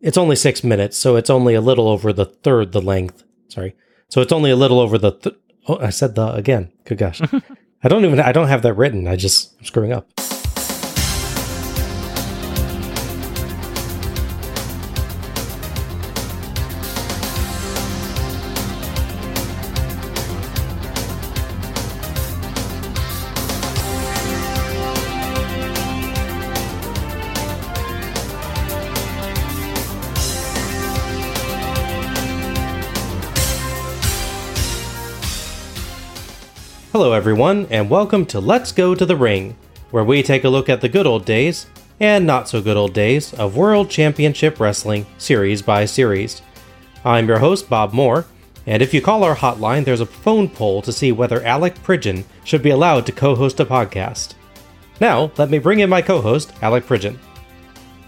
It's only six minutes, so it's only a little over the third the length. Sorry. So it's only a little over the. Th- oh, I said the again. Good gosh. I don't even. I don't have that written. I just I'm screwing up. Hello, everyone, and welcome to Let's Go to the Ring, where we take a look at the good old days and not so good old days of World Championship Wrestling, series by series. I'm your host, Bob Moore, and if you call our hotline, there's a phone poll to see whether Alec Pridgeon should be allowed to co host a podcast. Now, let me bring in my co host, Alec Pridgeon.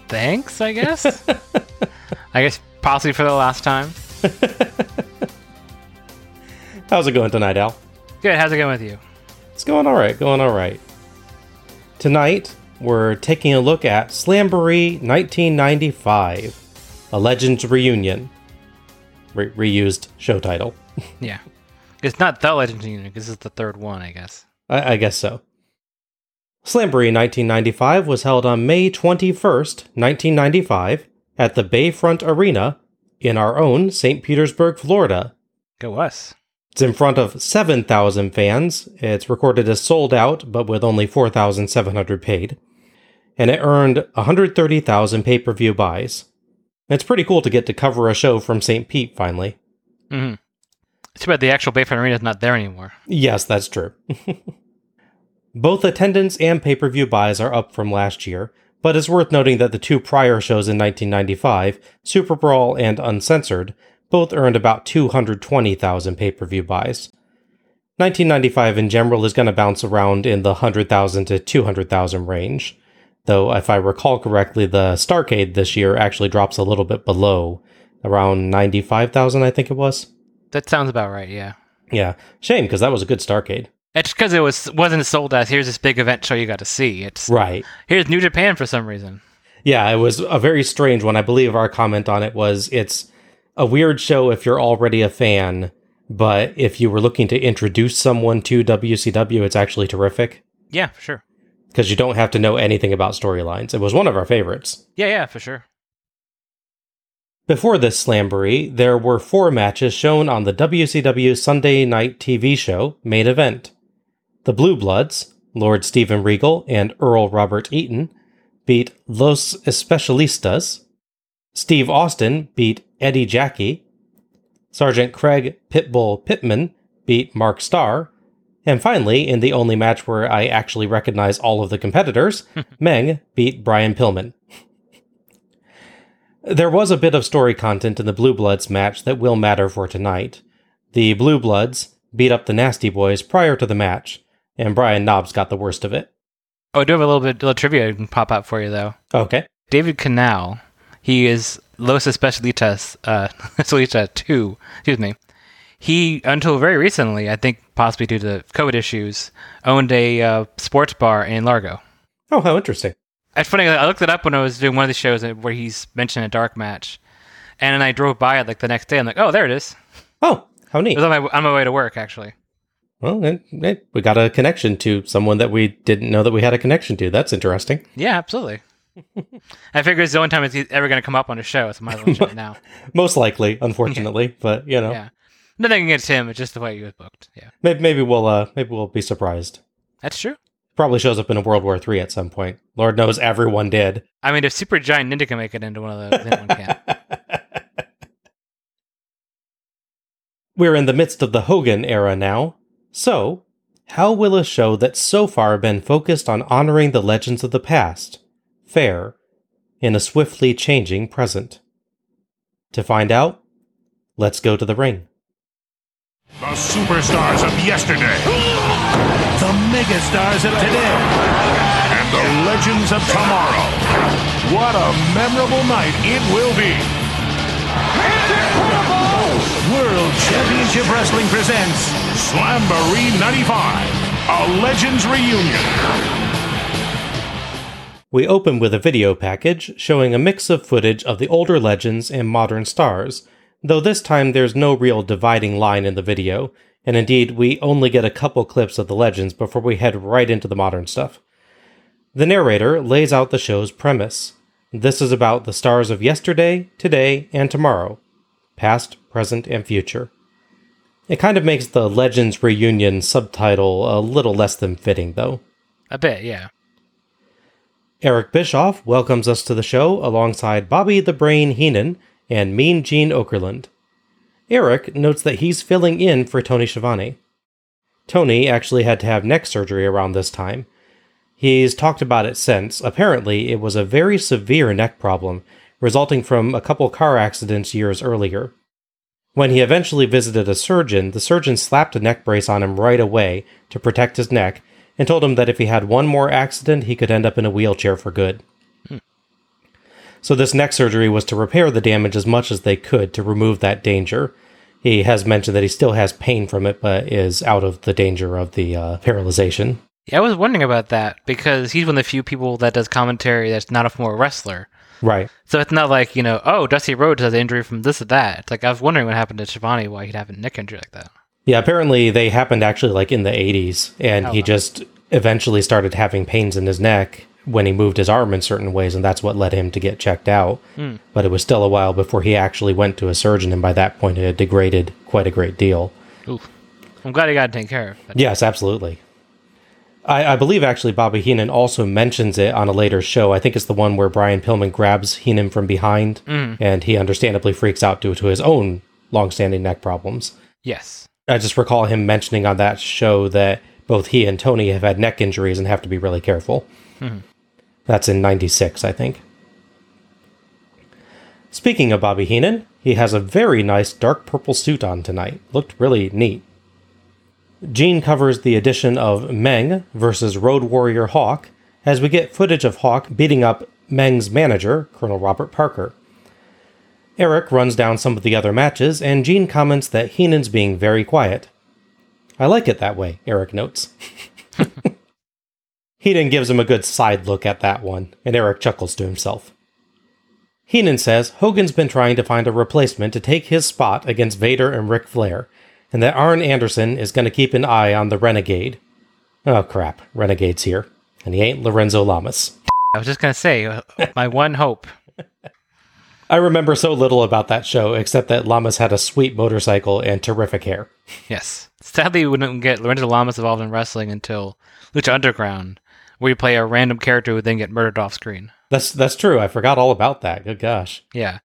Thanks, I guess. I guess possibly for the last time. How's it going tonight, Al? Good. How's it going with you? It's going all right, going all right. Tonight, we're taking a look at Slamboree 1995, a Legends reunion. Re- reused show title. Yeah. It's not the Legends Reunion. This is the third one, I guess. I, I guess so. Slamboree 1995 was held on May 21st, 1995, at the Bayfront Arena in our own St. Petersburg, Florida. Go us. It's in front of 7,000 fans. It's recorded as sold out, but with only 4,700 paid. And it earned 130,000 pay per view buys. It's pretty cool to get to cover a show from St. Pete finally. Mm-hmm. It's too bad the actual Bayfront Arena is not there anymore. Yes, that's true. Both attendance and pay per view buys are up from last year, but it's worth noting that the two prior shows in 1995, Super Brawl and Uncensored, both earned about 220,000 pay per view buys. 1995 in general is going to bounce around in the 100,000 to 200,000 range, though if I recall correctly, the Starcade this year actually drops a little bit below, around 95,000, I think it was. That sounds about right. Yeah. Yeah, shame because that was a good Starcade. It's because it was wasn't sold as here's this big event show you got to see. It's Right. here's New Japan for some reason. Yeah, it was a very strange one. I believe our comment on it was it's a weird show if you're already a fan, but if you were looking to introduce someone to WCW, it's actually terrific Yeah, for sure. because you don't have to know anything about storylines. It was one of our favorites. Yeah, yeah, for sure. Before this Slamboree, there were four matches shown on the WCW Sunday night TV show Main Event. The Blue Bloods, Lord Steven Regal and Earl Robert Eaton, beat Los Especialistas. Steve Austin beat Eddie Jackie. Sergeant Craig Pitbull Pittman beat Mark Starr. And finally, in the only match where I actually recognize all of the competitors, Meng beat Brian Pillman. There was a bit of story content in the Blue Bloods match that will matter for tonight. The Blue Bloods beat up the Nasty Boys prior to the match, and Brian Knobbs got the worst of it. Oh, I do have a little bit little trivia I can pop out for you though. Okay. David Canal, he is Los Especialistas, uh, Especialistas 2, excuse me. He, until very recently, I think possibly due to COVID issues, owned a uh, sports bar in Largo. Oh, how interesting. It's funny, I looked it up when I was doing one of the shows where he's mentioned a dark match. And then I drove by it like the next day. I'm like, oh, there it is. Oh, how It neat. was on my, on my way to work, actually. Well, it, it, we got a connection to someone that we didn't know that we had a connection to. That's interesting. Yeah, absolutely. I figure it's the only time it's ever going to come up on a show, so I might as well mention it now. Most likely, unfortunately, but you know, Yeah. Nothing against him, it's just the way he was booked. Yeah. maybe, maybe we'll uh, maybe we'll be surprised. That's true. Probably shows up in a World War III at some point. Lord knows everyone did. I mean, if Super Giant Ninja can make it into one of those, anyone can. We're in the midst of the Hogan era now. So, how will a show that's so far been focused on honoring the legends of the past fare in a swiftly changing present? To find out, let's go to the ring. The superstars of yesterday. The megastars of today. And the legends of tomorrow. What a memorable night it will be. World Championship Wrestling presents Slamboree 95, a Legends Reunion. We open with a video package showing a mix of footage of the older legends and modern stars, though this time there's no real dividing line in the video, and indeed we only get a couple clips of the legends before we head right into the modern stuff. The narrator lays out the show's premise. This is about the stars of yesterday, today, and tomorrow past, present, and future. It kind of makes the Legends Reunion subtitle a little less than fitting, though. A bit, yeah. Eric Bischoff welcomes us to the show alongside Bobby the Brain Heenan and Mean Gene Okerlund. Eric notes that he's filling in for Tony Schiavone. Tony actually had to have neck surgery around this time. He's talked about it since. Apparently, it was a very severe neck problem, resulting from a couple car accidents years earlier. When he eventually visited a surgeon, the surgeon slapped a neck brace on him right away to protect his neck and told him that if he had one more accident, he could end up in a wheelchair for good. Hmm. So, this neck surgery was to repair the damage as much as they could to remove that danger. He has mentioned that he still has pain from it, but is out of the danger of the uh, paralyzation. Yeah, I was wondering about that because he's one of the few people that does commentary that's not a former wrestler. Right. So it's not like, you know, oh, Dusty Rhodes has an injury from this or that. It's like I was wondering what happened to Schiavone, why he'd have a neck injury like that. Yeah, apparently they happened actually like in the 80s, and oh, he just eventually started having pains in his neck when he moved his arm in certain ways, and that's what led him to get checked out. Mm. But it was still a while before he actually went to a surgeon, and by that point it had degraded quite a great deal. Oof. I'm glad he got taken care of. Yes, absolutely. I, I, believe actually Bobby Heenan also mentions it on a later show. I think it's the one where Brian Pillman grabs Heenan from behind, mm. and he understandably freaks out due to his own long-standing neck problems. Yes, I just recall him mentioning on that show that both he and Tony have had neck injuries and have to be really careful. Mm. That's in '96, I think. Speaking of Bobby Heenan, he has a very nice dark purple suit on tonight. Looked really neat. Gene covers the addition of Meng versus Road Warrior Hawk as we get footage of Hawk beating up Meng's manager, Colonel Robert Parker. Eric runs down some of the other matches, and Gene comments that Heenan's being very quiet. I like it that way, Eric notes. Heenan gives him a good side look at that one, and Eric chuckles to himself. Heenan says Hogan's been trying to find a replacement to take his spot against Vader and Ric Flair, and that Arn Anderson is going to keep an eye on the Renegade. Oh crap, Renegade's here, and he ain't Lorenzo Lamas. I was just going to say, uh, my one hope. I remember so little about that show, except that Lamas had a sweet motorcycle and terrific hair. Yes. Sadly, we wouldn't get Lorenzo Lamas involved in wrestling until Lucha Underground, where you play a random character who then get murdered off screen. That's that's true. I forgot all about that. Good gosh. Yeah.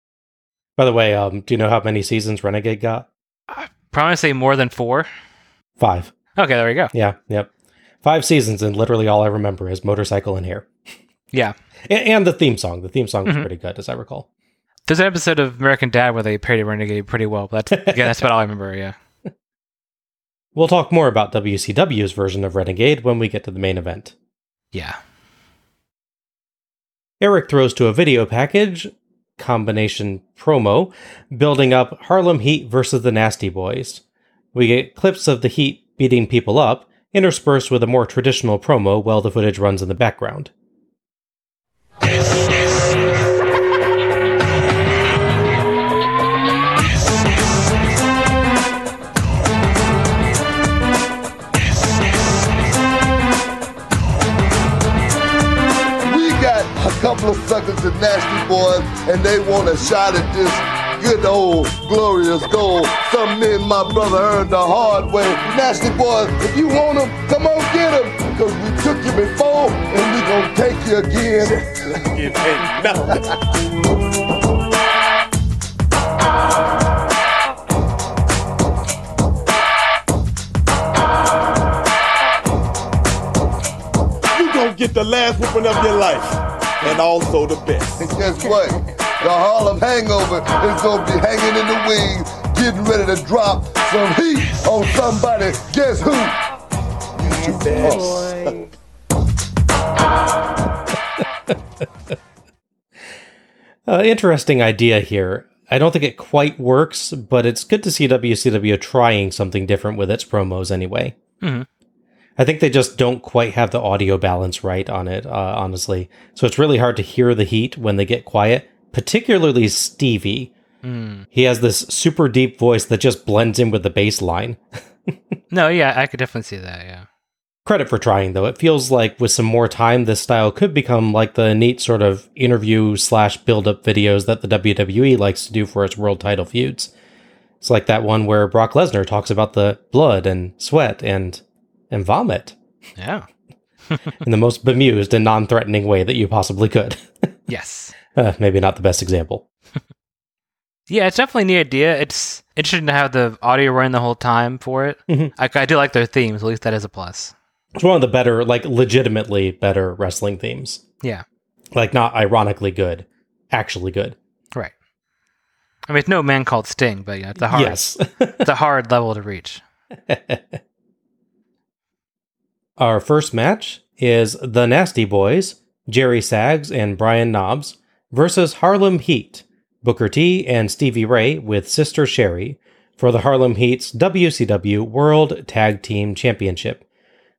By the way, um, do you know how many seasons Renegade got? I probably say more than four. Five. Okay, there we go. Yeah, yep. Five seasons, and literally all I remember is motorcycle and hair. Yeah, and, and the theme song. The theme song was mm-hmm. pretty good, as I recall. There's an episode of American Dad where they parody Renegade pretty well. But that's again, that's about all I remember. Yeah. We'll talk more about WCW's version of Renegade when we get to the main event. Yeah. Eric throws to a video package combination promo building up Harlem Heat versus the Nasty Boys. We get clips of the Heat beating people up, interspersed with a more traditional promo while the footage runs in the background. Of suckers and nasty boys, and they want a shot at this good old glorious gold. Some men, my brother, earned the hard way. Nasty boys, if you want them, come on get them. Because we took you before, and we gonna take you again. it ain't nothing. get the last whooping of your life and also the best. And guess what? The Harlem Hangover is gonna be hanging in the wings, getting ready to drop some heat on somebody. Guess who? You uh, interesting idea here. I don't think it quite works, but it's good to see WCW trying something different with its promos anyway. Mm-hmm. I think they just don't quite have the audio balance right on it, uh, honestly. So it's really hard to hear the heat when they get quiet, particularly Stevie. He has this super deep voice that just blends in with the bass line. No, yeah, I could definitely see that. Yeah. Credit for trying, though. It feels like with some more time, this style could become like the neat sort of interview slash build up videos that the WWE likes to do for its world title feuds. It's like that one where Brock Lesnar talks about the blood and sweat and and vomit Yeah. in the most bemused and non threatening way that you possibly could. Yes. uh, maybe not the best example. Yeah, it's definitely a neat idea. It's interesting to have the audio running the whole time for it. Mhm. I, I do like their themes. At least that is a plus. It's one of the better, like legitimately better wrestling themes. Yeah. Like not ironically good, actually good. Right. I mean, it's no man called Sting, but yeah, it's a hard, Yes. it's a hard level to reach. Our first match is the Nasty Boys, Jerry Sags and Brian Knobbs, versus Harlem Heat, Booker T and Stevie Ray with Sister Sherri for the Harlem Heat's WCW World Tag Team Championship.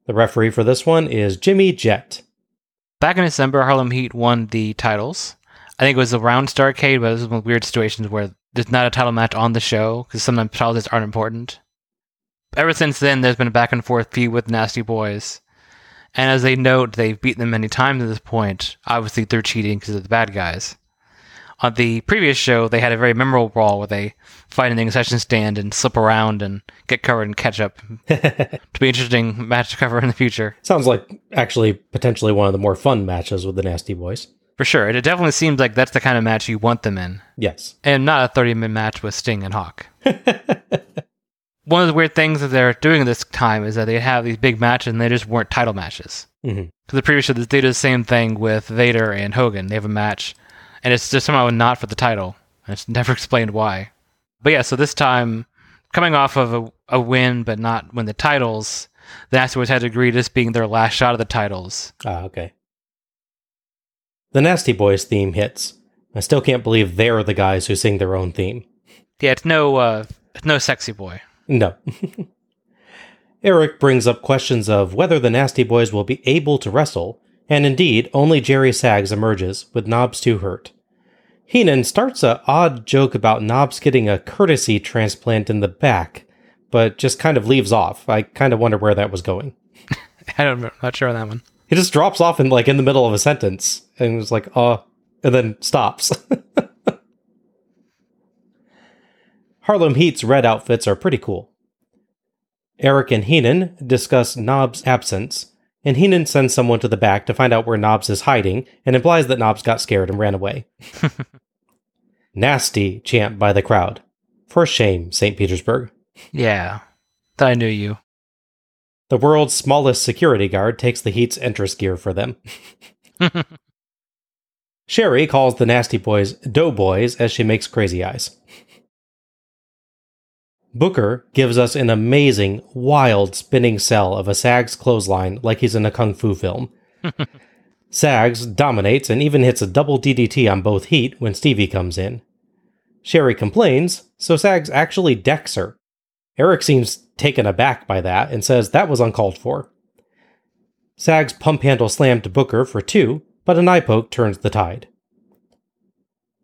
The referee for this one is Jimmy Jett. Back in December, Harlem Heat won the titles. I think it was around Starcade, but it was one of the weird situations where there's not a title match on the show because sometimes titles aren't important. Ever since then, there's been a back and forth feud with Nasty Boys. And as they note, they've beaten them many times at this point. Obviously, they're cheating because of the bad guys. On the previous show, they had a very memorable brawl where they fight in the concession stand and slip around and get covered in ketchup. to be interesting match to cover in the future. Sounds like actually potentially one of the more fun matches with the Nasty Boys. For sure. It definitely seems like that's the kind of match you want them in. Yes. and not a 30 minute match with Sting and Hawk. One of the weird things that they're doing this time is that they have these big matches and they just weren't title matches. Because the previous show, they did the same thing with Vader and Hogan. They have a match, and it's just somehow not for the title. And It's never explained why. But yeah, so this time, coming off of a, a win but not win the titles, the Nasty Boys had to agree to this being their last shot of the titles. Ah, okay. The Nasty Boys theme hits. I still can't believe they're the guys who sing their own theme. Yeah, it's no, uh, it's no sexy boy. No. Eric brings up questions of whether the Nasty Boys will be able to wrestle, and indeed, only Jerry Sags emerges, with Knobbs too hurt. Heenan starts a odd joke about Knobbs getting a courtesy transplant in the back, but just kind of leaves off. I kind of wonder where that was going. I don't, I'm not sure on that one. He just drops off in like in the middle of a sentence and was like, uh, and then stops. Harlem Heat's red outfits are pretty cool. Eric and Heenan discuss Knobbs' absence, and Heenan sends someone to the back to find out where Knobbs is hiding and implies that Knobbs got scared and ran away. Nasty chant by the crowd. For shame, St. Petersburg. Yeah, I knew you. The world's smallest security guard takes the Heat's entrance gear for them. Sherri calls the Nasty Boys Doughboys as she makes crazy eyes. Booker gives us an amazing, wild spinning sell of a Sags clothesline like he's in a kung fu film. Sags dominates and even hits a double DDT on both Heat when Stevie comes in. Sherri complains, so Sags actually decks her. Eric seems taken aback by that and says that was uncalled for. Sags pump handle slam to Booker for two, but an eye poke turns the tide.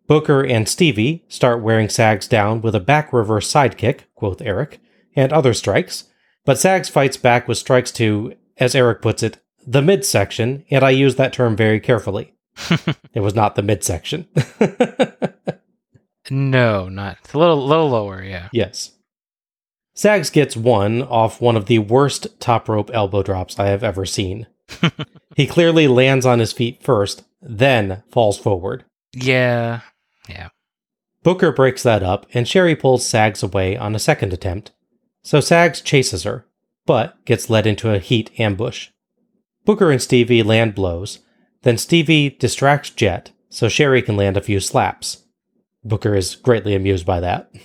Booker and Stevie start wearing Sags down with a back reverse sidekick, quoth Eric, and other strikes, but Sags fights back with strikes to, as Eric puts it, the midsection, and I use that term very carefully. it was not the midsection. No, not it's a little little lower. Yeah. yes. Sags gets one off one of the worst top rope elbow drops I have ever seen. he clearly lands on his feet first, then falls forward. Yeah. Yeah. Booker breaks that up, and Sherri pulls Sags away on a second attempt. So Sags chases her, but gets led into a heat ambush. Booker and Stevie land blows, then Stevie distracts Jett so Sherri can land a few slaps. Booker is greatly amused by that.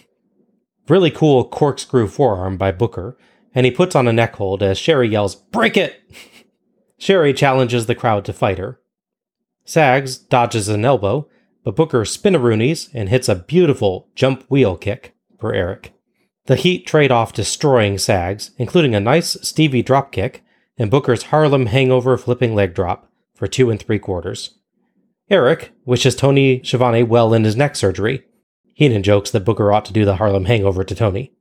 Really cool corkscrew forearm by Booker, and he puts on a neck hold as Sherri yells, Break it! Sherri challenges the crowd to fight her. Sags dodges an elbow, but Booker spinaroonies and hits a beautiful jump wheel kick for Eric. The Heat trade off destroying Sags, including a nice Stevie dropkick, and Booker's Harlem Hangover flipping leg drop for two and three quarters. Eric wishes Tony Schiavone well in his neck surgery. Heenan jokes that Booker ought to do the Harlem Hangover to Tony.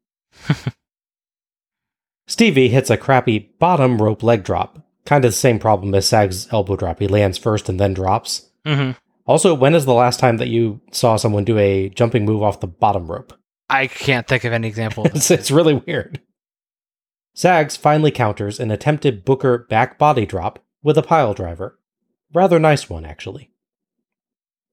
Stevie hits a crappy bottom rope leg drop, kind of the same problem as Sag's elbow drop. He lands first and then drops. hmm Also, when is the last time that you saw someone do a jumping move off the bottom rope? I can't think of any example. It's, it's really weird. Sags finally counters an attempted Booker back body drop with a pile driver. Rather nice one, actually.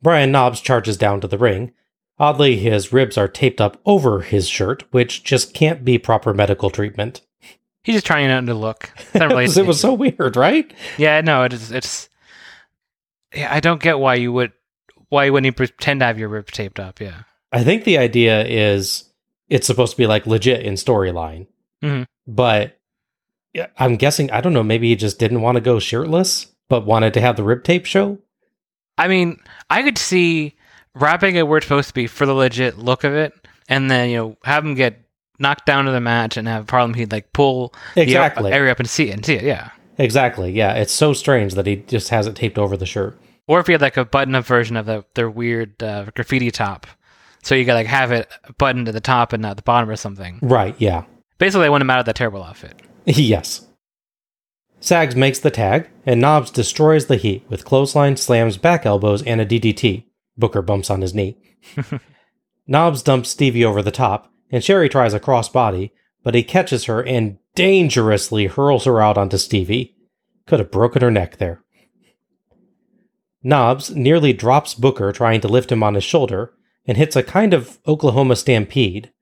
Brian Knobbs charges down to the ring. Oddly, his ribs are taped up over his shirt, which just can't be proper medical treatment. He's just trying not to look. It really was, it was so weird, right? Yeah, no, it's it's. Yeah, I don't get why you would why wouldn't you pretend to have your ribs taped up? Yeah, I think the idea is it's supposed to be like legit in storyline, Mhm. but I'm guessing I don't know. Maybe he just didn't want to go shirtless, but wanted to have the rib tape show. I mean, I could see wrapping it where it's supposed to be for the legit look of it, and then you know have him get knocked down to the match and have a problem. He'd like pull Exactly. the area up and see it and see it. Yeah, Exactly. Yeah, it's so strange that he just has it taped over the shirt. or if you had like a button up version of the, their weird uh, graffiti top, so you could like have it buttoned to the top and not the bottom or something. Right. Yeah. Basically, they want him out of that terrible outfit. yes. Sags makes the tag, and Knobbs destroys the Heat with clothesline slams, back elbows, and a DDT. Booker bumps on his knee. Knobbs dumps Stevie over the top, and Sherri tries a crossbody, but he catches her and dangerously hurls her out onto Stevie. Could have broken her neck there. Knobbs nearly drops Booker trying to lift him on his shoulder and hits a kind of Oklahoma stampede,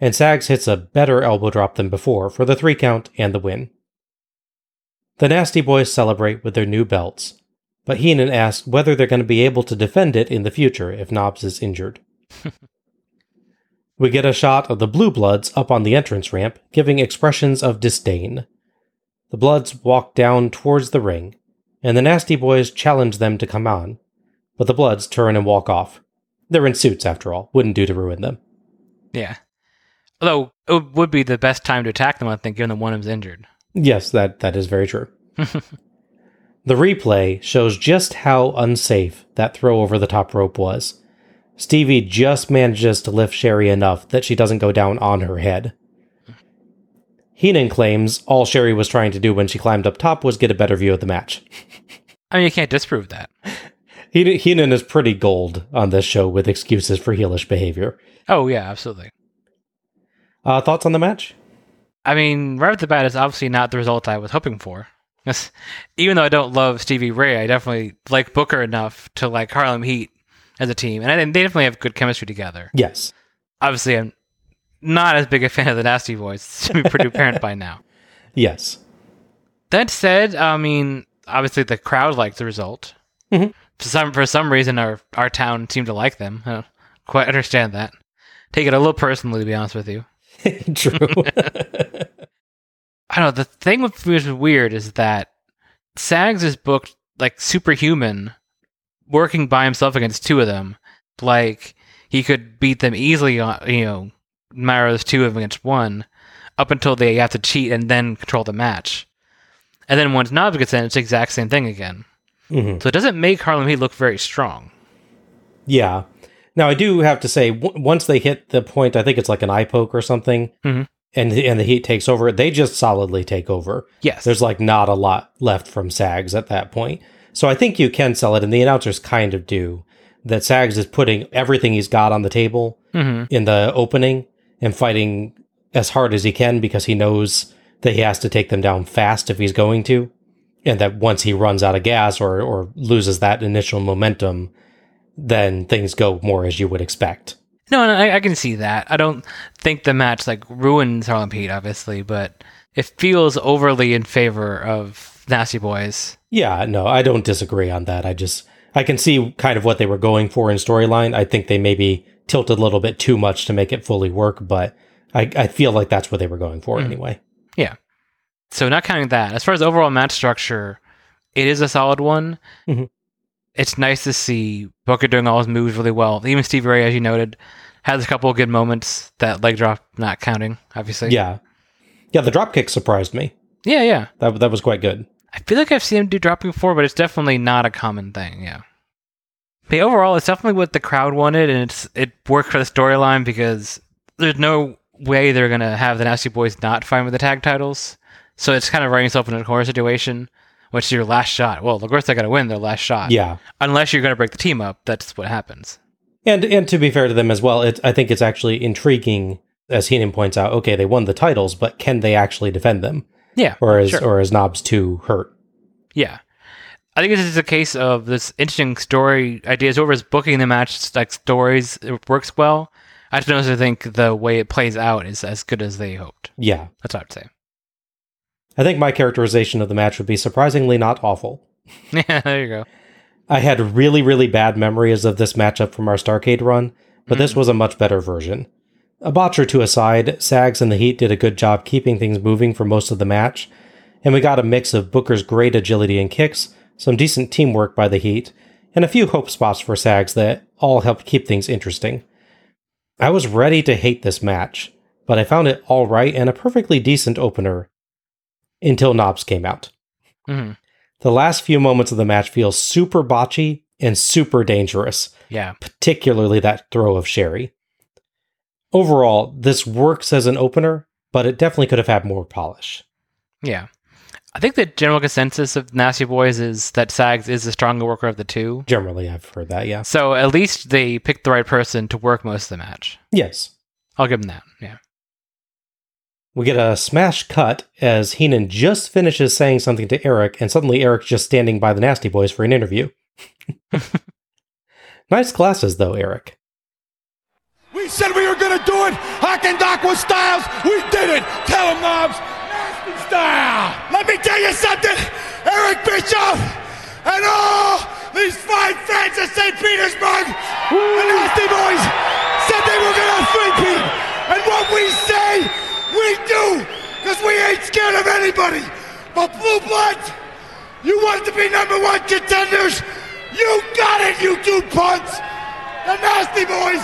and Sags hits a better elbow drop than before for the three count and the win. The Nasty Boys celebrate with their new belts, but Heenan asks whether they're going to be able to defend it in the future if Knobbs is injured. we get a shot of the Blue Bloods up on the entrance ramp, giving expressions of disdain. The Bloods walk down towards the ring, and the Nasty Boys challenge them to come on, but the Bloods turn and walk off. They're in suits, after all, wouldn't do to ruin them. Yeah. Although it would be the best time to attack them, I think, given that one of them's injured. Yes, that, that is very true. the replay shows just how unsafe that throw over the top rope was. Stevie just manages to lift Sherri enough that she doesn't go down on her head. Heenan claims all Sherri was trying to do when she climbed up top was get a better view of the match. I mean, you can't disprove that. Heenan is pretty gold on this show with excuses for heelish behavior. Oh, yeah, absolutely. Uh, thoughts on the match? I mean, right off the bat, it's obviously not the result I was hoping for. Even though I don't love Stevie Ray, I definitely like Booker enough to like Harlem Heat as a team, and I, they definitely have good chemistry together. Yes. Obviously, I'm not as big a fan of the Nasty Boys. It's to be pretty apparent by now. Yes. That said, I mean, obviously the crowd liked the result. Mhm. For some for some reason, our our town seemed to like them. I don't quite understand that. Take it a little personally, to be honest with you. True. I don't know. The thing with me is weird is that Sags is booked like superhuman, working by himself against two of them. Like he could beat them easily. On you know, Maro's two of them against one, up until they have to cheat and then control the match. And then once Knobbs gets in, it's the exact same thing again. Mhm. So it doesn't make Harlem Heat look very strong. Yeah. Now I do have to say, w- once they hit the point, I think it's like an eye poke or something, Mhm. and and the heat takes over. They just solidly take over. Yes. There's like not a lot left from Sags at that point. So I think you can sell it, and the announcers kind of do that. Sags is putting everything he's got on the table hmm in the opening and fighting as hard as he can because he knows that he has to take them down fast if he's going to, and that once he runs out of gas or or loses that initial momentum, then things go more as you would expect. No, no, I, I can see that. I don't think the match like ruins Harlem Heat, obviously, but it feels overly in favor of Nasty Boys. Yeah, no, I don't disagree on that. I just I can see kind of what they were going for in storyline. I think they maybe tilted a little bit too much to make it fully work, but I, I feel like that's what they were going for anyway. Yeah. So not counting that, as far as overall match structure, it is a solid one. Mhm. It's nice to see Booker doing all his moves really well. Even Steve Ray, as you noted, has a couple of good moments. That leg drop not counting, obviously. Yeah. Yeah, the drop kick surprised me. Yeah, yeah. That that was quite good. I feel like I've seen him do dropping before, but it's definitely not a common thing. Yeah. But overall, it's definitely what the crowd wanted, and it's it worked for the storyline because there's no way they're gonna have the Nasty Boys not fight with the tag titles. So it's kind of writing yourself in a corner situation, which is your last shot. Well, of course they're gonna win their last shot. Yeah. Unless you're gonna break the team up, that's what happens. And and to be fair to them as well, it, I think it's actually intriguing, as Heenan points out. Okay, they won the titles, but can they actually defend them, Yeah. or is sure. or is Knobbs too hurt? Yeah. I think this is a case of this interesting story ideas over as booking the match like stories it works well. I just don't think the way it plays out is as good as they hoped. Yeah, That's what I'd say. I think my characterization of the match would be surprisingly not awful. Yeah, there you go. I had really really bad memories of this matchup from our Starcade run, but this mm-hmm. was a much better version. A botch or two aside, Sags and the Heat did a good job keeping things moving for most of the match, and we got a mix of Booker's great agility and kicks, some decent teamwork by the Heat, and a few hope spots for Sags that all helped keep things interesting. I was ready to hate this match, but I found it all right and a perfectly decent opener until Knobbs came out. hmm The last few moments of the match feel super botchy and super dangerous, Yeah. particularly that throw of Sherri. Overall, this works as an opener, but it definitely could have had more polish. Yeah. I think the general consensus of Nasty Boys is that Sags is the stronger worker of the two. Generally, I've heard that, yeah. So at least they picked the right person to work most of the match. Yes. I'll give them that. Yeah. We get a smash cut as Heenan just finishes saying something to Eric, and suddenly Eric's just standing by the Nasty Boys for an interview. nice glasses, though, Eric. We said we were gonna do it. Hawk and Doc with Styles. We did it. Tell him, Knobbs. Nasty style. Let me tell you something. Eric Bischoff and all these fine fans of St. Petersburg, the Nasty Boys, said they were gonna three-peat. And what we say, we do. Because we ain't scared of anybody. But Blue Bloods, you wanted to be number one contenders. You got it, you two punts. The Nasty Boys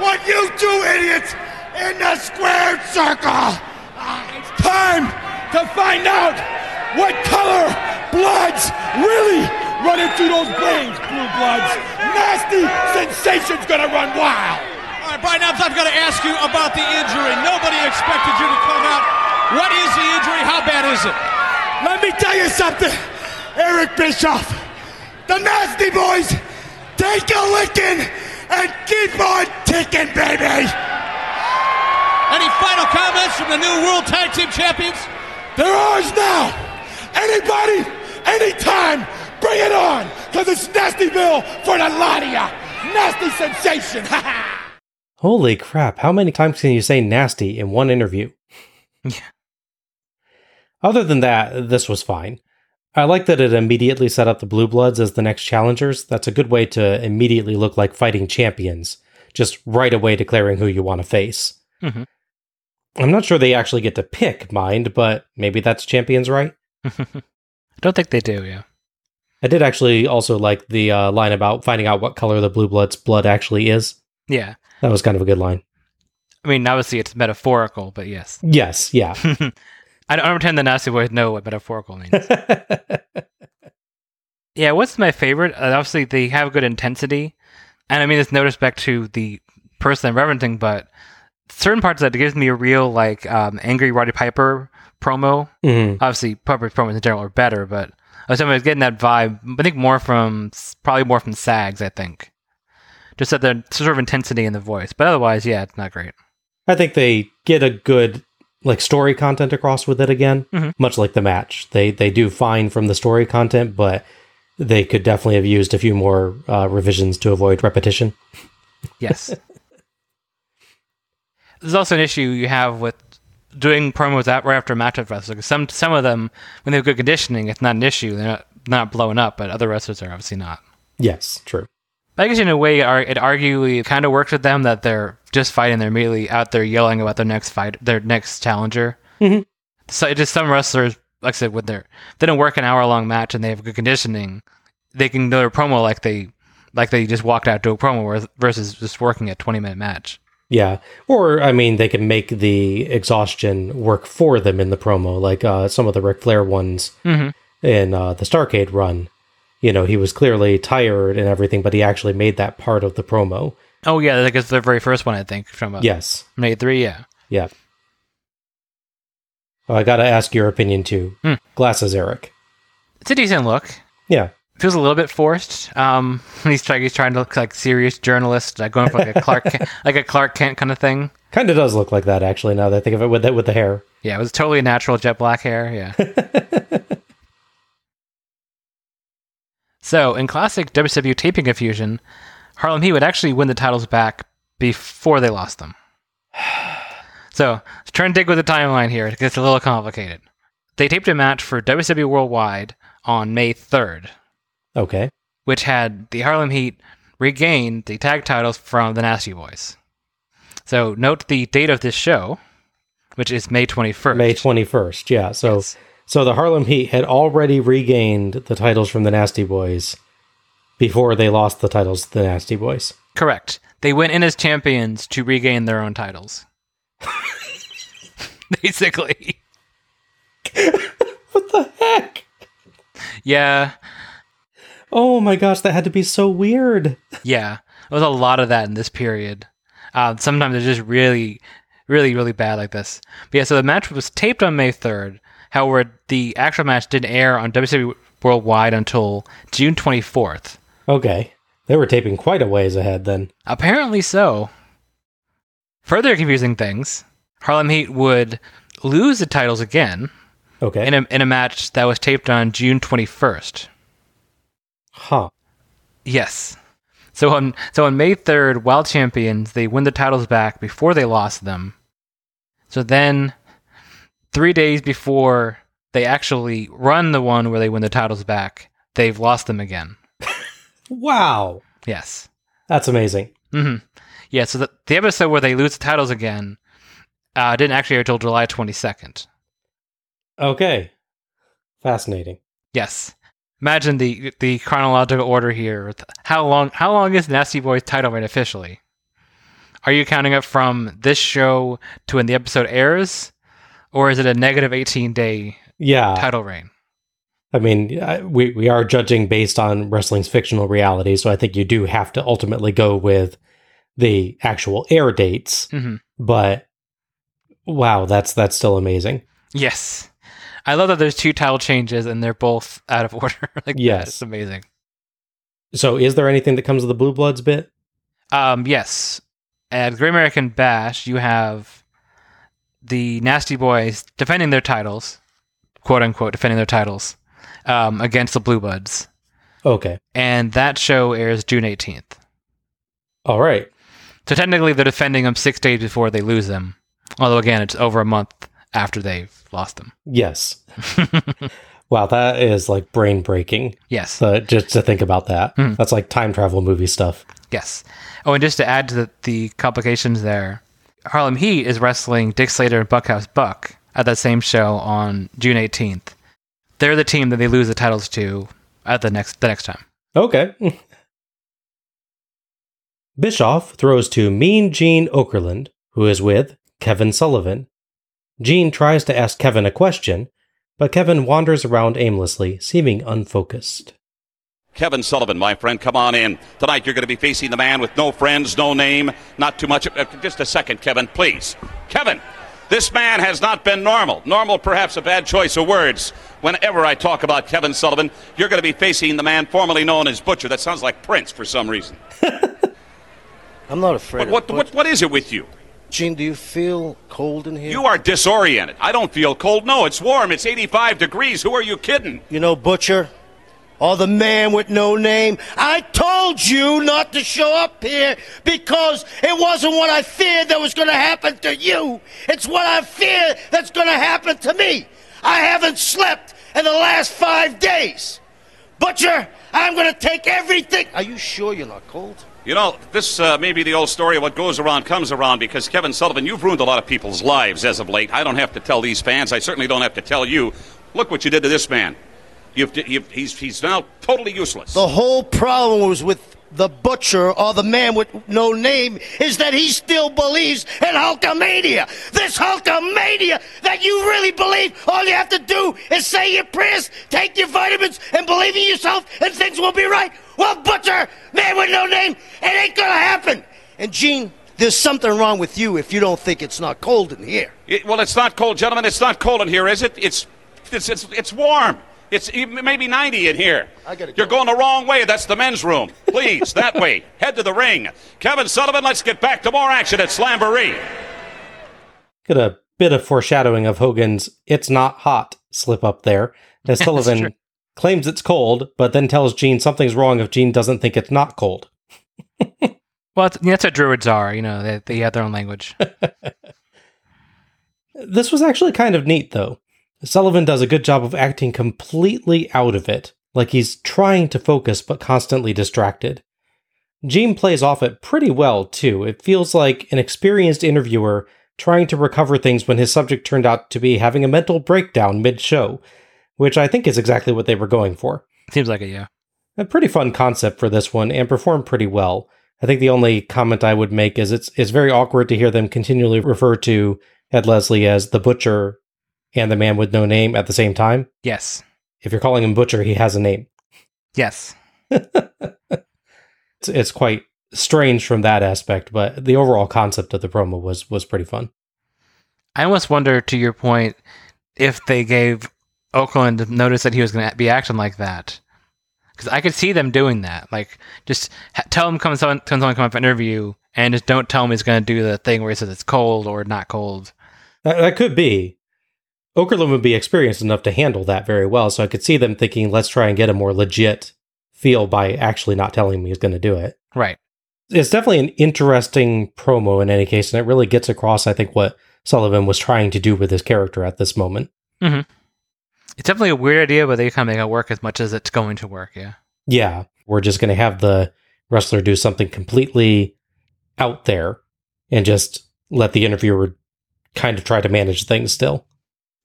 want you two idiots in the squared circle. It's time to find out what color bloods really run into those veins, blue bloods. Nasty sensation's gonna run wild. All right, Brian Knobbs, I've got to ask you about the injury. Nobody expected you to come out. What is the injury? How bad is it? Let me tell you something, Eric Bischoff. The Nasty Boys take a licking and keep on ticking, baby. Any final comments from the new World Tag Team Champions? They're ours now. Anybody, anytime, bring it on, because it's Nastyville for the lot. Nasty sensation. Ha ha. Holy crap, how many times can you say nasty in one interview? Yeah. Other than that, this was fine. I like that it immediately set up the Blue Bloods as the next challengers. That's a good way to immediately look like fighting champions, just right away declaring who you want to face. Mhm. I'm not sure they actually get to pick, mind, but maybe that's champions, right? I don't think they do, yeah. I did actually also like the uh, line about finding out what color the Blue Bloods' blood actually is. Yeah. That was kind of a good line. I mean, obviously it's metaphorical, but yes. Yes, yeah. I don't, pretend the Nasty Boys know what metaphorical means. yeah, what's my favorite? Uh, obviously, they have good intensity. And I mean, there's no respect to the person I'm referencing, but certain parts of that gives me a real, like, um, angry Roddy Piper promo. Mhm. Obviously, Piper promos in general are better, but I was, I was getting that vibe. I think more from, probably more from Sags, I think. Just that the sort of intensity in the voice. But otherwise, yeah, it's not great. I think they get a good like story content across with it again, Mhm. much like the match. They they do fine from the story content, but they could definitely have used a few more uh, revisions to avoid repetition. Yes. There's also an issue you have with doing promos out right after a match of wrestlers. Some some of them, when they have good conditioning, it's not an issue. They're not, not blowing up, but other wrestlers are obviously not. Yes, true. But I guess in a way, it arguably kind of works with them that they're just fighting. They're immediately out there yelling about their next fight, their next challenger. Mhm. So just some wrestlers, like I said, when they're they don't work an hour long match and they have good conditioning, they can do their promo like they like they just walked out to a promo versus just working a twenty minute match. Yeah. Or, I mean, they can make the exhaustion work for them in the promo, like uh, some of the Ric Flair ones in uh, the Starcade run. You know, he was clearly tired and everything, but he actually made that part of the promo. Oh yeah, I guess the very first one I think from uh, Yes. May three. Yeah. Yeah. Oh, I got to ask your opinion too. Glasses, Eric. It's a decent look. Yeah. Feels a little bit forced. Um, he's trying he's trying to look like serious journalist, like going for like a Clark Kent, like a Clark Kent kind of thing. Kind of does look like that, actually, now that I think of it with the, with the hair. Yeah, it was totally natural jet black hair. Yeah. so in classic WCW taping confusion, Harlem Heat would actually win the titles back before they lost them. So try and dig with the timeline here. It gets a little complicated. They taped a match for WCW Worldwide on May 3rd, Okay. which had the Harlem Heat regain the tag titles from the Nasty Boys. So note the date of this show, which is May 21st. May 21st. Yeah. So Yes. so the Harlem Heat had already regained the titles from the Nasty Boys before they lost the titles to the Nasty Boys. Correct. They went in as champions to regain their own titles. Basically. What the heck? Yeah. Oh my gosh, that had to be so weird. Yeah. There was a lot of that in this period. Uh, sometimes it's just really, really, really bad like this. But yeah, so the match was taped on May 3rd. However, the actual match didn't air on WCW Worldwide until June 24th. Okay. They were taping quite a ways ahead then. Apparently so. Further confusing things, Harlem Heat would lose the titles again Okay. in a, in a match that was taped on June 21st. huh. Yes. So on so on May 3rd, Wild Champions, they win the titles back before they lost them. So then 3 days before they actually run the one where they win the titles back, they've lost them again. Wow. Yes. That's amazing. Mhm. Yeah, so the, the episode where they lose the titles again uh, didn't actually air until July 22nd. Okay. Fascinating. Yes. Imagine the the chronological order here. How long how long is Nasty Boys title reign officially? Are you counting it from this show to when the episode airs, or is it a negative eighteen day Yeah. title reign? I mean, I- we we are judging based on wrestling's fictional reality, so I think you do have to ultimately go with the actual air dates. Mhm. But wow, that's that's still amazing. Yes, I love that there's two title changes and they're both out of order. like. Yes. it's amazing. So, is there anything that comes with the Blue Bloods bit? Um, yes, at Great American Bash, you have the Nasty Boys defending their titles, quote unquote, defending their titles um, against the Blue Buds. Okay, and that show airs June 18th. all right. So technically, they're defending them six days before they lose them. Although again, it's over a month after they've lost them. Yes. wow, that is like brain breaking. Yes, Uh, just to think about that, that's like time travel movie stuff. yes. Oh, and just to add to the, the complications there, Harlem Heat is wrestling Dick Slater and Bunkhouse Buck at that same show on June 18th. They're the team that they lose the titles to at the next the next time. Okay. Bischoff throws to Mean Gene Okerlund, who is with Kevin Sullivan. Gene tries to ask Kevin a question, but Kevin wanders around aimlessly, seeming unfocused. Kevin Sullivan, my friend, come on in. Tonight you're going to be facing the man with no friends, no name, not too much. uh, Just a second, Kevin, please. Kevin, this man has not been normal. Normal, perhaps a bad choice of words. Whenever I talk about Kevin Sullivan, you're going to be facing the man formerly known as Butcher. That sounds like Prince for some reason. I'm not afraid. What, of what, what, what is it with you? Gene, do you feel cold in here? You are disoriented. I don't feel cold. No, it's warm. It's 85 degrees. Who are you kidding? You know, Butcher, or the man with no name. I told you not to show up here because it wasn't what I feared that was going to happen to you. It's what I fear that's going to happen to me. I haven't slept in the last five days. Butcher, I'm going to take everything. Are you sure you're not cold? You know, this uh, may be the old story of what goes around comes around because, Kevin Sullivan, you've ruined a lot of people's lives as of late. I don't have to tell these fans. I certainly don't have to tell you. Look what you did to this man. You've, you've, he's, he's now totally useless. The whole problem was with the butcher or the man with no name is that he still believes in Hulkamania. This Hulkamania that you really believe all you have to do is say your prayers, take your vitamins, and believe in yourself, and things will be right. Well, butcher, man with no name, it ain't gonna happen. And Gene, there's something wrong with you if you don't think it's not cold in here. It- well, it's not cold, gentlemen. It's not cold in here, is it? It's it's it's, it's warm. It's e- maybe 90 in here. I gotta You're going the wrong way. That's the men's room. Please, that way. Head to the ring. Kevin Sullivan, let's get back to more action at Slamboree. Get a bit of foreshadowing of Hogan's "It's not hot" slip up there, as. Sullivan claims it's cold, but then tells Gene something's wrong if Gene doesn't think it's not cold. Well, it's, that's what druids are. You know, they, they have their own language. This was actually kind of neat, though. Sullivan does a good job of acting completely out of it, like he's trying to focus but constantly distracted. Gene plays off it pretty well, too. It feels like an experienced interviewer trying to recover things when his subject turned out to be having a mental breakdown mid show, which I think is exactly what they were going for. Seems like it, yeah. A pretty fun concept for this one and performed pretty well. I think the only comment I would make is it's it's very awkward to hear them continually refer to Ed Leslie as the butcher and the man with no name at the same time. Yes. If you're calling him butcher, he has a name. Yes. It's, it's quite strange from that aspect, but the overall concept of the promo was was pretty fun. I almost wonder, to your point, if they gave Okerlund notice that he was going to be acting like that. Because I could see them doing that. Like, just ha- tell him come someone, tell someone come up for an interview, and just don't tell him he's going to do the thing where he says it's cold or not cold. That, that could be. Okerlund would be experienced enough to handle that very well, so I could see them thinking, let's try and get a more legit feel by actually not telling me he's going to do it. Right. it's definitely an interesting promo in any case, and it really gets across, I think, what Sullivan was trying to do with his character at this moment. Mm-hmm. It's definitely a weird idea, but they kind of make it work as much as it's going to work. Yeah. Yeah, we're just going to have the wrestler do something completely out there and just let the interviewer kind of try to manage things still.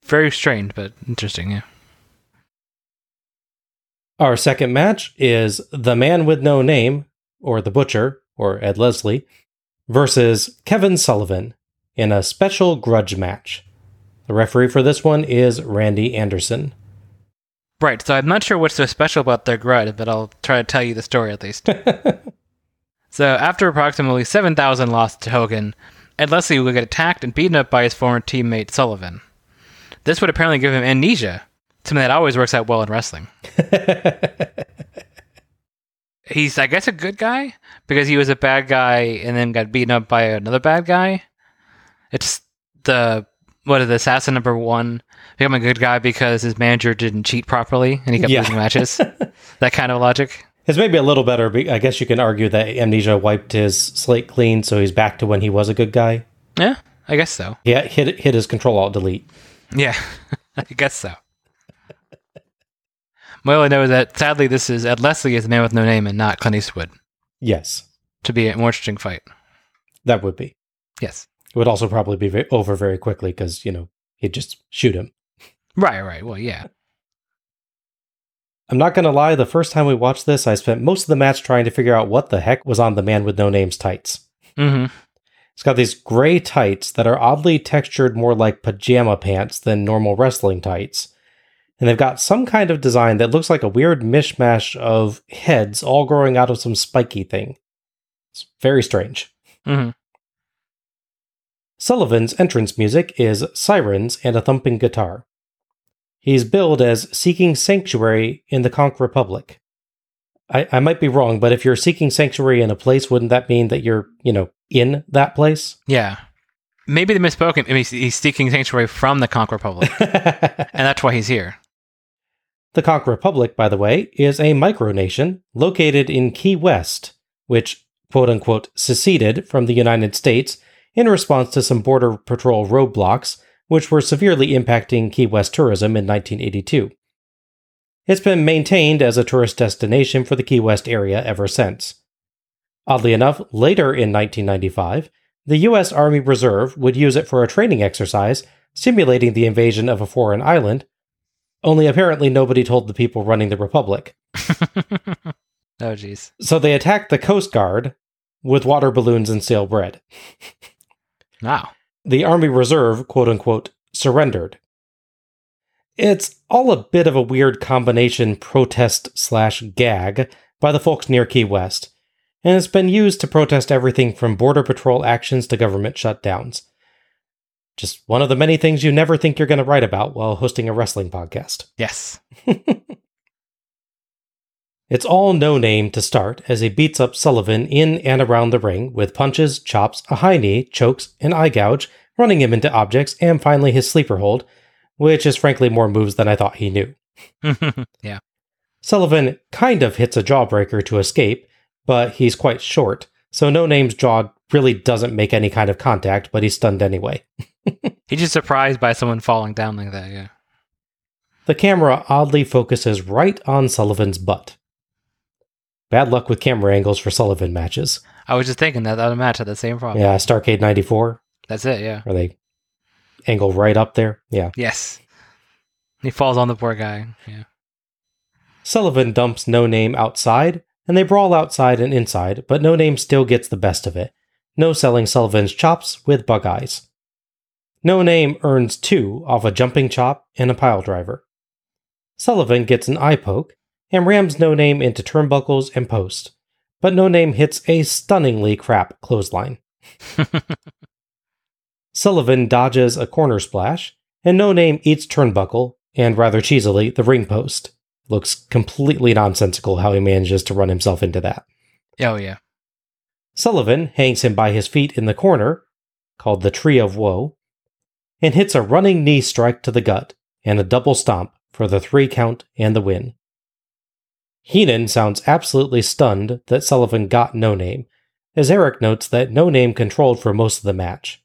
Very strange, but interesting. Yeah. Our second match is The Man with No Name, or The Butcher, or Ed Leslie, versus Kevin Sullivan in a special grudge match. The referee for this one is Randy Anderson. Right. So I'm not sure what's so special about their grudge, but I'll try to tell you the story at least. so after approximately 7,000 losses to Hogan, Ed Leslie would get attacked and beaten up by his former teammate Sullivan. This would apparently give him amnesia, something that always works out well in wrestling. He's, I guess, a good guy because he was a bad guy and then got beaten up by another bad guy. It's the what is the assassin number one become a good guy because his manager didn't cheat properly and he kept Yeah. losing matches. that kind of logic. It's maybe a little better. but I guess you can argue that amnesia wiped his slate clean, so he's back to when he was a good guy. Yeah, I guess so. Yeah, hit hit his control alt delete. Yeah, I guess so. My only know is that sadly this is Ed Leslie is the man with no name and not Clint Eastwood Yes, to be a more interesting fight. that would be. Yes. It would also probably be ve- over very quickly because you know he'd just shoot him. Right, right. Well, yeah. I'm not gonna lie. The first time we watched this, I spent most of the match trying to figure out what the heck was on the man with no name's tights. Mm-hmm. It's got these gray tights that are oddly textured more like pajama pants than normal wrestling tights. And they've got some kind of design that looks like a weird mishmash of heads all growing out of some spiky thing. It's very strange. Mm-hmm. Sullivan's entrance music is sirens and a thumping guitar. He's billed as seeking sanctuary in the Conch Republic. I, I might be wrong, but if you're seeking sanctuary in a place, wouldn't that mean that you're, you know, in that place? Yeah. Maybe they misspoken. Maybe he's- he's seeking sanctuary from the Conch Republic, and that's why he's here. The Conch Republic, by the way, is a micronation located in Key West, which quote unquote seceded from the United States in response to some Border Patrol roadblocks, which were severely impacting Key West tourism in 1982. It's been maintained as a tourist destination for the Key West area ever since. Oddly enough, later in 1995, the U.S. Army Reserve would use it for a training exercise simulating the invasion of a foreign island only apparently nobody told the people running the Republic. Oh, jeez. So they attacked the Coast Guard with water balloons and stale bread. Wow. The Army Reserve, quote unquote, surrendered. It's all a bit of a weird combination protest slash gag by the folks near Key West, and it's been used to protest everything from Border Patrol actions to government shutdowns. Just one of the many things you never think you're going to write about while hosting a wrestling podcast. Yes. It's all no name to start as he beats up Sullivan in and around the ring with punches, chops, a high knee, chokes, an eye gouge, running him into objects, and finally his sleeper hold, which is frankly more moves than I thought he knew. yeah. Sullivan kind of hits a jawbreaker to escape, but he's quite short, so No Name's jaw really doesn't make any kind of contact, but he's stunned anyway. He's just surprised by someone falling down like that, yeah. The camera oddly focuses right on Sullivan's butt. Bad luck with camera angles for Sullivan matches. I was just thinking that that would match at the same problem. Yeah, Starcade 94, That's it, yeah. where they angle right up there. Yeah. Yes. He falls on the poor guy. Yeah. Sullivan dumps No Name outside, and they brawl outside and inside, but No Name still gets the best of it. No selling Sullivan's chops with bug eyes. No Name earns two off a jumping chop and a pile driver. Sullivan gets an eye poke and rams No Name into turnbuckles and post, but No Name hits a stunningly crap clothesline. Sullivan dodges a corner splash, and No Name eats turnbuckle and rather cheesily the ring post. Looks completely nonsensical how he manages to run himself into that. Oh, yeah. Sullivan hangs him by his feet in the corner, called the Tree of Woe, and hits a running knee strike to the gut and a double stomp for the three count and the win. Heenan sounds absolutely stunned that Sullivan got no name, as Eric notes that no name controlled for most of the match.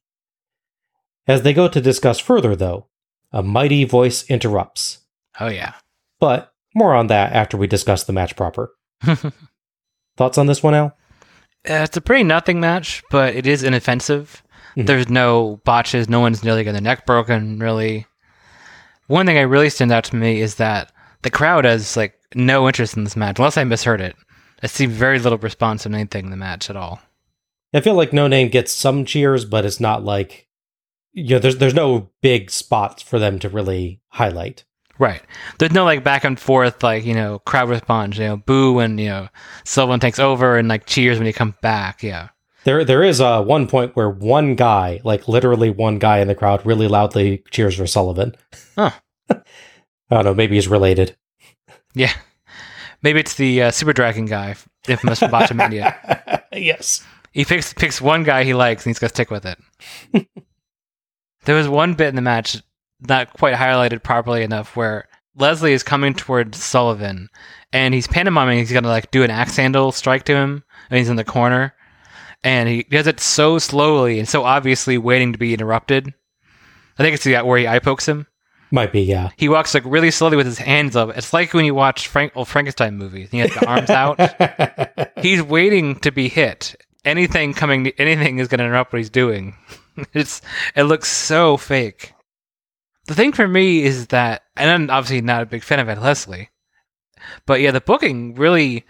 As they go to discuss further, though, a mighty voice interrupts. Oh, yeah. But more on that after we discuss the match proper. Thoughts on this one, Al? Uh, it's a pretty nothing match, but it is inoffensive. Mhm. There's no botches. No one's nearly got their neck broken, really. One thing that really stands out to me is that the crowd has like no interest in this match, unless I misheard it. I see very little response in anything in the match at all. I feel like No Name gets some cheers, but it's not like you know, there's there's no big spots for them to really highlight. Right. There's no like back and forth, like, you know, crowd response, you know, boo when, you know, Sullivan takes over and like cheers when he comes back. Yeah. There there is uh, one point where one guy, like literally one guy in the crowd, really loudly cheers for Sullivan. Huh. I don't know, maybe he's related. Yeah. Maybe it's the uh, Super Dragon guy, infamous from Botchamania. yes. He picks picks one guy he likes and he's gonna stick with it. there was one bit in the match not quite highlighted properly enough where Leslie is coming towards Sullivan and he's pantomiming he's gonna like do an axe handle strike to him and he's in the corner and he does it so slowly and so obviously waiting to be interrupted. I think it's the where he eye pokes him. Might be, yeah. He walks like really slowly with his hands up. It's like when you watch Frank old Frankenstein movies. He has the arms out. He's waiting to be hit. Anything coming, anything is going to interrupt what he's doing. it's it looks so fake. The thing for me is that, and I'm obviously not a big fan of Ed Leslie, but yeah, the booking really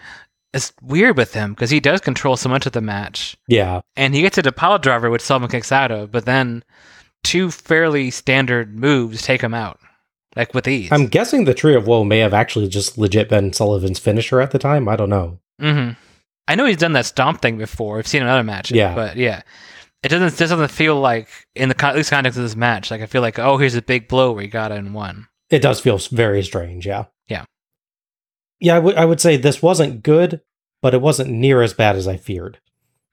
is weird with him because he does control so much of the match, yeah. and he gets a pile driver which Sullivan kicks out of, but then two fairly standard moves take him out, like with ease. I'm guessing the Tree of Woe may have actually just legit been Sullivan's finisher at the time. I don't know. hmm I know he's done that stomp thing before. I've seen another match. Yeah. But yeah, it doesn't it doesn't feel like in the con- at least context of this match. Like I feel like oh here's a big blow where he got it and won. It does feel very strange, yeah. Yeah. Yeah, I would- I would say this wasn't good, but it wasn't near as bad as I feared.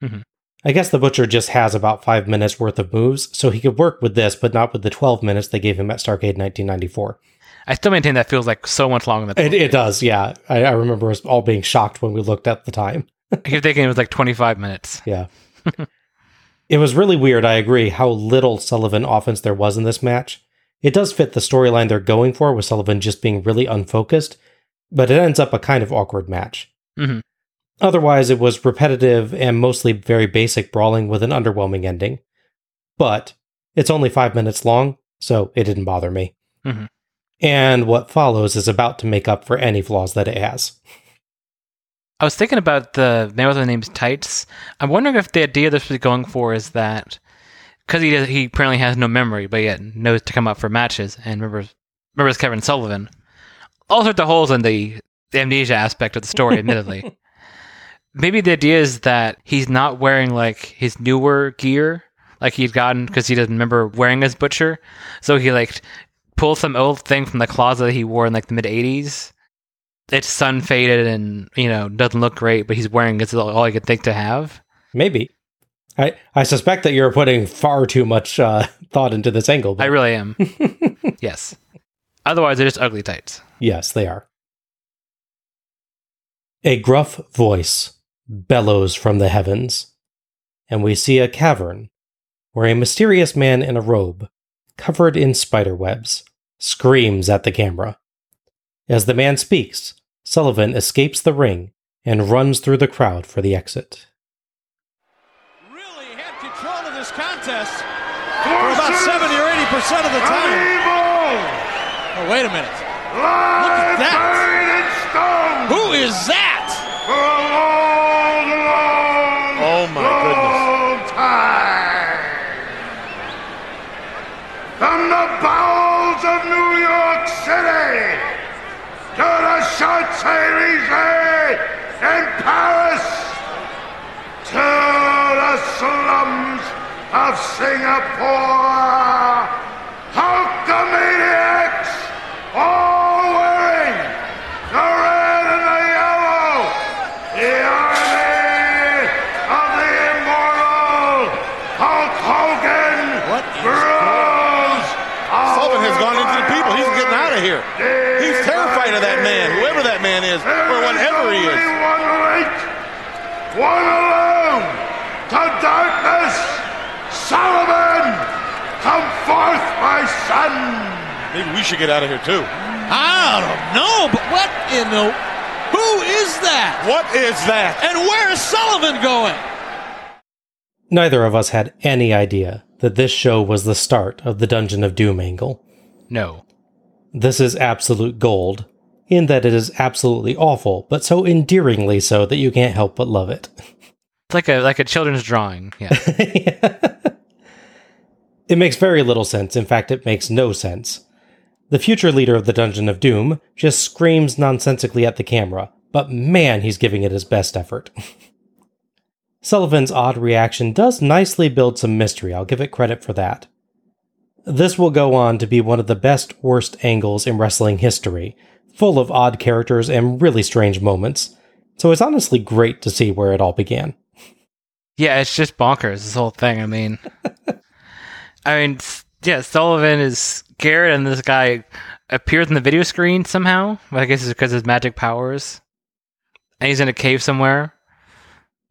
Mhm. I guess the Butcher just has about five minutes worth of moves, so he could work with this, but not with the 12 minutes they gave him at Starcade 1994. I still maintain that feels like so much longer than It, it does, yeah. I, I remember us all being shocked when we looked at the time. I keep thinking it was like 25 minutes. Yeah. it was really weird, I agree, how little Sullivan offense there was in this match. It does fit the storyline they're going for, with Sullivan just being really unfocused, but it ends up a kind of awkward match. Mhm. Otherwise, it was repetitive and mostly very basic brawling with an underwhelming ending. But it's only five minutes long, so it didn't bother me. Mhm. And what follows is about to make up for any flaws that it has. I was thinking about the man with the name's Tights. I'm wondering if the idea this was going for is that because he does, he apparently has no memory, but yet knows to come up for matches and remembers remembers Kevin Sullivan. All sorts of holes in the, the amnesia aspect of the story, admittedly. Maybe the idea is that he's not wearing like his newer gear, like he'd gotten because he doesn't remember wearing his butcher. So he like pulls some old thing from the closet that he wore in like the mid '80s. It's sun faded and you know doesn't look great, but he's wearing it's all I could think to have. Maybe. I, I suspect that you're putting far too much uh, thought into this angle. I really am. yes. Otherwise, they're just ugly tights. yes, they are. A gruff voice bellows from the heavens, and we see a cavern where a mysterious man in a robe, covered in spider webs, screams at the camera. As the man speaks, Sullivan escapes the ring and runs through the crowd for the exit. Really had control of this contest for about 70 or 80 percent of the time. Oh, wait a minute. Look at that. Who is that? Oh my goodness. From the bowels of New York City to the Champs-Élysées in Paris to the slums of Singapore. Hulkamaniacs, all wearing the red and the yellow, the army of the immortal Hulk Hogan. What is Sullivan has gone into the people. He's getting out of here. He's terrified of that man, whoever that man is, or whatever he is. One light, one alone, to darkness. Sullivan, come forth, my son. Maybe we should get out of here too. I don't know, but what in the. Who is that? What is that? And where is Sullivan going? Neither of us had any idea that this show was the start of the Dungeon of Doom angle. No. This is absolute gold, in that it is absolutely awful, but so endearingly so that you can't help but love it. It's like a like a children's drawing. Yeah. It makes very little sense. In fact, it makes no sense. The future leader of the Dungeon of Doom just screams nonsensically at the camera, but man, he's giving it his best effort. Sullivan's odd reaction does nicely build some mystery, I'll give it credit for that. This will go on to be one of the best worst angles in wrestling history, full of odd characters and really strange moments. So it's honestly great to see where it all began. yeah, it's just bonkers. This whole thing. I mean, I mean, yeah. Sullivan is scared, and this guy appears on the video screen somehow. But I guess it's because of his magic powers. And he's in a cave somewhere,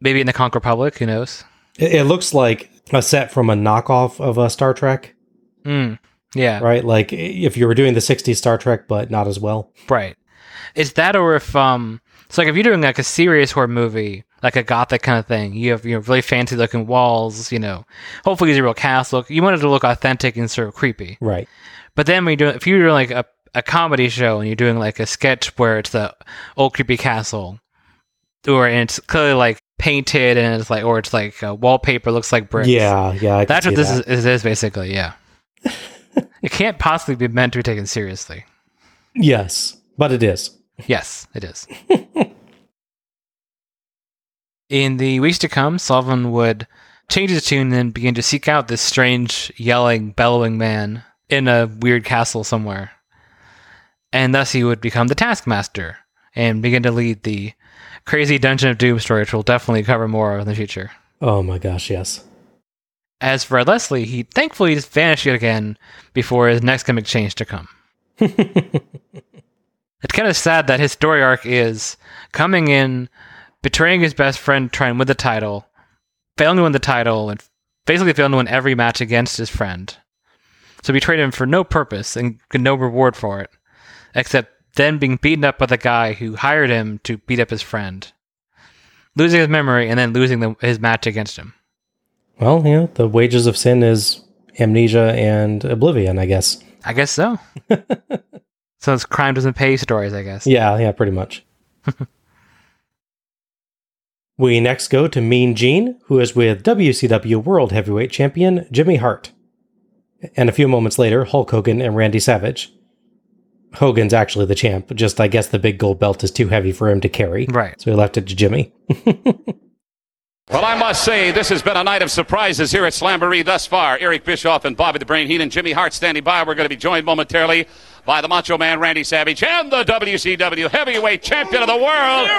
maybe in the Conch Republic. Who knows? It, it looks like a set from a knockoff of a Star Trek. Mm, yeah. right? Like if you were doing the 60s Star Trek, but not as well. Right. Is that or if um so like if you're doing like a serious horror movie, like a gothic kind of thing, you have you know really fancy looking walls, you know, hopefully it's a real castle. You want it to look authentic and sort of creepy. Right. But then when you do if you're doing like a, a comedy show and you're doing like a sketch where it's the old creepy castle, or and it's clearly like painted and it's like or it's like uh, wallpaper looks like bricks. Yeah, yeah. I That's what this that. is, is, is basically, yeah. it can't possibly be meant to be taken seriously. Yes, but it is. Yes, it is. In the weeks to come, Sullivan would change his tune and begin to seek out this strange, yelling, bellowing man in a weird castle somewhere. And thus he would become the Taskmaster and begin to lead the crazy Dungeon of Doom story, which we'll definitely cover more in the future. Oh my gosh, yes. As for Leslie, he thankfully just vanished yet again before his next gimmick change to come. It's kind of sad that his story arc is coming in, betraying his best friend, trying to win the title, failing to win the title, and basically failing to win every match against his friend. So he betrayed him for no purpose and no reward for it, except then being beaten up by the guy who hired him to beat up his friend, losing his memory, and then losing the, his match against him. Well, you know, the wages of sin is amnesia and oblivion, I guess. I guess so. so it's crime doesn't pay stories, I guess. Yeah, yeah, pretty much. We next go to Mean Gene, who is with WCW World Heavyweight Champion Jimmy Hart. And a few moments later, Hulk Hogan and Randy Savage. Hogan's actually the champ, just I guess the big gold belt is too heavy for him to carry. Right. So he left it to Jimmy. Well, I must say, this has been a night of surprises here at Slamboree thus far. Eric Bischoff and Bobby the Brain Heenan, and Jimmy Hart standing by. We're going to be joined momentarily by the Macho Man Randy Savage and the WCW Heavyweight Champion of the world.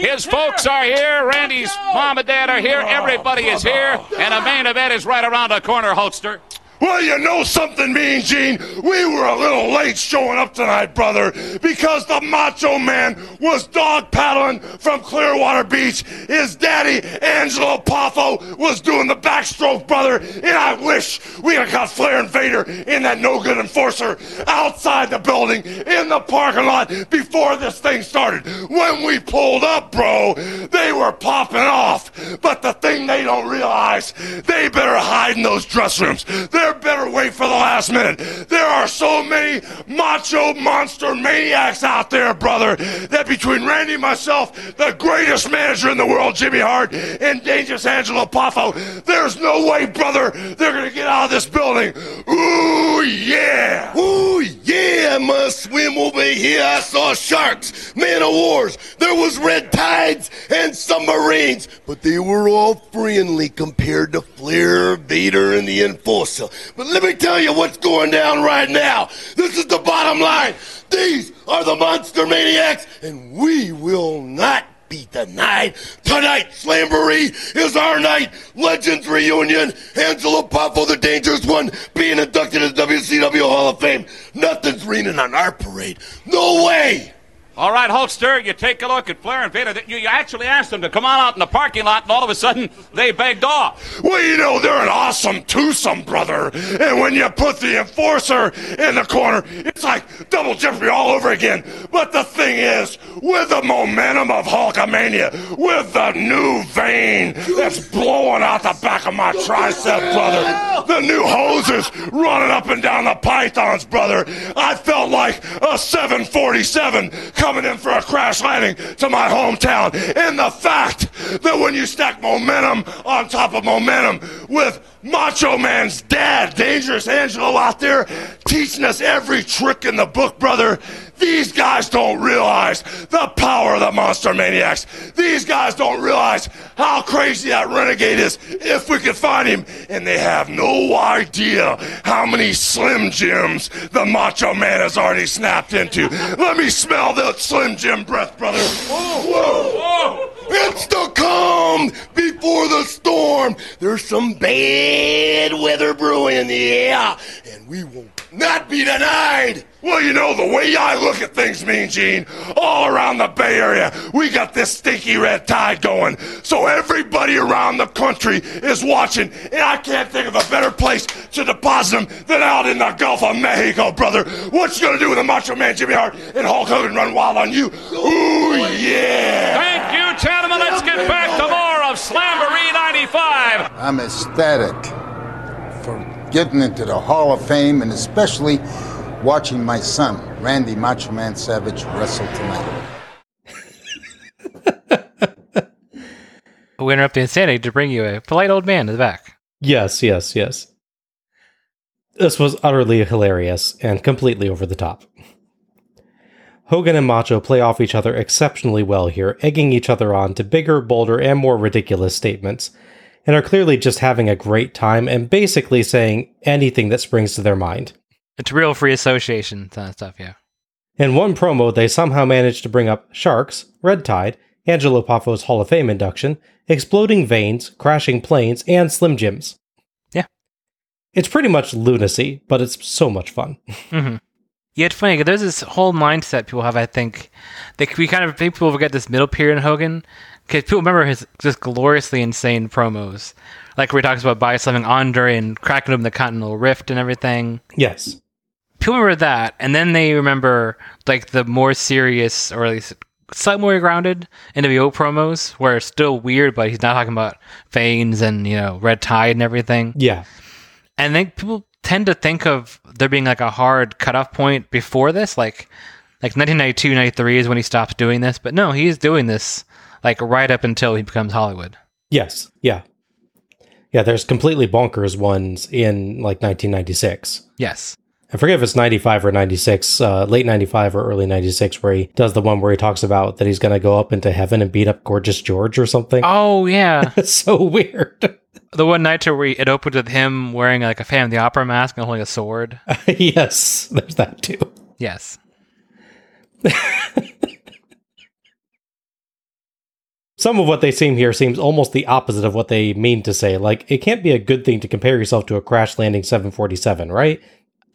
His folks are here. Randy's mom and dad are here. Everybody is here. And the main event is right around the corner, Hulkster. Well, you know something, Mean Gene? We were a little late showing up tonight, brother, because the Macho Man was dog paddling from Clearwater Beach. His daddy, Angelo Poffo, was doing the backstroke, brother, and I wish we had got Flair and Vader in that no good enforcer outside the building in the parking lot before this thing started. When we pulled up, bro, they were popping off. But the thing they don't realize, they better hide in those dress rooms. They better wait for the last minute. There are so many macho monster maniacs out there, brother, that between Randy and myself, the greatest manager in the world, Jimmy Hart, and Dangerous Angelo Poffo, there's no way, brother, they're gonna get out of this building. Ooh, yeah! Ooh, yeah, I must swim over here. I saw sharks, man of wars. There was red tides and submarines, but they were all friendly compared to Flair, Vader, and the Enforcer. But let me tell you what's going down right now. This is the bottom line. These are the monster maniacs, and we will not be denied. Tonight, Slamboree is our night. Legends reunion. Angelo Poffo, the dangerous one, being inducted into WCW Hall of Fame. Nothing's raining on our parade. No way. All right, Hulkster, you take a look at Flair and Vader. You, you actually asked them to come on out in the parking lot, and all of a sudden, they begged off. Well, you know, they're an awesome twosome, brother. And when you put the enforcer in the corner, it's like double jeopardy all over again. But the thing is, with the momentum of Hulkamania, with the new vein that's blowing out the back of my tricep, brother, the new hoses running up and down the pythons, brother, I felt like a 747 coming in for a crash landing to my hometown. And the fact that when you stack momentum on top of momentum with Macho Man's dad, Dangerous Angelo, out there teaching us every trick in the book, brother. These guys don't realize the power of the Monster Maniacs. These guys don't realize how crazy that renegade is if we could find him. And they have no idea how many Slim Jims the Macho Man has already snapped into. Let me smell that Slim Jim breath, brother. Whoa! It's the calm before the storm. There's some bad weather brewing in the air, and we will not be denied. Well, you know, the way I look at things, Mean Gene, all around the Bay Area, we got this stinky red tide going. So everybody around the country is watching, and I can't think of a better place to deposit them than out in the Gulf of Mexico, brother. What you gonna do with the Macho Man Jimmy Hart and Hulk Hogan run wild on you? Ooh, yeah! Thank you, gentlemen. Let's get back to more of Slamboree 95. I'm ecstatic for getting into the Hall of Fame and especially watching my son, Randy Macho Man Savage, wrestle tonight. We interrupt the insanity to bring you a polite old man to the back. Yes, yes, yes. This was utterly hilarious and completely over the top. Hogan and Macho play off each other exceptionally well here, egging each other on to bigger, bolder, and more ridiculous statements, and are clearly just having a great time and basically saying anything that springs to their mind. It's real free association kind of stuff, yeah. In one promo, they somehow managed to bring up Sharks, Red Tide, Angelo Poffo's Hall of Fame induction, exploding veins, crashing planes, and Slim Jims. Yeah. It's pretty much lunacy, but it's so much fun. Mm-hmm. Yeah, it's funny. There's this whole mindset people have. I think they we kind of think people forget this middle period in Hogan because people remember his just gloriously insane promos, like where he talks about buying something Andre and cracking open the Continental Rift and everything. Yes. People remember that, and then they remember like the more serious, or at least slightly more grounded NWO promos, where it's still weird, but he's not talking about veins and you know red tide and everything. Yeah. And then people tend to think of there being like a hard cutoff point before this, like like 1992, 93 is when he stops doing this. But no, he's doing this like right up until he becomes Hollywood. Yes, yeah. Yeah, there's completely bonkers ones in like 1996. Yes. I forget if it's 95 or 96, uh, late 95 or early 96, where he does the one where he talks about that he's going to go up into heaven and beat up Gorgeous George or something. Oh yeah, it's so weird. the one night where it opened with him wearing like a Phantom of the Opera mask and holding a sword. yes, there's that too. Yes. Some of what they seem here seems almost the opposite of what they mean to say. Like, it can't be a good thing to compare yourself to a crash landing 747, right?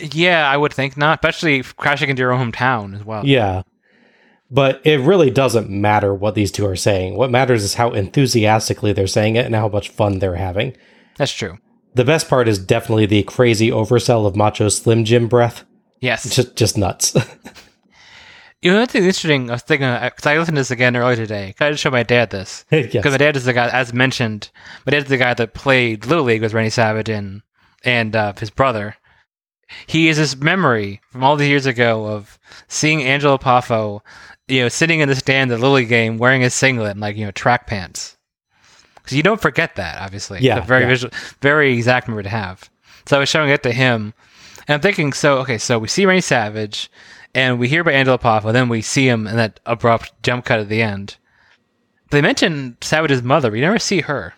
Yeah, I would think not, especially crashing into your own hometown as well. Yeah. But it really doesn't matter what these two are saying. What matters is how enthusiastically they're saying it and how much fun they're having. That's true. The best part is definitely the crazy oversell of Macho Slim Jim breath. Yes. Just just nuts. You know, that's interesting. I was thinking because I listened to this again earlier today. I just showed my dad this because yes. my dad is the guy, as mentioned. My dad's the guy that played Little League with Randy Savage and and uh, his brother. He has this memory from all these years ago of seeing Angelo Poffo, you know, sitting in the stand at the Little game wearing his singlet and like you know track pants. Because you don't forget that, obviously. Yeah, it's a very yeah. visual, very exact memory to have. So I was showing it to him, and I'm thinking, so okay, so we see Randy Savage, and we hear about Angelo Poffo, then we see him in that abrupt jump cut at the end. They mention Savage's mother. We never see her.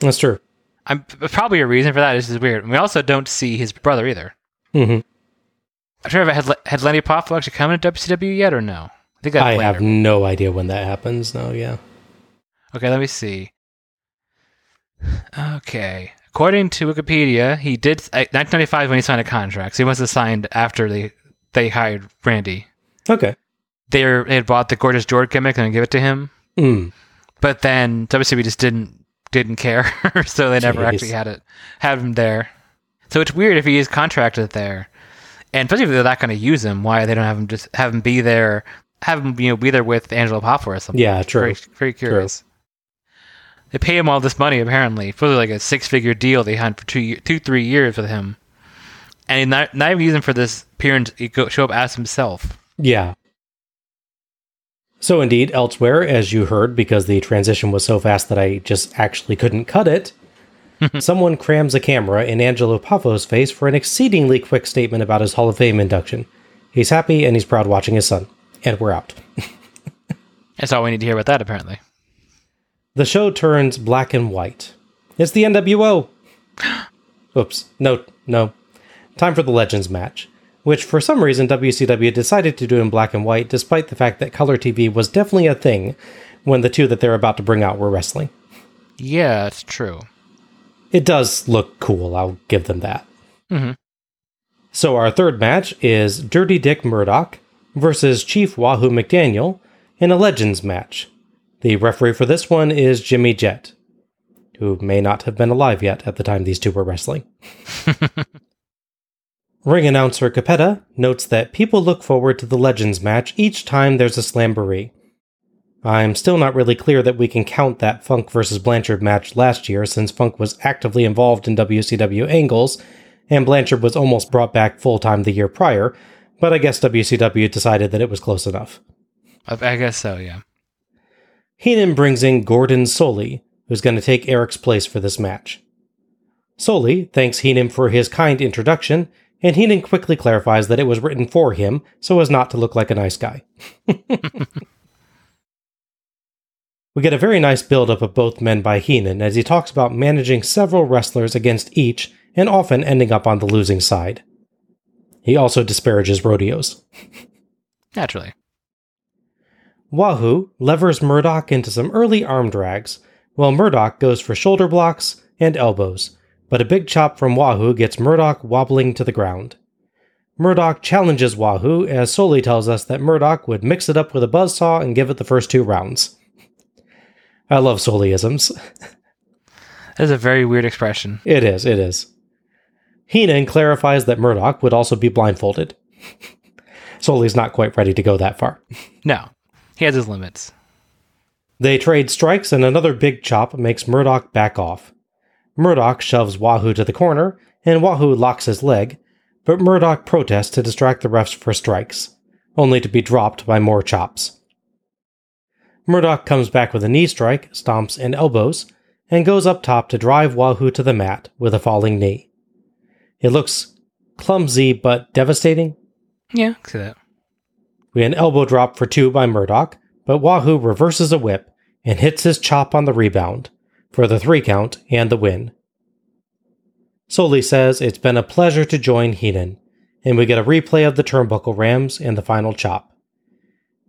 That's true. I'm probably a reason for that. This is weird. And we also don't see his brother either. Hmm I'm sure if I had had Lenny Poffo actually come into WCW yet or no. I think I later. have no idea when that happens. No, yeah. Okay, let me see. Okay. According to Wikipedia, he did uh, 1995 when he signed a contract. So he must have signed after they they hired Randy. Okay. They were, they had bought the Gorgeous George gimmick and give it to him, Mm. but then WCW just didn't didn't care, so they never Jeez. actually had it had him there. So it's weird if he is contracted there, and especially if they're not going to use him. Why they don't have him just have him be there, have him you know be there with Angelo Poffo or something? Yeah, true. Very, very curious. They pay him all this money apparently, probably like a six-figure deal they had for two, two, three years with him, and he not not even use him for this appearance. He go show up as himself. Yeah. So indeed, elsewhere, as you heard, because the transition was so fast that I just actually couldn't cut it, someone crams a camera in Angelo Poffo's face for an exceedingly quick statement about his Hall of Fame induction. He's happy and he's proud watching his son. And we're out. That's all we need to hear about that. Apparently, The show turns black and white. It's the NWO. Oops. No, no. Time for the Legends match, which for some reason WCW decided to do in black and white, despite the fact that color TV was definitely a thing when the two that they're about to bring out were wrestling. yeah, it's true. It does look cool, I'll give them that. Mhm. So our third match is Dirty Dick Murdoch versus Chief Wahoo McDaniel in a Legends match. The referee for this one is Jimmy Jett, who may not have been alive yet at the time these two were wrestling. Ring announcer Cappetta notes that people look forward to the Legends match each time there's a slamboree. I'm still not really clear that we can count that Funk versus Blanchard match last year since Funk was actively involved in WCW angles and Blanchard was almost brought back full time the year prior, but I guess WCW decided that it was close enough. I, guess so. Yeah. Heenan brings in Gordon Solie, who's going to take Eric's place for this match. Solie thanks Heenan for his kind introduction, and Heenan quickly clarifies that it was written for him so as not to look like a nice guy. we get a very nice build up of both men by Heenan as he talks about managing several wrestlers against each and often ending up on the losing side. He also disparages rodeos. Naturally. Wahoo levers Murdoch into some early arm drags, while Murdoch goes for shoulder blocks and elbows, but a big chop from Wahoo gets Murdoch wobbling to the ground. Murdoch challenges Wahoo as Solie tells us that Murdoch would mix it up with a buzzsaw and give it the first two rounds. I love Solieisms. That is a very weird expression. It is, it is. Heenan clarifies that Murdoch would also be blindfolded. Solie's not quite ready to go that far. No, he has his limits. They trade strikes, and another big chop makes Murdoch back off. Murdoch shoves Wahoo to the corner, and Wahoo locks his leg, but Murdoch protests to distract the refs for strikes, only to be dropped by more chops. Murdoch comes back with a knee strike, stomps, and elbows, and goes up top to drive Wahoo to the mat with a falling knee. It looks clumsy but devastating. Yeah, see that. We had an elbow drop for two by Murdoch, but Wahoo reverses a whip and hits his chop on the rebound for the three count and the win. Solie says it's been a pleasure to join Heenan, and we get a replay of the turnbuckle rams and the final chop.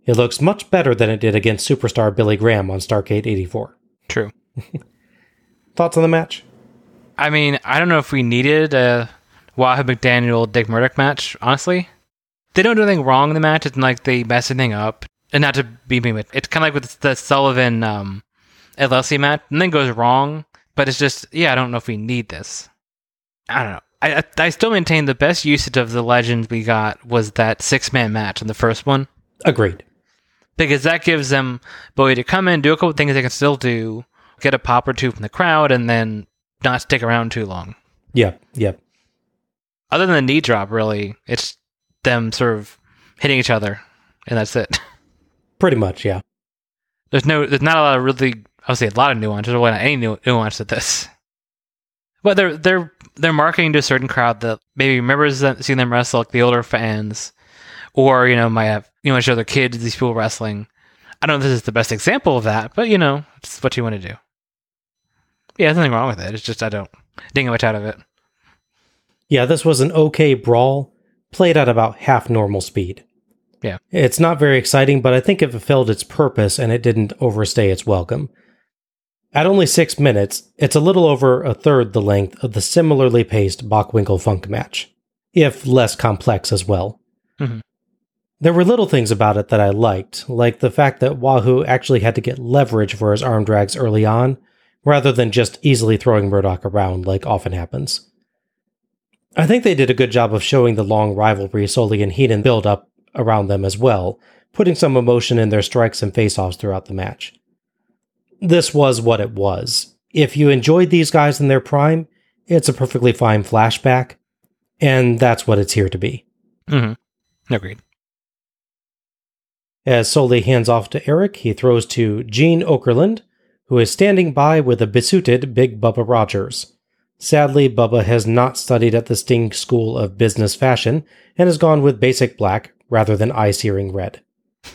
It looks much better than it did against superstar Billy Graham on Starcade 84. True. Thoughts on the match? I mean, I don't know if we needed a Wahoo McDaniel Dick Murdoch match, honestly. They don't do anything wrong in the match. It's like they mess anything up. And not to be mean with it's kind of like with the Sullivan um, LLC match. Nothing goes wrong, but it's just, yeah, I don't know if we need this. I don't know. I, I, I still maintain the best usage of the legends we got was that six man match in the first one Agreed. Because that gives them ability to come in, do a couple things they can still do, get a pop or two from the crowd, and then not stick around too long. Yeah, yeah. Other than the knee drop, really, it's them sort of hitting each other, and that's it. Pretty much, yeah. There's no, there's not a lot of really, I would say a lot of nuance. There's really not any nu- nuance to this. But they're they're they're marketing to a certain crowd that maybe remembers them, seeing them wrestle, like the older fans, or you know might have you want to show their kids these people wrestling. I don't know if this is the best example of that, but you know it's what you want to do. Yeah, there's nothing wrong with it. It's just I don't didn't get much out of it. Yeah, this was an okay brawl, played at about half normal speed. Yeah. It's not very exciting, but I think it fulfilled its purpose and it didn't overstay its welcome. At only six minutes, it's a little over a third the length of the similarly paced Bockwinkel Funk match, if less complex as well. Mhm. There were little things about it that I liked, like the fact that Wahoo actually had to get leverage for his arm drags early on, rather than just easily throwing Murdoch around like often happens. I think they did a good job of showing the long rivalry Solie and Heenan build up around them as well, putting some emotion in their strikes and face-offs throughout the match. This was what it was. If you enjoyed these guys in their prime, it's a perfectly fine flashback, and that's what it's here to be. Mm-hmm. Agreed. As Solie hands off to Eric, he throws to Gene Okerlund, who is standing by with a besuited Big Bubba Rogers. Sadly, Bubba has not studied at the Sting School of Business Fashion and has gone with basic black rather than eye searing red.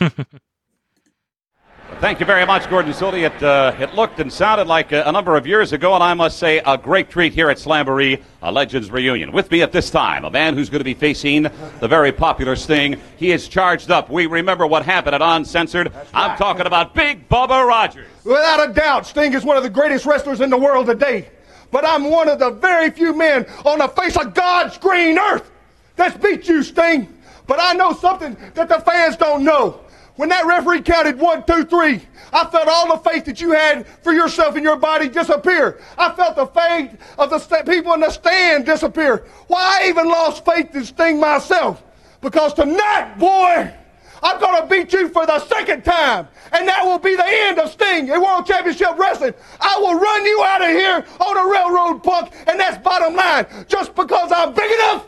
Thank you very much, Gordon Solie. It, uh, it looked and sounded like a, a number of years ago, and I must say, a great treat here at Slamboree, a Legends reunion. With me at this time, a man who's going to be facing the very popular Sting. He is charged up. We remember what happened at Uncensored. I'm talking about Big Bubba Rogers. Without a doubt, Sting is one of the greatest wrestlers in the world today. But I'm one of the very few men on the face of God's green earth that's beat you, Sting. But I know something that the fans don't know. When that referee counted one, two, three, I felt all the faith that you had for yourself and your body disappear. I felt the faith of the sta- people in the stand disappear. Why I even lost faith in Sting myself? Because tonight, boy, I'm going to beat you for the second time. And that will be the end of Sting in World Championship Wrestling. I will run you out of here on a railroad punk, and that's bottom line. Just because I'm big enough,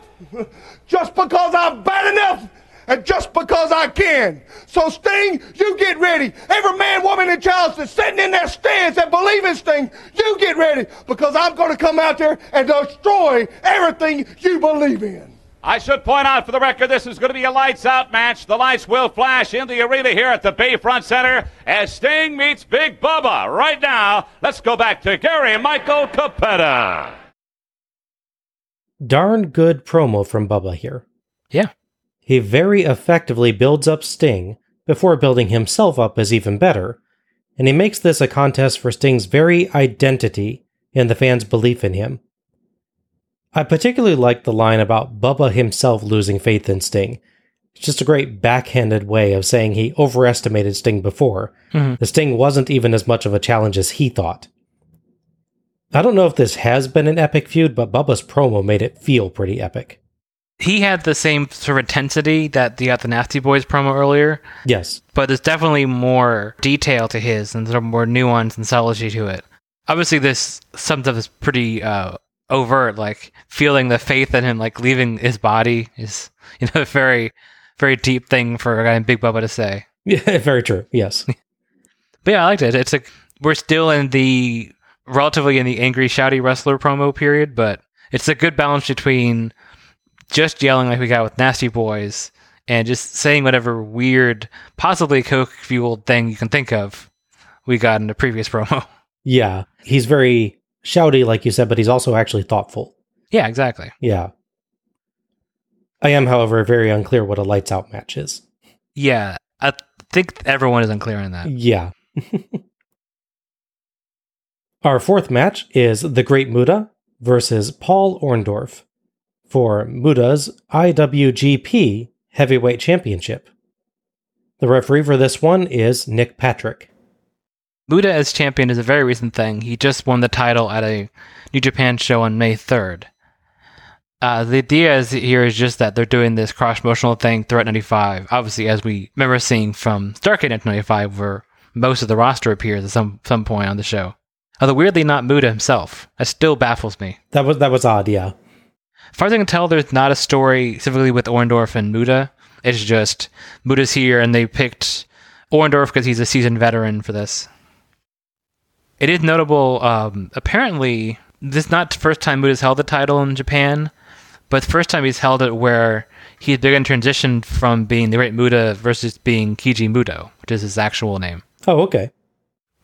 just because I'm bad enough, and just because I can. So, Sting, you get ready. Every man, woman, and child that's sitting in their stands that believe in Sting, you get ready because I'm going to come out there and destroy everything you believe in. I should point out for the record, this is going to be a lights out match. The lights will flash in the arena here at the Bayfront Center as Sting meets Big Bubba. Right now, let's go back to Gary Michael Cappetta. Darn good promo from Bubba here. Yeah. He very effectively builds up Sting before building himself up as even better, and he makes this a contest for Sting's very identity and the fans' belief in him. I particularly like the line about Bubba himself losing faith in Sting. It's just a great backhanded way of saying he overestimated Sting before. Mm-hmm. The Sting wasn't even as much of a challenge as he thought. I don't know if this has been an epic feud, but Bubba's promo made it feel pretty epic. He had the same sort of intensity that the, uh, the Nasty Boys promo earlier, Yes, but there's definitely more detail to his and sort of more nuance and subtlety to it. Obviously, this some stuff is pretty uh, overt, like feeling the faith in him, like leaving his body is you know a very very deep thing for a guy in Big Bubba to say. yeah, very true. Yes, But yeah, I liked it. It's a we're still in the relatively in the angry, shouty wrestler promo period, but it's a good balance between just yelling like we got with Nasty Boys and just saying whatever weird, possibly coke fueled thing you can think of. We got in the previous promo. Yeah, he's very shouty, like you said, but he's also actually thoughtful. Yeah, exactly. Yeah. I am, however, very unclear what a lights out match is. Yeah, I think everyone is unclear on that. Yeah. Our fourth match is The Great Muta versus Paul Orndorff for Muta's IWGP Heavyweight Championship. The referee for this one is Nick Patrick. Muta as champion is a very recent thing. He just won the title at a New Japan show on May 3rd. Uh, the idea is here is just that they're doing this cross promotional thing throughout 95. Obviously, as we remember seeing from Starcade 1995, where most of the roster appears at some, some point on the show. Although weirdly not Muta himself. That still baffles me. That was that was odd, yeah. As far as I can tell, there's not a story specifically with Orndorff and Muta. It's just Muta's here and they picked Orndorff because he's a seasoned veteran for this. It is notable, um, apparently, this is not the first time Muta's held the title in Japan, but the first time he's held it where he's begun transition from being the Great Muta versus being Keiji Muto, which is his actual name. Oh, okay.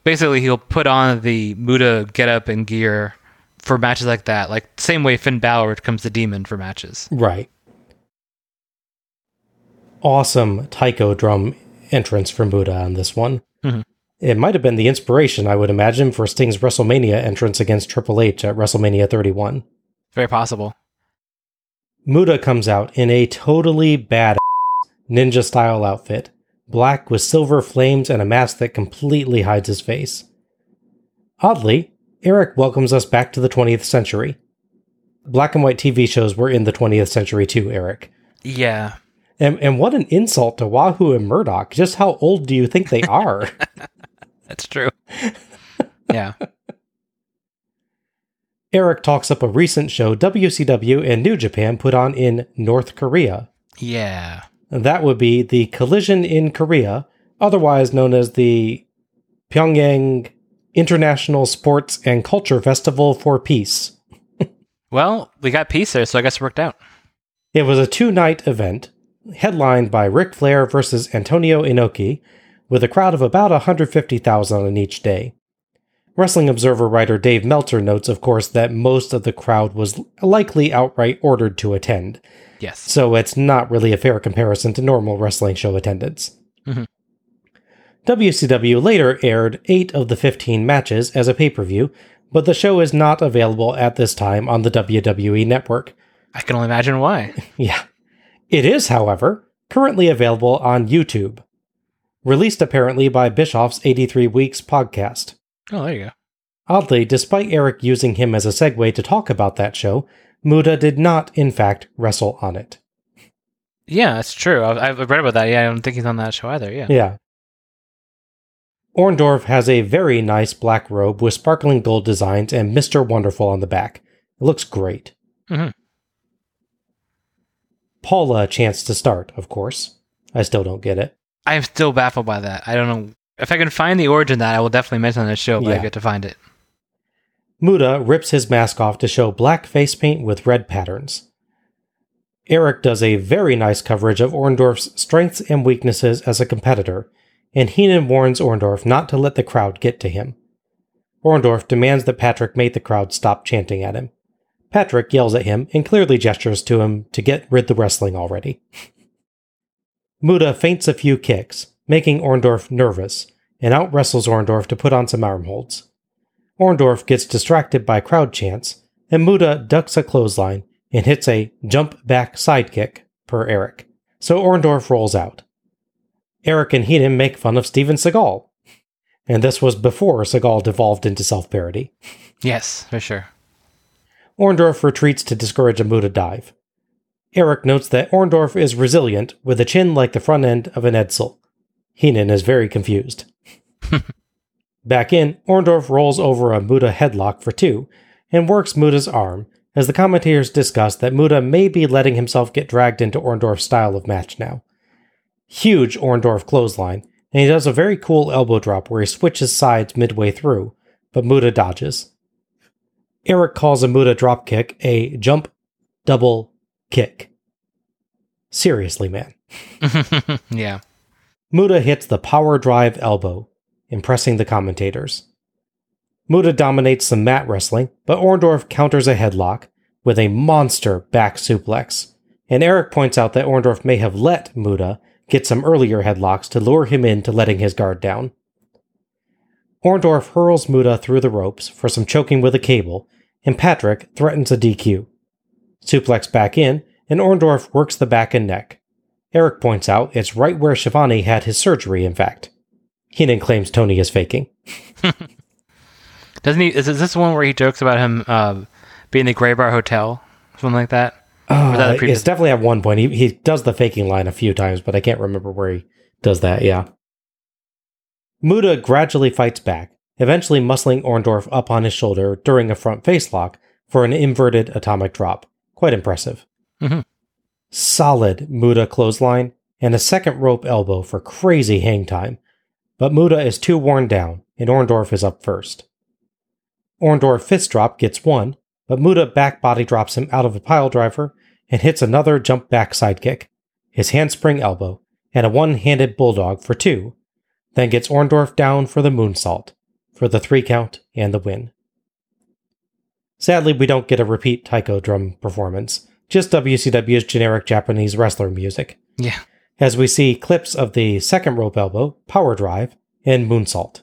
Basically, he'll put on the Muta getup and gear for matches like that, like same way Finn Balor becomes the Demon for matches. Right. Awesome taiko drum entrance from Muta on this one. Mhm. It might have been the inspiration, I would imagine, for Sting's WrestleMania entrance against Triple H at WrestleMania 31. Very possible. Muta comes out in a totally bad ninja style outfit, black with silver flames and a mask that completely hides his face. Oddly, Eric welcomes us back to the 20th century. Black and white TV shows were in the 20th century too, Eric. Yeah. And, and what an insult to Wahoo and Murdoch. Just how old do you think they are? That's true. yeah. Eric talks up a recent show WCW and New Japan put on in North Korea. Yeah. That would be the Collision in Korea, otherwise known as the Pyongyang International Sports and Culture Festival for Peace. Well, we got peace there, so I guess it worked out. It was a two night event, headlined by Ric Flair versus Antonio Inoki, with a crowd of about 150,000 on each day. Wrestling Observer writer Dave Meltzer notes, of course, that most of the crowd was likely outright ordered to attend, Yes. so it's not really a fair comparison to normal wrestling show attendance. Mhm. WCW later aired 8 of the 15 matches as a pay per view, but the show is not available at this time on the WWE network. I can only imagine why. Yeah. It is, however, currently available on YouTube. Released apparently by Bischoff's 83 Weeks podcast. Oh, there you go. Oddly, despite Eric using him as a segue to talk about that show, Muta did not, in fact, wrestle on it. Yeah, that's true. I- I've read about that. Yeah, I don't think he's on that show either. Yeah. Yeah. Orndorff has a very nice black robe with sparkling gold designs and Mr. Wonderful on the back. It looks great. Mhm. Paula chance to start, of course. I still don't get it. I'm still baffled by that. I don't know. If I can find the origin of that, I will definitely mention on the show, but I get to find it. Muta rips his mask off to show black face paint with red patterns. Eric does a very nice coverage of Orndorff's strengths and weaknesses as a competitor, and Heenan warns Orndorff not to let the crowd get to him. Orndorff demands that Patrick make the crowd stop chanting at him. Patrick yells at him and clearly gestures to him to get rid the wrestling already. Muta feints a few kicks, making Orndorff nervous, and out wrestles Orndorff to put on some arm holds. Orndorff gets distracted by crowd chants, and Muta ducks a clothesline and hits a jump back sidekick per Eric. So Orndorff rolls out. Eric and Heenan make fun of Steven Seagal. And this was before Seagal devolved into self parody. Yes, for sure. Orndorff retreats to discourage a Muta dive. Eric notes that Orndorff is resilient with a chin like the front end of an Edsel. Heenan is very confused. Back in, Orndorff rolls over a Muta headlock for two and works Muta's arm as the commentators discuss that Muta may be letting himself get dragged into Orndorff's style of match now. Huge Orndorff clothesline, and he does a very cool elbow drop where he switches sides midway through, but Muta dodges. Eric calls a Muta drop kick a jump double kick. Seriously, man. yeah. Muta hits the power drive elbow, impressing the commentators. Muta dominates some mat wrestling, but Orndorff counters a headlock with a monster back suplex. And Eric points out that Orndorff may have let Muta get some earlier headlocks to lure him into letting his guard down. Orndorff hurls Muta through the ropes for some choking with a cable, and Patrick threatens a DQ. Suplex back in, and Orndorff works the back and neck. Eric points out it's right where Schiavone had his surgery, in fact. Heenan claims Tony is faking. Doesn't he? Is, is this one where he jokes about him uh, being the Gray Bar Hotel, something like that? Uh, that previous- it's definitely at one point. He he does the faking line a few times, but I can't remember where he does that. Yeah. Muta gradually fights back, eventually muscling Orndorff up on his shoulder during a front face lock for an inverted atomic drop. Quite impressive. Mm-hmm. Solid Muta clothesline and a second rope elbow for crazy hang time, but Muta is too worn down, and Orndorff is up first. Orndorff fist drop gets one, but Muta back body drops him out of a pile driver and hits another jump back sidekick, his handspring elbow, and a one handed bulldog for two, then gets Orndorff down for the moonsault, for the three count and the win. Sadly, we don't get a repeat taiko drum performance, just WCW's generic Japanese wrestler music. Yeah. As we see clips of the second rope elbow, power drive, and moonsault.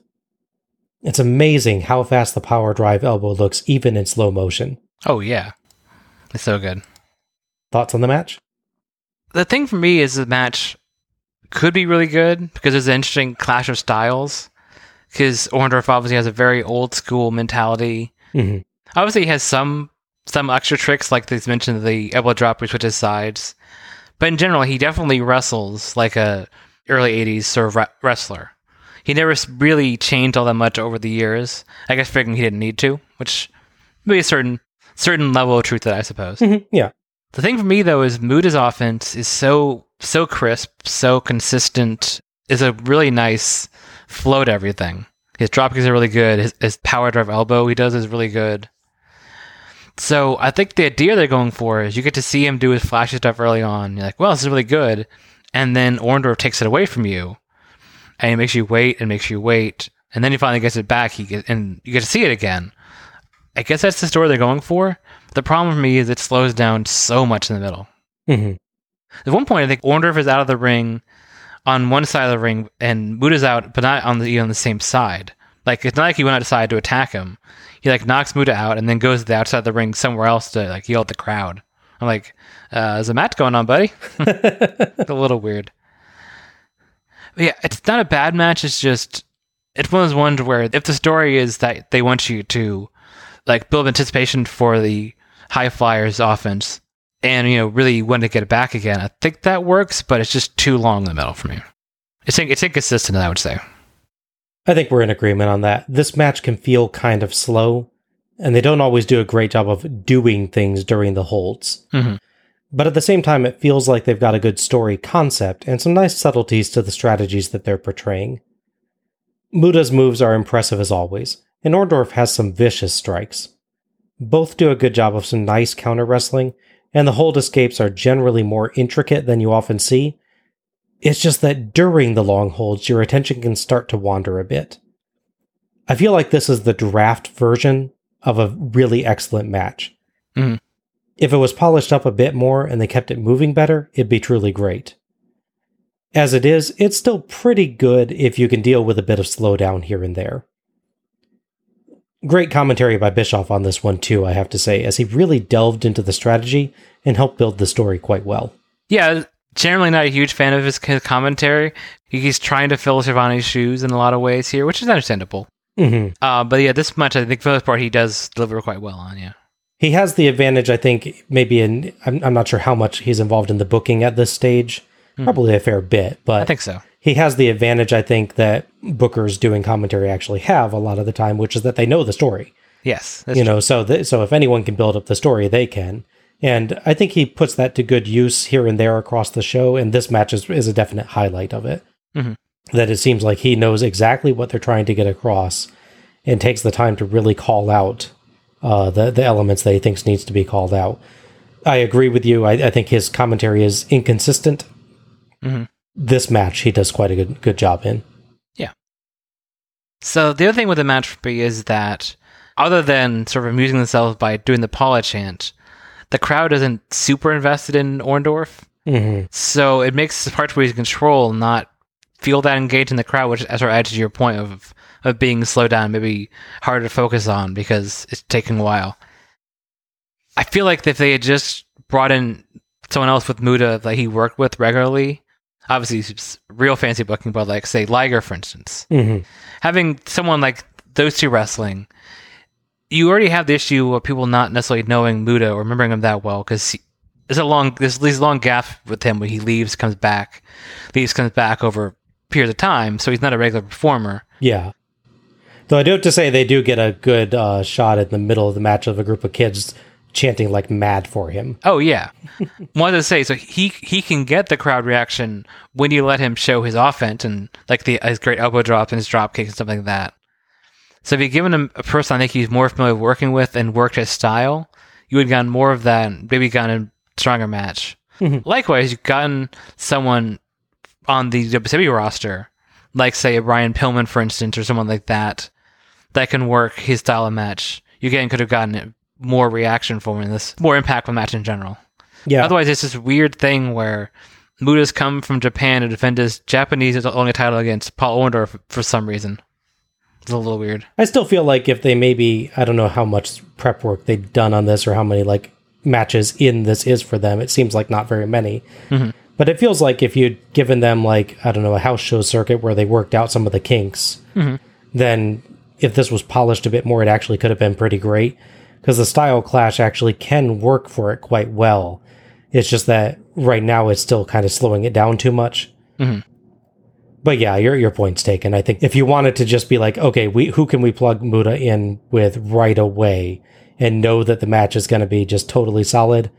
It's amazing how fast the power drive elbow looks even in slow motion. Oh yeah. It's so good. Thoughts on the match? The thing for me is the match could be really good because there's an interesting clash of styles. Because Orndorff obviously has a very old school mentality. Mm-hmm. Obviously, he has some some extra tricks, like he's mentioned the elbow drop, which switches sides. But in general, he definitely wrestles like a early '80s sort of re- wrestler. He never really changed all that much over the years. I guess figuring he didn't need to, which be a certain certain level of truth that I suppose. Mm-hmm. Yeah. The thing for me though is Muta's offense is so so crisp, so consistent. Is a really nice flow to everything. His drop kicks are really good. His, his power drive elbow he does is really good. So I think the idea they're going for is you get to see him do his flashy stuff early on. You're like, well, this is really good, and then Orndorff takes it away from you, and he makes you wait and makes you wait, and then he finally gets it back. He get, and you get to see it again. I guess that's the story they're going for. The problem for me is it slows down so much in the middle. Mm-hmm. At one point, I think Orndorff is out of the ring on one side of the ring, and Muta's out, but not on the on the same side. Like it's not like he went outside to attack him. He like knocks Muta out and then goes to the outside of the ring somewhere else to like yell at the crowd. I'm like, uh, "Is a match going on, buddy?" It's a little weird. Yeah, it's not a bad match. It's just it's one of those ones where if the story is that they want you to like build anticipation for the high flyers offense and you know really want to get it back again, I think that works. But it's just too long in the middle for me. It's it's inconsistent, I would say. I think we're in agreement on that. This match can feel kind of slow, and they don't always do a great job of doing things during the holds. Mm-hmm. But at the same time, it feels like they've got a good story concept and some nice subtleties to the strategies that they're portraying. Muta's moves are impressive as always, and Orndorff has some vicious strikes. Both do a good job of some nice counter wrestling, and the hold escapes are generally more intricate than you often see. It's just that during the long holds, your attention can start to wander a bit. I feel like this is the draft version of a really excellent match. Mhm. If it was polished up a bit more and they kept it moving better, it'd be truly great. As it is, it's still pretty good if you can deal with a bit of slowdown here and there. Great commentary by Bischoff on this one, too, I have to say, as he really delved into the strategy and helped build the story quite well. Yeah, generally not a huge fan of his commentary. He's trying to fill Schiavone's shoes in a lot of ways here, which is understandable. Mm-hmm. Uh, but yeah, this much I think for the most part he does deliver quite well on. Yeah. He has the advantage, I think, maybe in, I'm, I'm not sure how much he's involved in the booking at this stage. Probably a fair bit, but I think so. he has the advantage, I think, that bookers doing commentary actually have a lot of the time, which is that they know the story. Yes. You true. know, so th- so if anyone can build up the story, they can. And I think he puts that to good use here and there across the show, and this match is, is a definite highlight of it. Mhm. that it seems like he knows exactly what they're trying to get across and takes the time to really call out uh, the the elements that he thinks needs to be called out. I agree with you. I, I think his commentary is inconsistent. Mhm. This match, he does quite a good good job in. Yeah. So the other thing with the match for me is that other than sort of amusing themselves by doing the Paula chant, the crowd isn't super invested in Orndorff. Mm-hmm. So it makes the parts where he's control not feel that engaged in the crowd, which sort of adds to your point of of being slowed down, maybe harder to focus on because it's taking a while. I feel like if they had just brought in someone else with Muta that he worked with regularly, obviously it's real fancy booking, but like say Liger, for instance, Mm-hmm. having someone like those two wrestling, you already have the issue of people not necessarily knowing Muta or remembering him that well because there's a long there's these long gaps with him when he leaves, comes back, leaves, comes back over periods of time, so he's not a regular performer. Yeah. Though I do have to say they do get a good uh, shot in the middle of the match of a group of kids chanting like mad for him. Oh yeah, wanted to say so he he can get the crowd reaction when you let him show his offense and like the his great elbow drop and his drop kick and stuff like that. So if you'd given him a person I think he's more familiar with working with and worked his style, you would have gotten more of that and maybe gotten a stronger match. Mhm. Likewise, you've gotten someone on the WWE roster, like say a Brian Pillman, for instance, or someone like that, that can work his style of match. You again could have gotten more reaction from in this more impactful match in general. Yeah. Otherwise, it's this weird thing where Muta's come from Japan to defend his Japanese only title against Paul Orndorff for some reason. It's a little weird. I still feel like if they maybe I don't know how much prep work they've done on this or how many like matches in this is for them. It seems like not very many. Mhm. But it feels like if you'd given them like I don't know a house show circuit where they worked out some of the kinks, Mhm. then if this was polished a bit more, it actually could have been pretty great because the style clash actually can work for it quite well. It's just that right now it's still kind of slowing it down too much. Mhm. But yeah, your your point's taken. I think if you wanted to just be like, okay, we who can we plug Muta in with right away and know that the match is going to be just totally solid,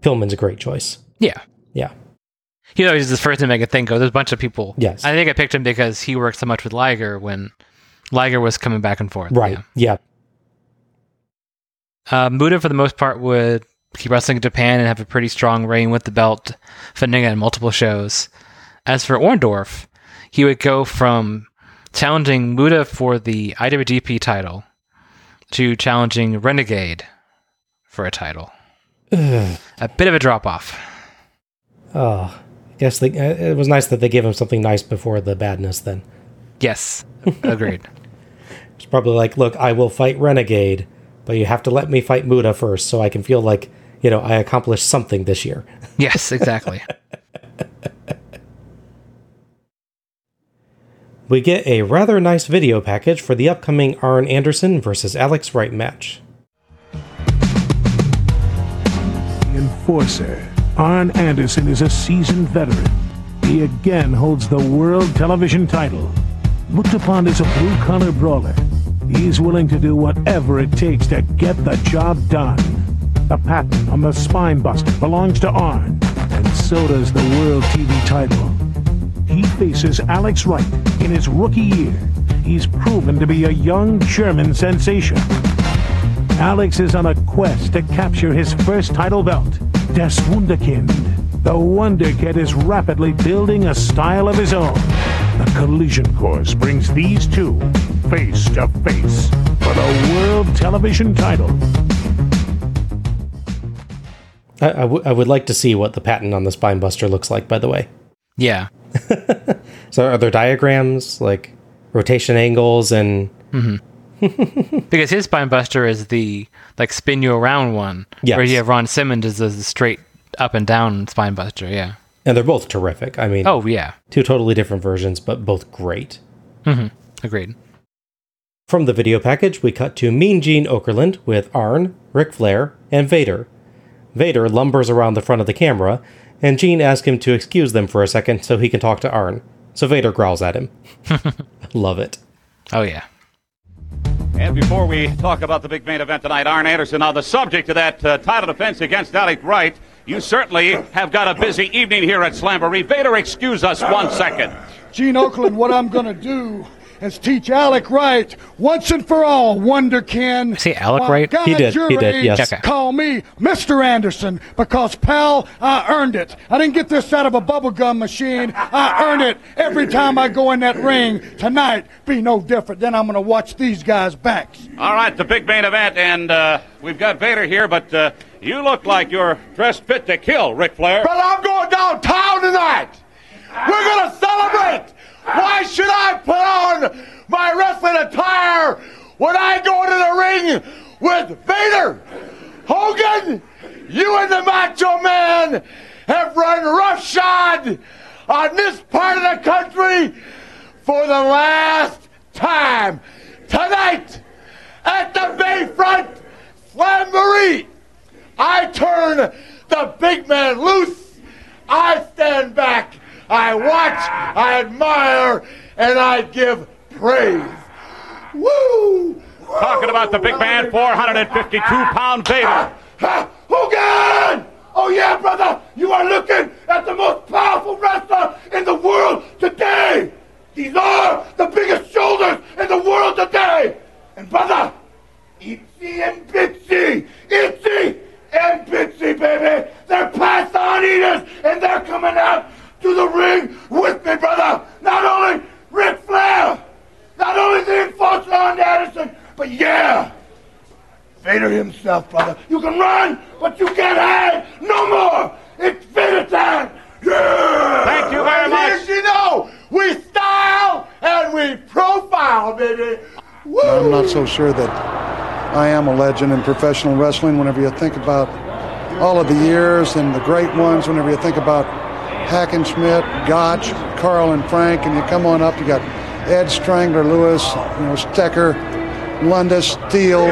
Pillman's a great choice. Yeah. Yeah. You know, he's the first thing I could think of. There's a bunch of people. Yes. I think I picked him because he worked so much with Liger when Liger was coming back and forth. Right. Yeah. Uh, Muta, for the most part, would keep wrestling in Japan and have a pretty strong reign with the belt, defending it in multiple shows. As for Orndorff, he would go from challenging Muta for the IWGP title to challenging Renegade for a title. Ugh. A bit of a drop off. Oh, I guess they, uh, it was nice that they gave him something nice before the badness. Then Yes, agreed. it's probably like, look, I will fight Renegade, but you have to let me fight Muta first, so I can feel like you know I accomplished something this year. yes, exactly. We get a rather nice video package for the upcoming Arn Anderson versus Alex Wright match. Enforcer. Arn Anderson is a seasoned veteran. He again holds the world television title. Looked upon as a blue collar brawler, he's willing to do whatever it takes to get the job done. The patent on the spine buster belongs to Arn, and so does the world TV title. He faces Alex Wright in his rookie year. He's proven to be a young German sensation. Alex is on a quest to capture his first title belt, Das Wunderkind. The Wonder Kid is rapidly building a style of his own. The collision course brings these two face to face for the world television title. I, I, w- I would like to see what the patent on the spine buster looks like. By the way, Yeah. so are there diagrams like rotation angles and mm-hmm. because his spine buster is the like spin you around one. Yes. Where you have Ron Simmons is the straight up and down spine buster, yeah. And they're both terrific. I mean, Oh yeah. two totally different versions, but both great. hmm Agreed. From the video package, we cut to Mean Gene Okerlund with Arn, Ric Flair, and Vader. Vader lumbers around the front of the camera, and Gene asks him to excuse them for a second so he can talk to Arn. So Vader growls at him. Love it. Oh yeah. And before we talk about the big main event tonight, Arn Anderson, on the subject of that uh, title defense against Alec Wright, you certainly have got a busy evening here at Slamboree. Vader, excuse us one second. Gene Okerlund, what I'm going to do is teach Alec Wright once and for all, Wonderkin. See Alec Why, Wright? guys He did, your he did, yes. Okay. Call me Mr. Anderson because, pal, I earned it. I didn't get this out of a bubblegum machine. I earn it every time I go in that ring. Tonight, be no different. Then I'm going to watch these guys' backs. All right, the big main event, and uh, we've got Vader here, but uh, you look like you're dressed fit to kill, Ric Flair. But I'm going downtown tonight. We're going to celebrate. Why should I put on my wrestling attire when I go to the ring with Vader? Hogan, you and the Macho Man have run roughshod on this part of the country for the last time. Tonight, at the Bayfront Slamboree, I turn the big man loose. I stand back. I watch. I admire. And I give praise. Woo! Talking about the big man, 452 pound Vader. Ha! Hogan! Oh yeah, brother! You are looking at the most powerful wrestler in the world today! These are the biggest shoulders in the world today! And brother, Itsy and Bitsy! Itsy and Bitsy, baby! They're python eaters, and they're coming out to the ring with me, brother! Not only Ric Flair! Not only the enforcer Arn Anderson, but yeah! Vader himself, brother. You can run, but you can't hide no more. It's Vader time. Yeah. Thank you very And much. As you know, we style and we profile, baby. Woo. I'm not so sure that I am a legend in professional wrestling. Whenever you think about all of the years and the great ones, whenever you think about Hackenschmidt, Gotch, Carl, and Frank, and you come on up, you got Ed Strangler, Lewis, you know, Stecker, Londos, Steele,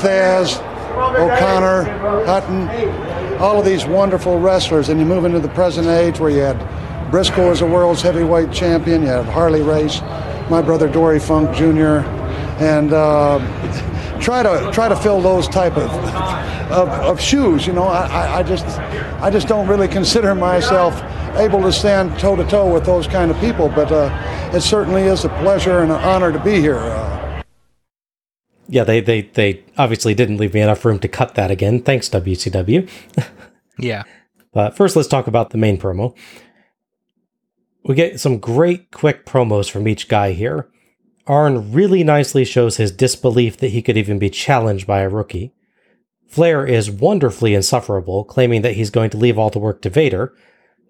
Thesz, O'Connor, Hutton, all of these wonderful wrestlers, and you move into the present age where you had Briscoe as a world's heavyweight champion, you had Harley Race, my brother Dory Funk Jr., and uh, try to try to fill those type of of, of shoes. You know, I, I, I just I just don't really consider myself able to stand toe to toe with those kind of people, but uh, it certainly is a pleasure and an honor to be here. Uh, Yeah, they, they, they obviously didn't leave me enough room to cut that again. Thanks, WCW. Yeah. But first, let's talk about the main promo. We get some great quick promos from each guy here. Arn really nicely shows his disbelief that he could even be challenged by a rookie. Flair is wonderfully insufferable, claiming that he's going to leave all the work to Vader,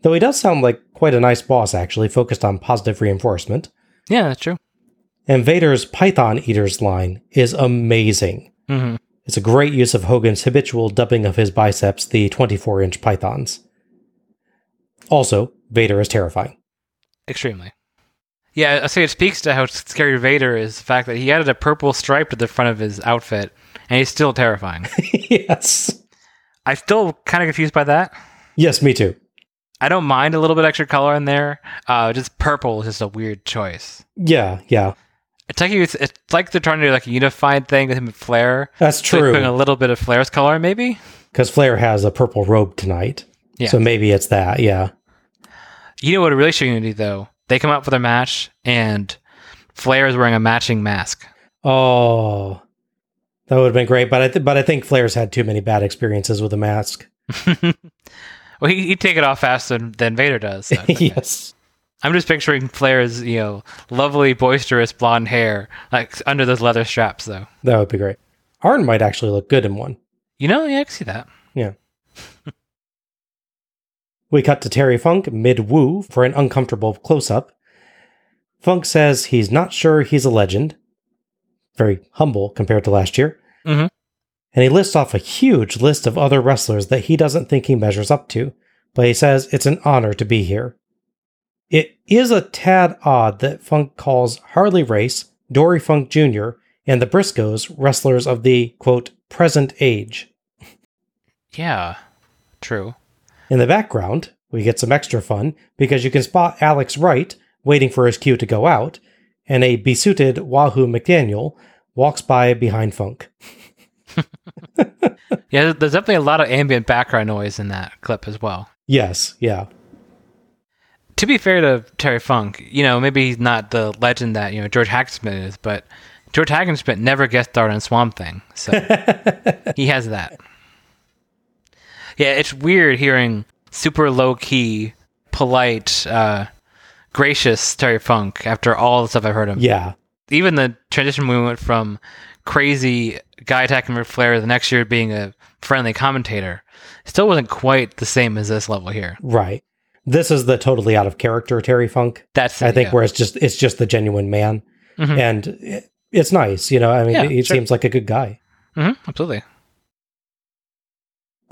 though he does sound like quite a nice boss, actually, focused on positive reinforcement. Yeah, that's true. And Vader's Python Eaters line is amazing. hmm It's a great use of Hogan's habitual dubbing of his biceps, the 24 inch pythons. Also, Vader is terrifying. Extremely. Yeah, I say it speaks to how scary Vader is. The fact that he added a purple stripe to the front of his outfit, and he's still terrifying. yes. I'm still kind of confused by that. Yes, me too. I don't mind a little bit extra color in there. Uh, just purple is just a weird choice. Yeah, yeah. It's like it's, it's like they're trying to do like a unified thing with him and Flair. That's So true. Putting a little bit of Flair's color, maybe. Because Flair has a purple robe tonight. Yeah. So maybe it's that, yeah. You know what a really shitty do though? They come out for their match, and Flair is wearing a matching mask. Oh, that would have been great. But I, th- but I think Flair's had too many bad experiences with a mask. Well, he, he'd take it off faster than, than Vader does. so- yes. I'm just picturing Flair's, you know, lovely, boisterous blonde hair, like under those leather straps, though. That would be great. Arn might actually look good in one. You know, yeah, I can see that. Yeah. We cut to Terry Funk mid woo for an uncomfortable close up. Funk says he's not sure he's a legend. Very humble compared to last year. Mhm. And he lists off a huge list of other wrestlers that he doesn't think he measures up to, but he says it's an honor to be here. It is a tad odd that Funk calls Harley Race, Dory Funk Jr., and the Briscoes wrestlers of the, quote, present age. Yeah, true. In the background, we get some extra fun because you can spot Alex Wright waiting for his cue to go out, and a besuited Wahoo McDaniel walks by behind Funk. Yeah, there's definitely a lot of ambient background noise in that clip as well. Yes, yeah. To be fair to Terry Funk, you know, maybe he's not the legend that, you know, George Hackenschmidt is, but George Hackenschmidt never guest starred on Swamp Thing. So he has that. Yeah, it's weird hearing super low key, polite, uh, gracious Terry Funk after all the stuff I've heard him. Yeah. Even the transition we went from crazy guy attacking Ric Flair the next year being a friendly commentator still wasn't quite the same as this level here. Right. This is the totally out of character Terry Funk. That's I think yeah. where it's just it's just the genuine man, Mhm. and it, it's nice. You know, I mean, Yeah, he sure. seems like a good guy. hmm absolutely.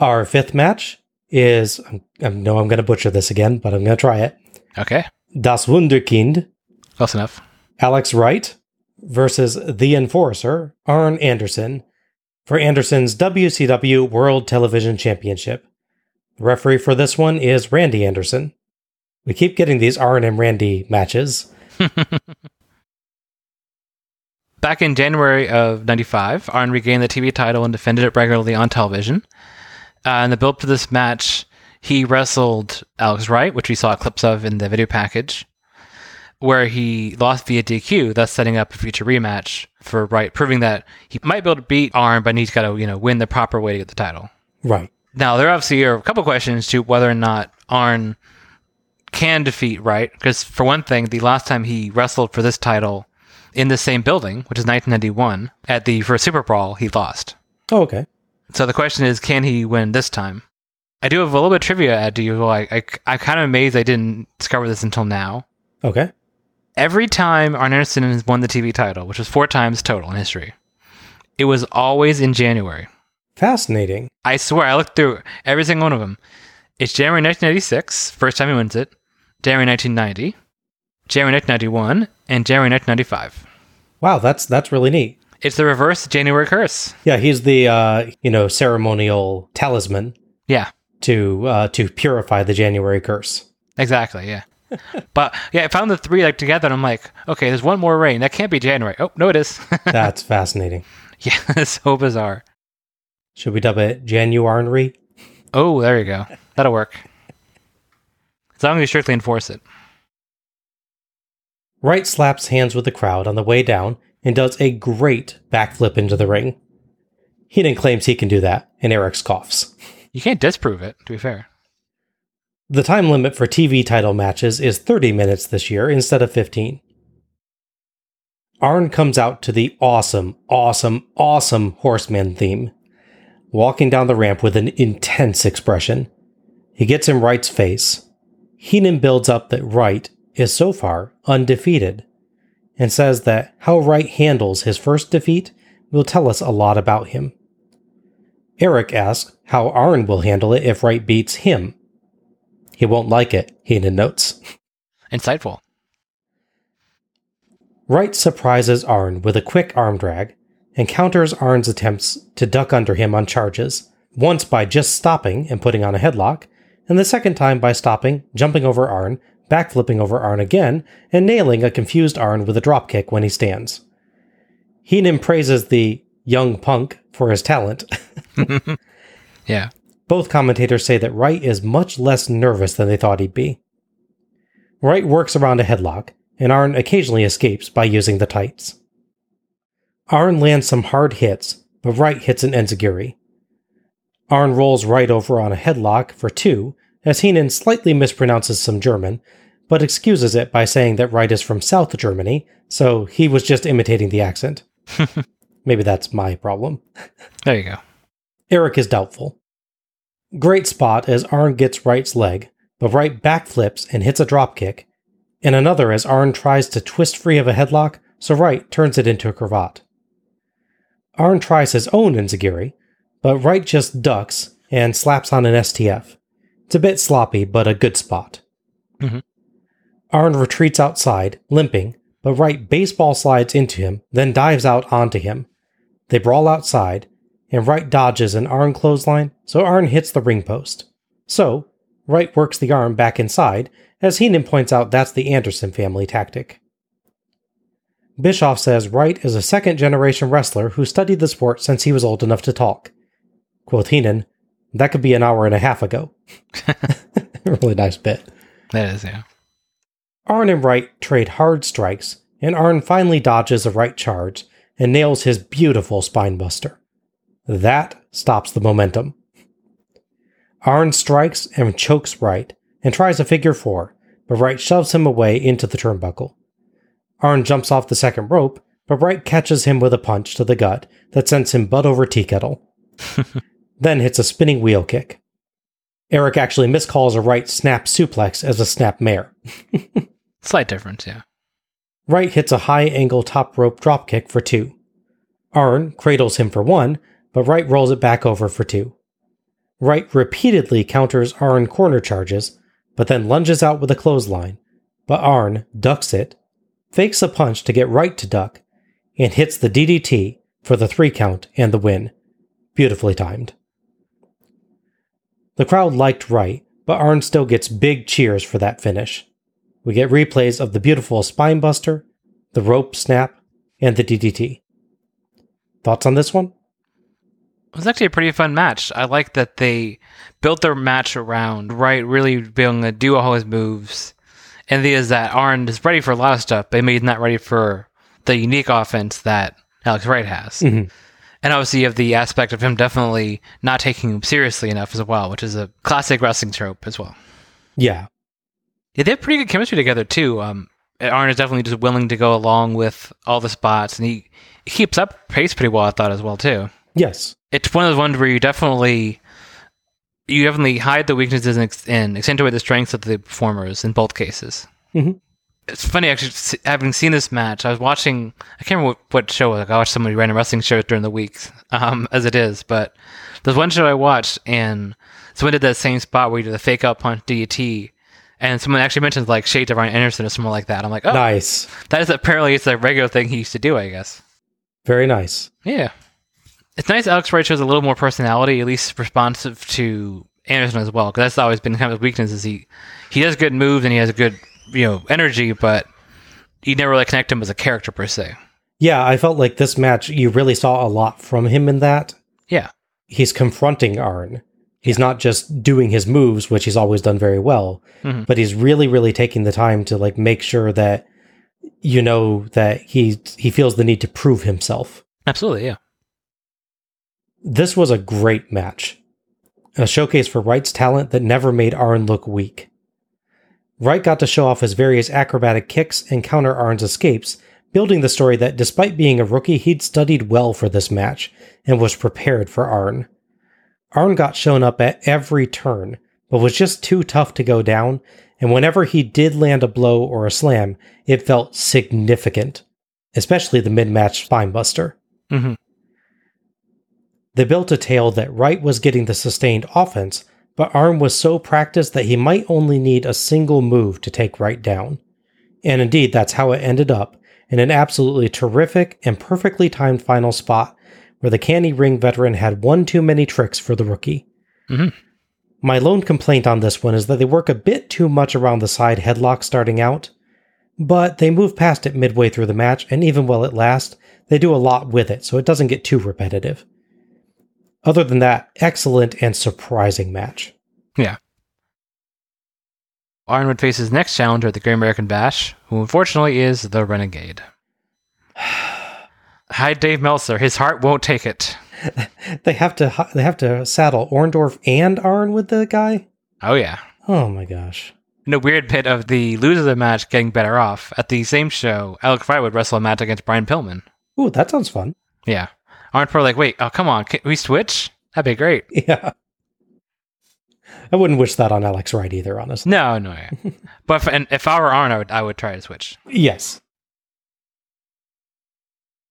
Our fifth match is I know I'm going to butcher this again, but I'm going to try it. Okay. Das Wunderkind, Close enough. Alex Wright versus the Enforcer, Arn Anderson, for Anderson's WCW World Television Championship. The referee for this one is Randy Anderson. We keep getting these Arn and Randy matches. Back in January of 95, Arn regained the TV title and defended it regularly on television. Uh, in the build to this match, he wrestled Alex Wright, which we saw clips of in the video package, where he lost via DQ, thus setting up a future rematch for Wright, proving that he might be able to beat Arn, but he's got to you know win the proper way to get the title. Right. Now, there obviously are a couple questions to whether or not Arn can defeat Wright, because for one thing, the last time he wrestled for this title in the same building, which is 1991, at the first Super Brawl, he lost. Oh, okay. So the question is, can he win this time? I do have a little bit of trivia at you. I, I, I'm kind of amazed I didn't discover this until now. Okay. Every time Arn Anderson has won the TV title, which was four times total in history, it was always in January. Fascinating. I swear, I looked through every single one of them. It's January 1996, first time he wins it. January 1990, January 1991, and January 1995. Wow, that's that's really neat. It's the reverse January curse. Yeah, he's the uh, you know ceremonial talisman Yeah, to uh, to purify the January curse. exactly. Yeah. but yeah, I found the three like together, and I'm like, okay, there's one more reign. That can't be January. Oh, no, it is. That's fascinating. yeah, it's so bizarre. Should we dub it January? Oh, there you go. That'll work. As long as you strictly enforce it. Wright slaps hands with the crowd on the way down and does a great backflip into the ring. Heenan claims he can do that, and Eric coughs. You can't disprove it, to be fair. The time limit for TV title matches is 30 minutes this year instead of 15. Arn comes out to the awesome, awesome, awesome Horseman theme, walking down the ramp with an intense expression. He gets in Wright's face. Heenan builds up that Wright is so far undefeated and says that how Wright handles his first defeat will tell us a lot about him. Eric asks how Arn will handle it if Wright beats him. He won't like it, Heenan notes. Insightful. Wright surprises Arn with a quick arm drag and counters Arn's attempts to duck under him on charges, once by just stopping and putting on a headlock, and the second time by stopping, jumping over Arn, backflipping over Arn again, and nailing a confused Arn with a dropkick when he stands. Heenan praises the young punk for his talent. Yeah. Both commentators say that Wright is much less nervous than they thought he'd be. Wright works around a headlock, and Arn occasionally escapes by using the tights. Arn lands some hard hits, but Wright hits an enziguri. Arn rolls Wright over on a headlock for two, as Heenan slightly mispronounces some German, but excuses it by saying that Wright is from South Germany, so he was just imitating the accent. Maybe that's my problem. There you go. Eric is doubtful. Great spot as Arn gets Wright's leg, but Wright backflips and hits a dropkick, and another as Arn tries to twist free of a headlock, so Wright turns it into a cravat. Arn tries his own enziguri, but Wright just ducks and slaps on an STF. It's a bit sloppy, but a good spot. Mhm. Arn retreats outside, limping, but Wright baseball slides into him, then dives out onto him. They brawl outside, and Wright dodges an Arn clothesline, so Arn hits the ring post. So, Wright works the arm back inside, as Heenan points out that's the Anderson family tactic. Bischoff says Wright is a second generation wrestler who studied the sport since he was old enough to talk. Quoth Heenan, that could be an hour and a half ago. really nice bit. That is, yeah. Arn and Wright trade hard strikes, and Arn finally dodges a right charge and nails his beautiful spinebuster. That stops the momentum. Arn strikes and chokes Wright and tries a figure four, but Wright shoves him away into the turnbuckle. Arn jumps off the second rope, but Wright catches him with a punch to the gut that sends him butt over tea kettle. then hits a spinning wheel kick. Eric actually miscalls a right snap suplex as a snap mare. Slight difference, yeah. Wright hits a high angle top rope drop kick for two. Arn cradles him for one, but Wright rolls it back over for two. Wright repeatedly counters Arn corner charges, but then lunges out with a clothesline. But Arn ducks it, fakes a punch to get Wright to duck, and hits the DDT for the three count and the win. Beautifully timed. The crowd liked Wright, but Arn still gets big cheers for that finish. We get replays of the beautiful spinebuster, the rope snap, and the DDT. Thoughts on this one? It was actually a pretty fun match. I like that they built their match around Wright really being able to do all his moves. And the is that Arn is ready for a lot of stuff, but maybe not ready for the unique offense that Alex Wright has. Mhm. And obviously, you have the aspect of him definitely not taking him seriously enough as well, which is a classic wrestling trope as well. Yeah. Yeah, they have pretty good chemistry together too. Um, Arn is definitely just willing to go along with all the spots, and he, he keeps up pace pretty well. I thought as well too. Yes. It's one of those ones where you definitely you definitely hide the weaknesses and, accentuate the strengths of the performers in both cases. Mhm. It's funny actually having seen this match. I was watching. I can't remember what, what show. it was. Like, I watched so many random wrestling shows during the week, um, as it is. But there's one show I watched, and someone did that same spot where you did the fake out punch DDT, and someone actually mentioned like shades of Ryan Anderson or someone like that. I'm like, oh, Nice. that is apparently it's a regular thing he used to do. I guess. Very nice. Yeah. It's nice Alex Wright shows a little more personality, at least responsive to Anderson as well, because that's always been kind of his weakness. Is he he does good moves and he has a good you know energy, but you never really connect him as a character per se. Yeah, I felt like this match, you really saw a lot from him in that. Yeah. He's confronting Arn. He's not just doing his moves, which he's always done very well, Mhm. but he's really, really taking the time to like make sure that you know that he he feels the need to prove himself. Absolutely, yeah. This was a great match. A showcase for Wright's talent that never made Arn look weak. Wright got to show off his various acrobatic kicks and counter Arn's escapes, building the story that despite being a rookie, he'd studied well for this match and was prepared for Arn. Arn got shown up at every turn, but was just too tough to go down, and whenever he did land a blow or a slam, it felt significant, especially the mid match spinebuster. Mm-hmm. They built a tale that Wright was getting the sustained offense, but Arn was so practiced that he might only need a single move to take Wright down. And indeed, that's how it ended up in an absolutely terrific and perfectly timed final spot where the candy ring veteran had one too many tricks for the rookie. Mhm. My lone complaint on this one is that they work a bit too much around the side headlock starting out, but they move past it midway through the match, and even while it lasts, they do a lot with it, so it doesn't get too repetitive. Other than that, excellent and surprising match. Yeah. Arn would face his next challenger at the Great American Bash, who unfortunately is the Renegade. Hi, Dave Meltzer. His heart won't take it. They have to they have to saddle Orndorff and Arn with the guy. Oh yeah. Oh my gosh. In a weird bit of the loser of the match getting better off, at the same show, Alec Wright would wrestle a match against Brian Pillman. Ooh, that sounds fun. Yeah. Arn probably like, wait, oh come on, can we switch? That'd be great. Yeah. I wouldn't wish that on Alex Wright either, honestly. No, no. Yeah. but if, and if I were Arn, I would I would try to switch. Yes.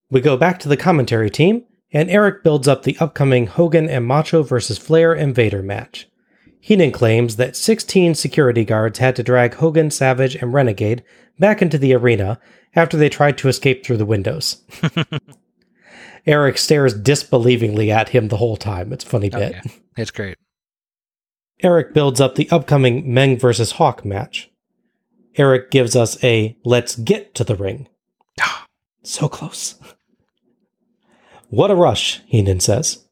We go back to the commentary team, and Eric builds up the upcoming Hogan and Macho versus Flair and Vader match. Heenan claims that 16 security guards had to drag Hogan, Savage, and Renegade back into the arena after they tried to escape through the windows. Eric stares disbelievingly at him the whole time. It's a funny Oh, bit. yeah. It's great. Eric builds up the upcoming Meng versus Hawk match. Eric gives us a let's get to the ring. so close. What a rush, Heenan says.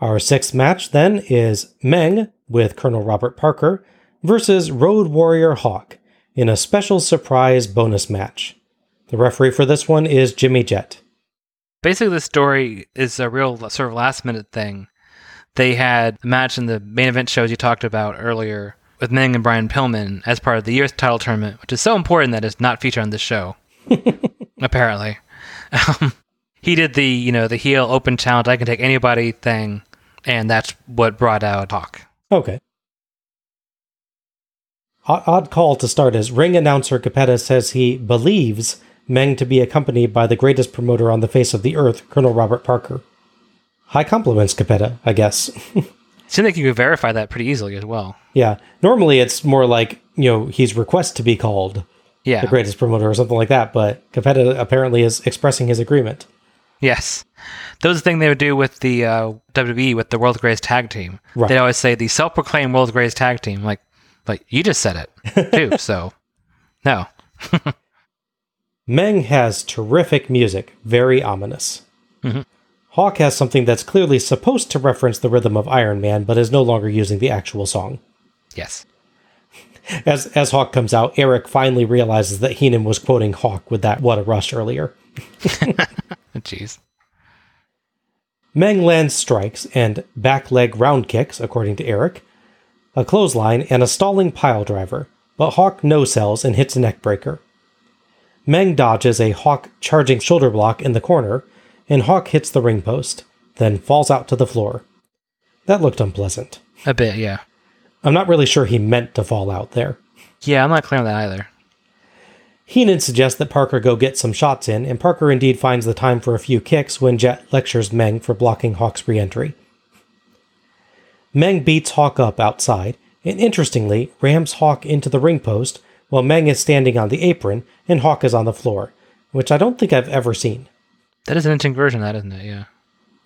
Our sixth match then is Meng with Colonel Robert Parker versus Road Warrior Hawk, in a special surprise bonus match. The referee for this one is Jimmy Jett. Basically, the story is a real sort of last minute thing. They had a match in the main event shows you talked about earlier with Meng and Brian Pillman as part of the year's title tournament, which is so important that it's not featured on this show. apparently, um, he did the you know the heel open challenge. I can take anybody thing, and that's what brought out Hawk. Okay. Odd, odd call to start as ring announcer Cappetta says he believes Meng to be accompanied by the greatest promoter on the face of the earth, Colonel Robert Parker. High compliments, Cappetta, I guess. Seems like you could verify that pretty easily as well. yeah. Normally it's more like, you know, he's request to be called Yeah. the greatest promoter or something like that, but Cappetta apparently is expressing his agreement. Yes. That was the thing they would do with the uh, WWE with the World's Greatest Tag Team. Right. They'd always say the self-proclaimed World's Greatest Tag Team. Like, like you just said it too. so, no. Meng has terrific music, very ominous. Mhm. Hawk has something that's clearly supposed to reference the rhythm of Iron Man, but is no longer using the actual song. Yes. As as Hawk comes out, Eric finally realizes that Heenan was quoting Hawk with that "What a Rush" earlier. Jeez. Meng lands strikes and back leg round kicks, according to Eric, a clothesline, and a stalling pile driver, but Hawk no sells and hits a neckbreaker. Meng dodges a Hawk charging shoulder block in the corner, and Hawk hits the ring post, then falls out to the floor. That looked unpleasant. A bit, yeah. I'm not really sure he meant to fall out there. Yeah, I'm not clear on that either. Heenan suggests that Parker go get some shots in, and Parker indeed finds the time for a few kicks when Jett lectures Meng for blocking Hawk's reentry. Meng beats Hawk up outside, and interestingly, rams Hawk into the ring post while Meng is standing on the apron and Hawk is on the floor, which I don't think I've ever seen. That is an interesting version, of that isn't it? Yeah.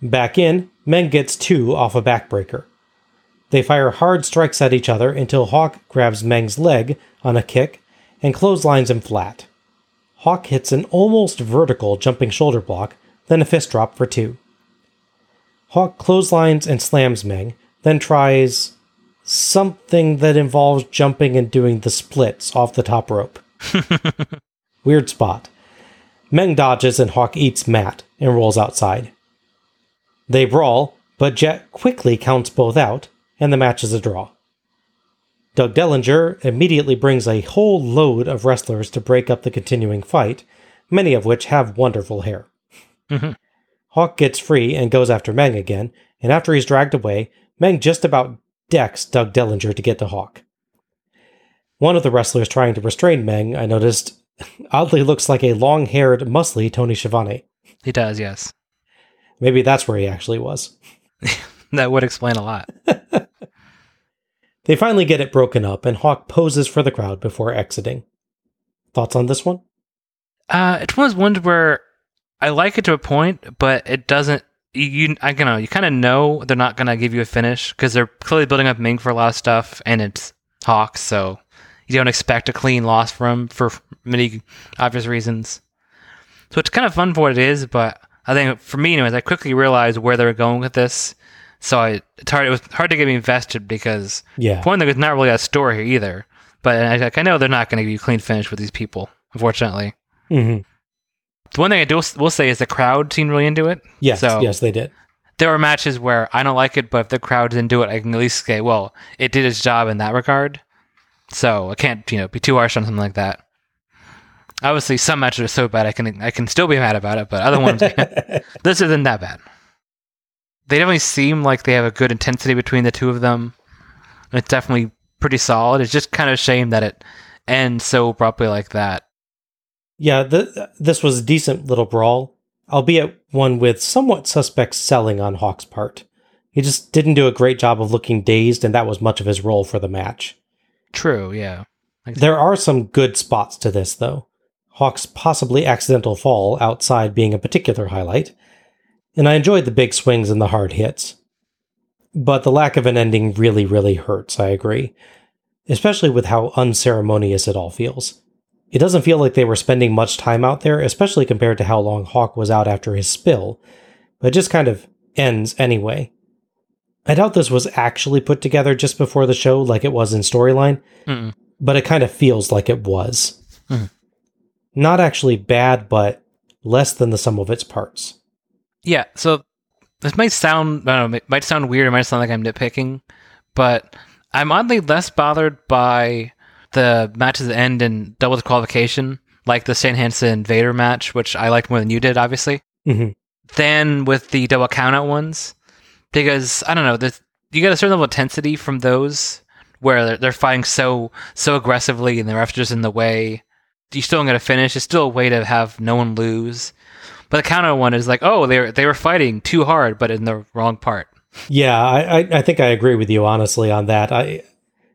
Back in, Meng gets two off a backbreaker. They fire hard strikes at each other until Hawk grabs Meng's leg on a kick and clotheslines him flat. Hawk hits an almost vertical jumping shoulder block, then a fist drop for two. Hawk clotheslines and slams Meng, then tries something that involves jumping and doing the splits off the top rope. Weird spot. Meng dodges and Hawk eats mat and rolls outside. They brawl, but Jett quickly counts both out, and the match is a draw. Doug Dellinger immediately brings a whole load of wrestlers to break up the continuing fight, many of which have wonderful hair. Mhm. Hawk gets free and goes after Meng again, and after he's dragged away, Meng just about decks Doug Dellinger to get to Hawk. One of the wrestlers trying to restrain Meng, I noticed, oddly looks like a long haired, muscly Tony Schiavone. He does, yes. Maybe that's where he actually was. That would explain a lot. They finally get it broken up, and Hawk poses for the crowd before exiting. Thoughts on this one? Uh, it's one of those ones where I like it to a point, but it doesn't. You, you I don't know. You kind of know they're not gonna give you a finish because they're clearly building up Meng for a lot of stuff, and it's Hawks, so you don't expect a clean loss from for many obvious reasons. So it's kind of fun for what it is, but I think for me, anyways, I quickly realized where they were going with this. So I, it's hard. It was hard to get me invested because Yeah. one, there's not really a story here either. But I, like, I know they're not going to give you a clean finish with these people, unfortunately. Mm-hmm. The one thing I do will say is the crowd seemed really into it. Yes, So- yes, they did. There are matches where I don't like it, but if the crowd didn't do it, I can at least say, well, it did its job in that regard. So I can't, you know, be too harsh on something like that. Obviously, some matches are so bad I can I can still be mad about it, but other ones, this isn't that bad. They definitely seem like they have a good intensity between the two of them. It's definitely pretty solid. It's just kind of a shame that it ends so abruptly like that. Yeah, th- this was a decent little brawl, albeit one with somewhat suspect selling on Hawk's part. He just didn't do a great job of looking dazed, and that was much of his role for the match. True, yeah. There are some good spots to this, though. Hawk's possibly accidental fall outside being a particular highlight, and I enjoyed the big swings and the hard hits. But the lack of an ending really, really hurts, I agree. Especially with how unceremonious it all feels. It doesn't feel like they were spending much time out there, especially compared to how long Hawk was out after his spill, but it just kind of ends anyway. I doubt this was actually put together just before the show like it was in storyline, but it kind of feels like it was. Mhm. Not actually bad, but less than the sum of its parts. Yeah, so this might sound I know, it might sound weird, it might sound like I'm nitpicking, but I'm oddly less bothered by the matches that end in double disqualification, like the Stan Hansen Vader match, which I liked more than you did, obviously, Mhm. than with the double countout ones. Because I don't know, you get a certain level of intensity from those where they're, they're fighting so so aggressively and the ref just in the way. You still don't get a finish. It's still a way to have no one lose. But the counter one is like, oh, they were, they were fighting too hard, but in the wrong part. Yeah, I, I, I think I agree with you honestly on that. I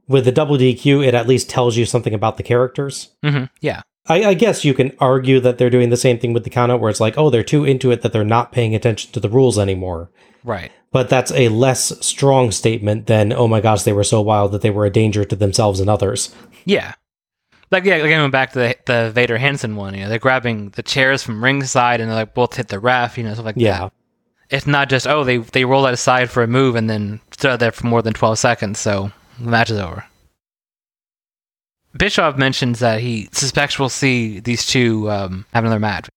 with the double DQ, it at least tells you something about the characters. Mm-hmm. Yeah. I, I guess you can argue that they're doing the same thing with the countout, where it's like, oh, they're too into it that they're not paying attention to the rules anymore. Right. But that's a less strong statement than, oh my gosh, they were so wild that they were a danger to themselves and others. Yeah. Like yeah, like going back to the, the Vader Hansen one, you know, they're grabbing the chairs from ringside and they're like both hit the ref, you know, stuff like Yeah. that. It's not just oh they they roll that aside for a move and then stood there for more than twelve seconds, so the match is over. Bischoff mentions that he suspects we'll see these two um, have another match.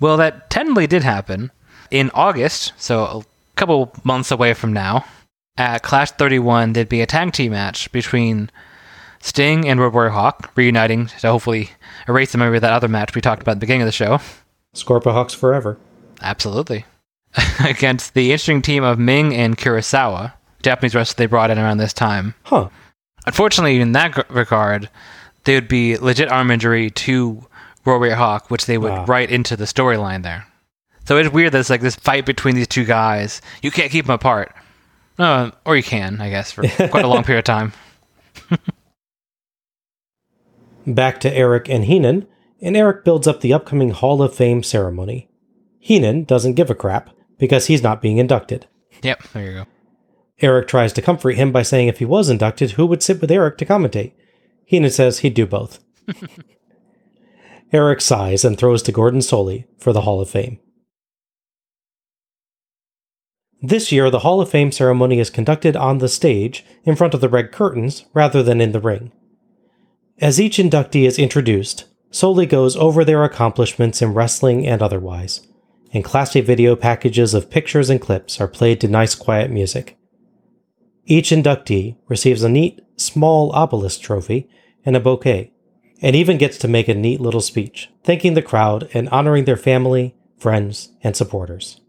Well, that technically did happen in August, so a couple months away from now. At Clash 31, there'd be a tag team match between Sting and Road Warrior Hawk, reuniting to hopefully erase the memory of that other match we talked about at the beginning of the show. Scorpio Hawks forever. Absolutely. Against the interesting team of Meng and Kurosawa, Japanese wrestlers they brought in around this time. Huh. Unfortunately, in that regard, they would be legit arm injury to Warrior Hawk, which they would write into the storyline there. So it's weird that it's like this fight between these two guys. You can't keep them apart. Uh, or you can, I guess, for quite a long period of time. Back to Eric and Heenan, and Eric builds up the upcoming Hall of Fame ceremony. Heenan doesn't give a crap because he's not being inducted. Yep, there you go. Eric tries to comfort him by saying if he was inducted, who would sit with Eric to commentate? Heenan says he'd do both. Eric sighs and throws to Gordon Solie for the Hall of Fame. This year, the Hall of Fame ceremony is conducted on the stage in front of the red curtains rather than in the ring. As each inductee is introduced, Solie goes over their accomplishments in wrestling and otherwise, and classy video packages of pictures and clips are played to nice quiet music. Each inductee receives a neat, small obelisk trophy and a bouquet, and even gets to make a neat little speech, thanking the crowd and honoring their family, friends, and supporters.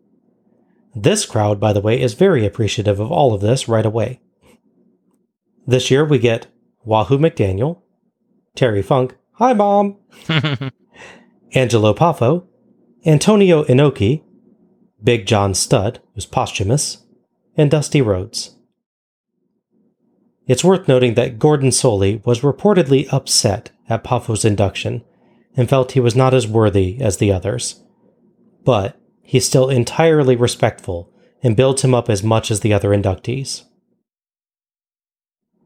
This crowd, by the way, is very appreciative of all of this right away. This year we get Wahoo McDaniel, Terry Funk, Hi Mom, Angelo Poffo, Antonio Inoki, Big John Studd, who's posthumous, and Dusty Rhodes. It's worth noting that Gordon Solie was reportedly upset at Poffo's induction and felt he was not as worthy as the others. But he's still entirely respectful and builds him up as much as the other inductees.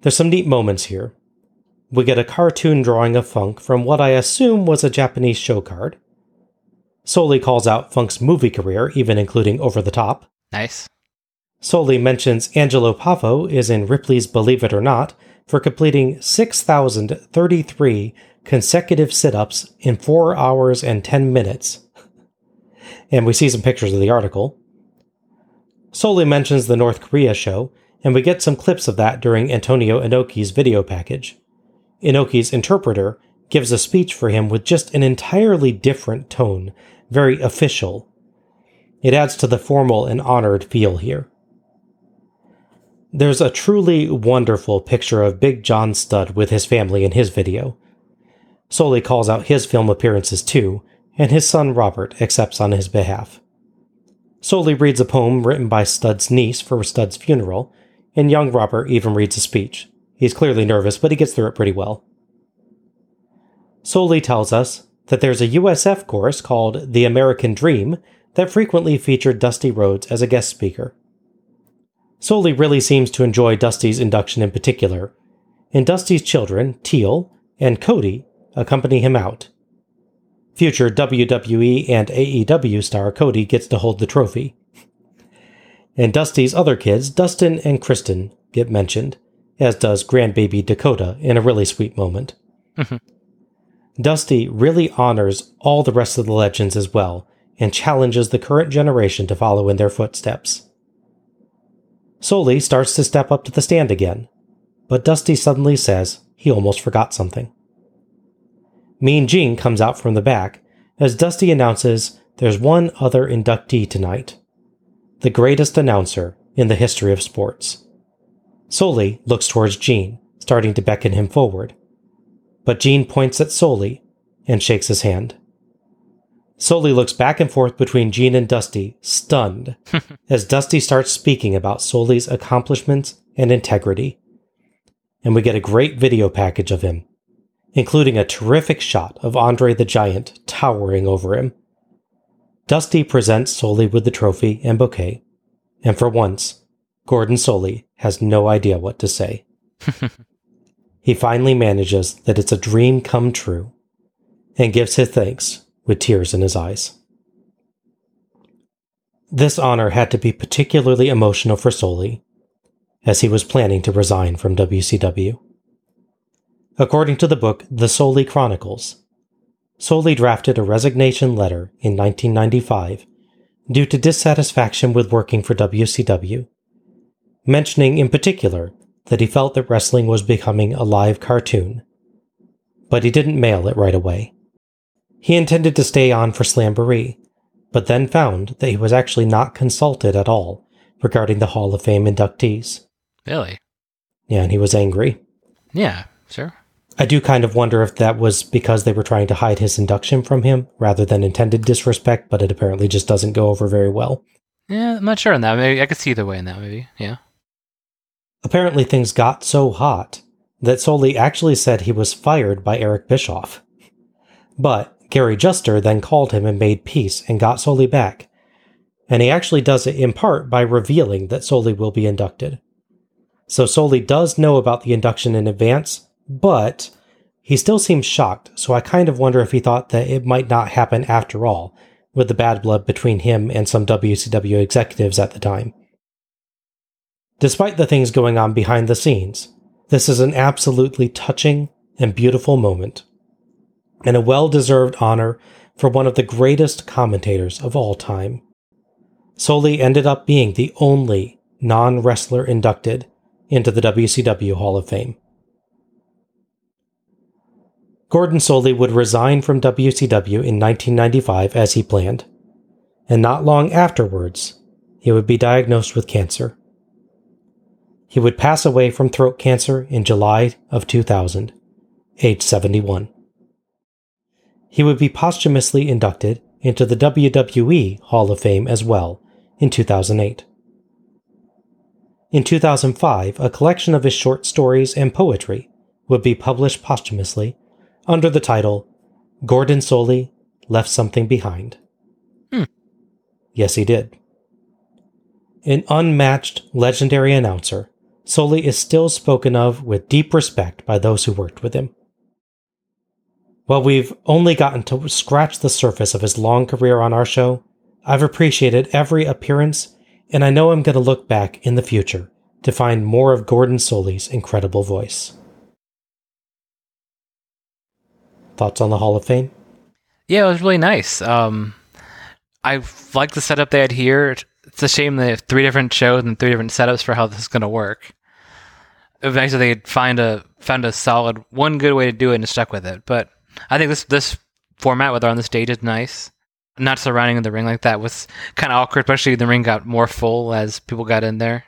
There's some neat moments here. We get a cartoon drawing of Funk from what I assume was a Japanese show card. Solie calls out Funk's movie career, even including Over the Top. Nice. Solie mentions Angelo Poffo is in Ripley's Believe It or Not for completing 6,033 consecutive sit ups in 4 hours and 10 minutes. And we see some pictures of the article. Solie mentions the North Korea show, and we get some clips of that during Antonio Inoki's video package. Inoki's interpreter gives a speech for him with just an entirely different tone, very official. It adds to the formal and honored feel here. There's a truly wonderful picture of Big John Studd with his family in his video. Solie calls out his film appearances too, and his son Robert accepts on his behalf. Solie reads a poem written by Studd's niece for Studd's funeral, and young Robert even reads a speech. He's clearly nervous, but he gets through it pretty well. Solie tells us that there's a USF course called The American Dream that frequently featured Dusty Rhodes as a guest speaker. Solie really seems to enjoy Dusty's induction in particular, and Dusty's children, Teal and Cody, accompany him out. Future WWE and AEW star Cody gets to hold the trophy. And Dusty's other kids, Dustin and Kristen, get mentioned, as does grandbaby Dakota in a really sweet moment. Mm-hmm. Dusty really honors all the rest of the legends as well and challenges the current generation to follow in their footsteps. Solie starts to step up to the stand again, but Dusty suddenly says he almost forgot something. Mean Gene comes out from the back as Dusty announces there's one other inductee tonight the greatest announcer in the history of sports. Solie looks towards Gene, starting to beckon him forward. But Gene points at Solie and shakes his hand. Solie looks back and forth between Gene and Dusty, stunned, as Dusty starts speaking about Solie's accomplishments and integrity. And we get a great video package of him, including a terrific shot of Andre the Giant towering over him. Dusty presents Solie with the trophy and bouquet, and for once, Gordon Solie has no idea what to say. he finally manages that it's a dream come true and gives his thanks with tears in his eyes. This honor had to be particularly emotional for Solie, as he was planning to resign from WCW. According to the book The Solie Chronicles, Solie drafted a resignation letter in 1995 due to dissatisfaction with working for WCW, mentioning in particular that he felt that wrestling was becoming a live cartoon. But he didn't mail it right away. He intended to stay on for Slamboree, but then found that he was actually not consulted at all regarding the Hall of Fame inductees. Really? Yeah, and he was angry. Yeah, sure. I do kind of wonder if that was because they were trying to hide his induction from him rather than intended disrespect, but it apparently just doesn't go over very well. Yeah, I'm not sure on that. Maybe I could see either way in that. Maybe, yeah. Apparently, things got so hot that Solie actually said he was fired by Eric Bischoff. But Gary Juster then called him and made peace and got Solie back. And he actually does it in part by revealing that Solie will be inducted. So Solie does know about the induction in advance, but he still seems shocked, so I kind of wonder if he thought that it might not happen after all, with the bad blood between him and some WCW executives at the time. Despite the things going on behind the scenes, this is an absolutely touching and beautiful moment, and a well deserved honor for one of the greatest commentators of all time. Solie ended up being the only non wrestler inducted into the WCW Hall of Fame. Gordon Solie would resign from WCW in 1995 as he planned, and not long afterwards, he would be diagnosed with cancer. He would pass away from throat cancer in July of 2000, age 71. He would be posthumously inducted into the WWE Hall of Fame as well in 2008. In 2005, a collection of his short stories and poetry would be published posthumously under the title Gordon Solie Left Something Behind. Hmm. Yes, he did. An unmatched legendary announcer, Solie is still spoken of with deep respect by those who worked with him. While we've only gotten to scratch the surface of his long career on our show, I've appreciated every appearance, and I know I'm going to look back in the future to find more of Gordon Solie's incredible voice. Thoughts on the Hall of Fame? Yeah, it was really nice. Um, I like the setup they had here. It's a shame they have three different shows and three different setups for how this is going to work. Eventually, they'd find a found a solid one good way to do it and stuck with it. But I think this this format, whether on the stage, is nice. Not surrounding the ring like that was kind of awkward, especially the ring got more full as people got in there.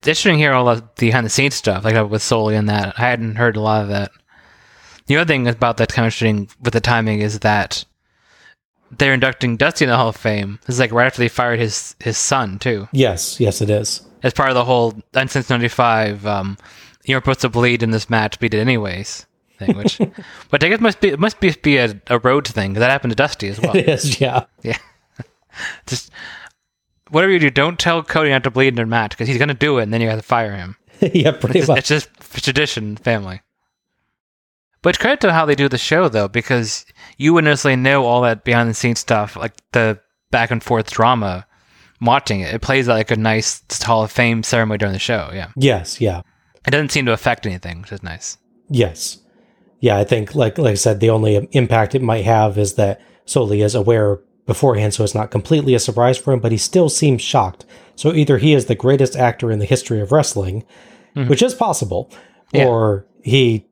It's interesting hear all the behind the scenes stuff, like with Solie and that. I hadn't heard a lot of that. The other thing about that kind of shooting with the timing is that they're inducting Dusty in the Hall of Fame. This is like right after they fired his his son too. Yes, yes, it is. As part of the whole since ninety five, um, you're supposed to bleed in this match, beat it anyways. Thing, which, but I guess must be it must be, be a, a road thing. That happened to Dusty as well. It is, yeah, yeah. Just whatever you do, don't tell Cody not to bleed in a match because he's gonna do it, and then you have to fire him. yeah, pretty it's, much. It's just tradition, family. But credit to how they do the show though, because you wouldn't necessarily know all that behind the scenes stuff, like the back and forth drama. Watching it, it plays like a nice Hall of Fame ceremony during the show. Yeah. Yes, yeah. It doesn't seem to affect anything, which is nice. Yes. Yeah, I think like like I said, the only impact it might have is that Solie is aware beforehand, so it's not completely a surprise for him, but he still seems shocked. So either he is the greatest actor in the history of wrestling, mm-hmm. which is possible, Yeah. or he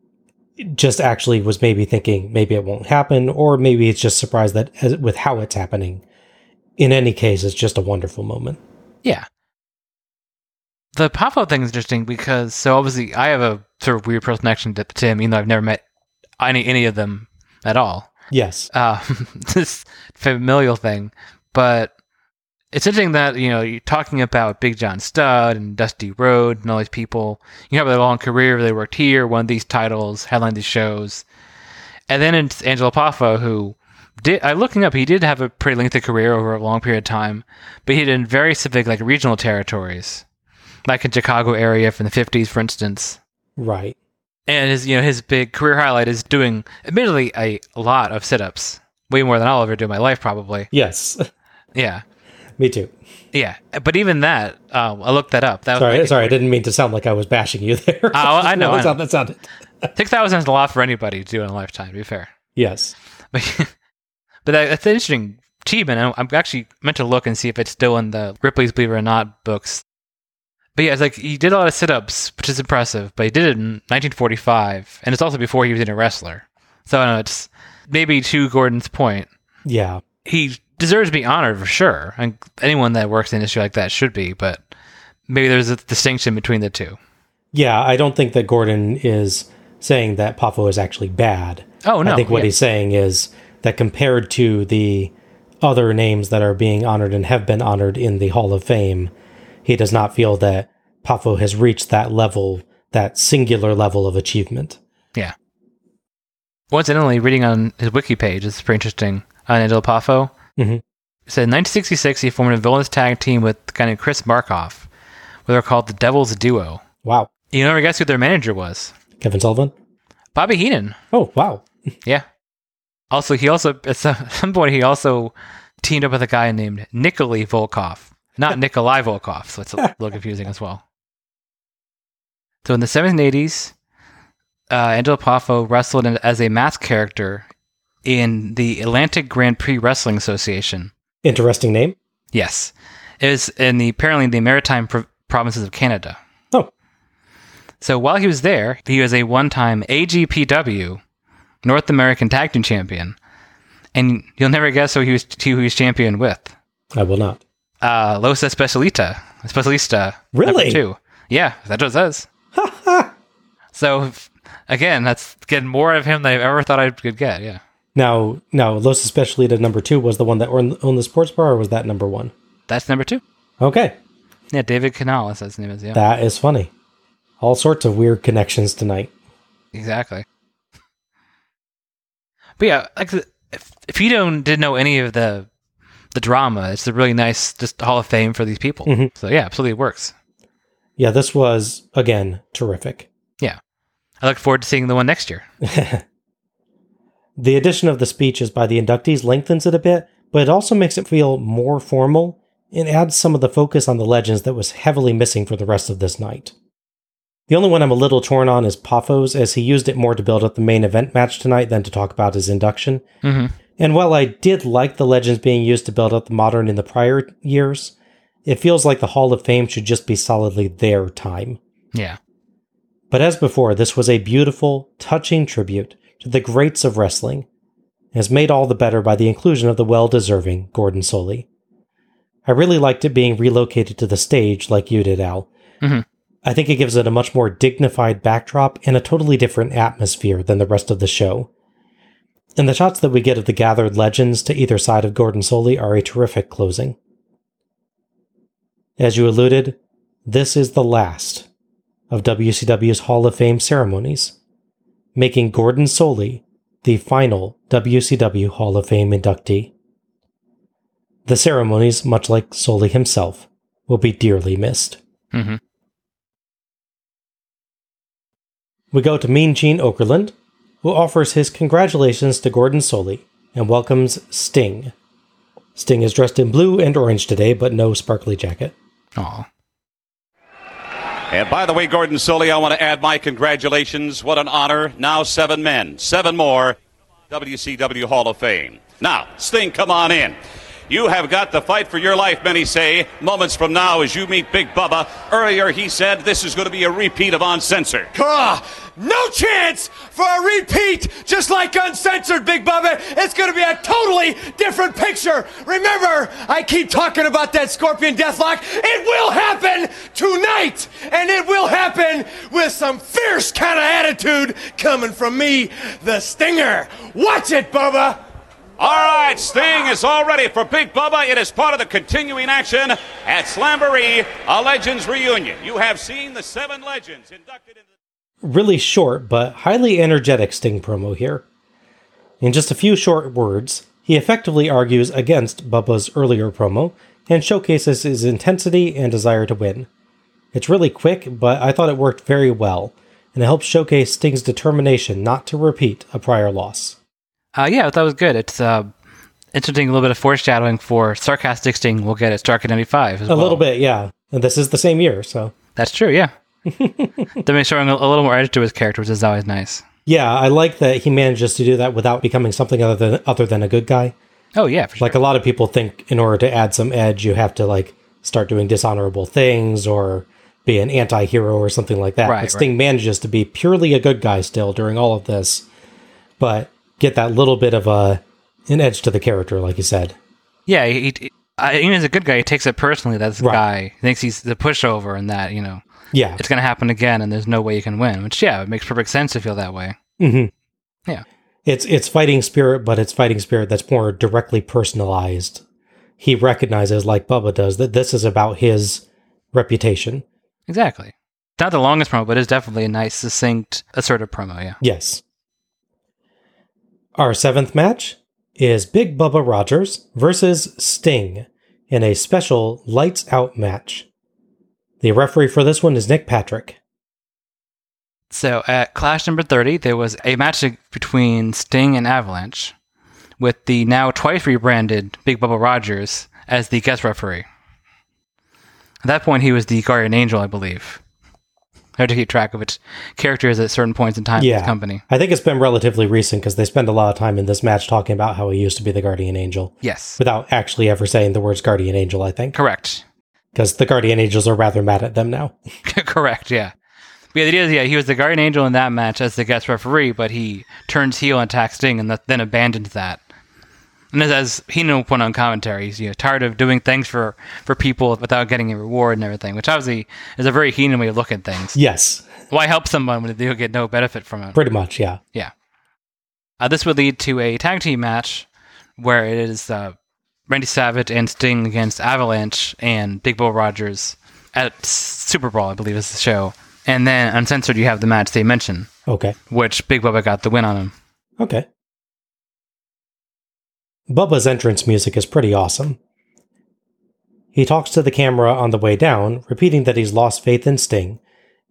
just actually was maybe thinking maybe it won't happen, or maybe it's just surprised that as, with how it's happening. In any case, it's just a wonderful moment. Yeah. The Poffo thing is interesting because so obviously I have a sort of weird personal connection to Tim, even though I've never met any any of them at all. Yes. Uh, this familial thing, but it's interesting that you know you're talking about Big John Studd and Dusty Rhodes and all these people. You have a long career; they worked here, won these titles, headlined these shows, and then it's Angelo Poffo who did. I looking up, he did have a pretty lengthy career over a long period of time, but he did in very specific like regional territories, like in Chicago area from the '50s, for instance. Right. And his, you know, his big career highlight is doing, admittedly, a, lot of sit-ups, way more than I'll ever do in my life, probably. Yes. Yeah, Me too. yeah. But even that, uh, I looked that up. That Sorry, sorry, I didn't mean to sound like I was bashing you there. Oh, I know, that's I know. that sounded. six thousand is a lot for anybody to do in a lifetime. To be fair, Yes. but but that, that's an interesting achievement. I'm, I'm actually meant to look and see if it's still in the Ripley's Believe It or Not books. But yeah, it's like he did a lot of sit-ups, which is impressive. But he did it in 1945, and it's also before he was even a wrestler. So I don't know it's maybe to Gordon's point. Yeah. he deserves to be honored for sure. And anyone that works in an industry like that should be, but maybe there's a distinction between the two. Yeah, I don't think that Gordon is saying that Poffo is actually bad. Oh, no, I think what yeah. he's saying is that compared to the other names that are being honored and have been honored in the Hall of Fame, he does not feel that Poffo has reached that level, that singular level of achievement. Yeah. Once Coincidentally, reading on his wiki page, it's pretty interesting on Angelo Poffo. Mhm. It said in 1966 he formed a villainous tag team with a guy named Chris Markoff, where they're called the Devil's Duo. Wow. You never guess who their manager was? Kevin Sullivan? Bobby Heenan. Oh, wow. Yeah. Also, he also at some some point he also teamed up with a guy named Nikolai Volkov, not Nikolai Volkov. So it's a little confusing as well. So in the 1780s, uh, Angelo Poffo wrestled in, as a mask character in the Atlantic Grand Prix Wrestling Association. Interesting name. Yes, it was in the apparently the maritime pro- provinces of Canada. Oh. So while he was there, he was a one-time AGPW North American Tag Team Champion, and you'll never guess who he was who he was champion with. I will not. Uh, Los Especialita, Especialista. Really? Two. Yeah, that's what it says. so again, that's getting more of him than I ever thought I could get. Yeah. Now, now, Los Especialita number two was the one that owned, owned the sports bar, or was that number one? That's number two. Okay. Yeah, David Canales, his name is. Yeah, That is funny. All sorts of weird connections tonight. exactly. But yeah, like if, if you don't didn't know any of the the drama, it's a really nice just Hall of Fame for these people. Mhm. So yeah, absolutely it works. Yeah, this was, again, terrific. Yeah, I look forward to seeing the one next year. The addition of the speeches by the inductees lengthens it a bit, but it also makes it feel more formal and adds some of the focus on the legends that was heavily missing for the rest of this night. The only one I'm a little torn on is Poffo's, as he used it more to build up the main event match tonight than to talk about his induction. Mm-hmm. And while I did like the legends being used to build up the modern in the prior years, it feels like the Hall of Fame should just be solidly their time. Yeah, But as before, this was a beautiful, touching tribute to the greats of wrestling, and is made all the better by the inclusion of the well deserving Gordon Solie. I really liked it being relocated to the stage like you did, Al. Mhm. I think it gives it a much more dignified backdrop and a totally different atmosphere than the rest of the show. And the shots that we get of the gathered legends to either side of Gordon Solie are a terrific closing. As you alluded, this is the last of WCW's Hall of Fame ceremonies, making Gordon Solie the final WCW Hall of Fame inductee. The ceremonies, much like Solie himself, will be dearly missed. Mm-hmm. We go to Mean Gene Okerlund, who offers his congratulations to Gordon Solie and welcomes Sting. Sting is dressed in blue and orange today, but no sparkly jacket. Aw. And by the way, Gordon Solie, I want to add my congratulations. What an honor. Now seven men, seven more, WCW Hall of Fame. Now, Sting, come on in. You have got the fight for your life, many say, moments from now as you meet Big Bubba. Earlier, he said this is going to be a repeat of Uncensored. Ah, no chance for a repeat, just like Uncensored, Big Bubba. It's going to be a totally different picture. Remember, I keep talking about that Scorpion Deathlock. It will happen tonight, and it will happen with some fierce kind of attitude coming from me, the Stinger. Watch it, Bubba. All right, Sting is all ready for Big Bubba. It is part of the continuing action at Slamboree, a Legends reunion. You have seen the seven legends inducted. Really short but highly energetic Sting promo here. In just a few short words, he effectively argues against Bubba's earlier promo and showcases his intensity and desire to win. It's really quick, but I thought it worked very well, and it helps showcase Sting's determination not to repeat a prior loss. Uh, yeah, that was good. It's uh, interesting, a little bit of foreshadowing for sarcastic Sting. We'll get at Starrcade '95 as A well. little bit, yeah. And this is the same year, so. That's true. Yeah. Definitely showing a, a little more edge to his character, which is always nice. Yeah, I like that he manages to do that without becoming something other than other than a good guy. Oh yeah, for sure. Like a lot of people think in order to add some edge, you have to like start doing dishonorable things or be an anti-hero or something like that. Right, but Sting manages to be purely a good guy still during all of this, but get that little bit of a an edge to the character, like you said. Yeah, he, he, I, even as a good guy, he takes it personally. that This Right. guy thinks he's the pushover, and that you know Yeah. it's going to happen again, and there's no way you can win. Which yeah, it makes perfect sense to feel that way. hmm Yeah. It's it's fighting spirit, but it's fighting spirit that's more directly personalized. He recognizes, like Bubba does, that this is about his reputation. Exactly. Not the longest promo, but it's definitely a nice, succinct, assertive promo. Yeah. Yes. Our seventh match is Big Bubba Rogers versus Sting in a special lights out match. The referee for this one is Nick Patrick. So at Clash number 30, there was a match between Sting and Avalanche, with the now twice rebranded Big Bubba Rogers as the guest referee. At that point, he was the Guardian Angel, I believe. To keep track of its characters at certain points in time in yeah, the company. I think it's been relatively recent because they spend a lot of time in this match talking about how he used to be the Guardian Angel. Yes. Without actually ever saying the words Guardian Angel, I think. Correct. Because the Guardian Angels are rather mad at them now. Correct, yeah. But yeah, the idea is, yeah, he was the Guardian Angel in that match as the guest referee, but he turns heel and attacks Sting and th- then abandons that. And as, as Heenan put on commentary, he's you know, tired of doing things for, for people without getting a reward and everything, which obviously is a very Heenan way of looking at things. Yes, Why help someone when they'll get no benefit from it? pretty much, yeah. Yeah. Uh, this would lead to a tag team match where it is uh, Randy Savage and Sting against Avalanche and Big Bubba Rogers at Super Brawl, I believe is the show. And then uncensored, you have the match they mentioned, Okay. which Big Bubba got the win on him. Okay. Bubba's entrance music is pretty awesome. He talks to the camera on the way down, repeating that he's lost faith in Sting,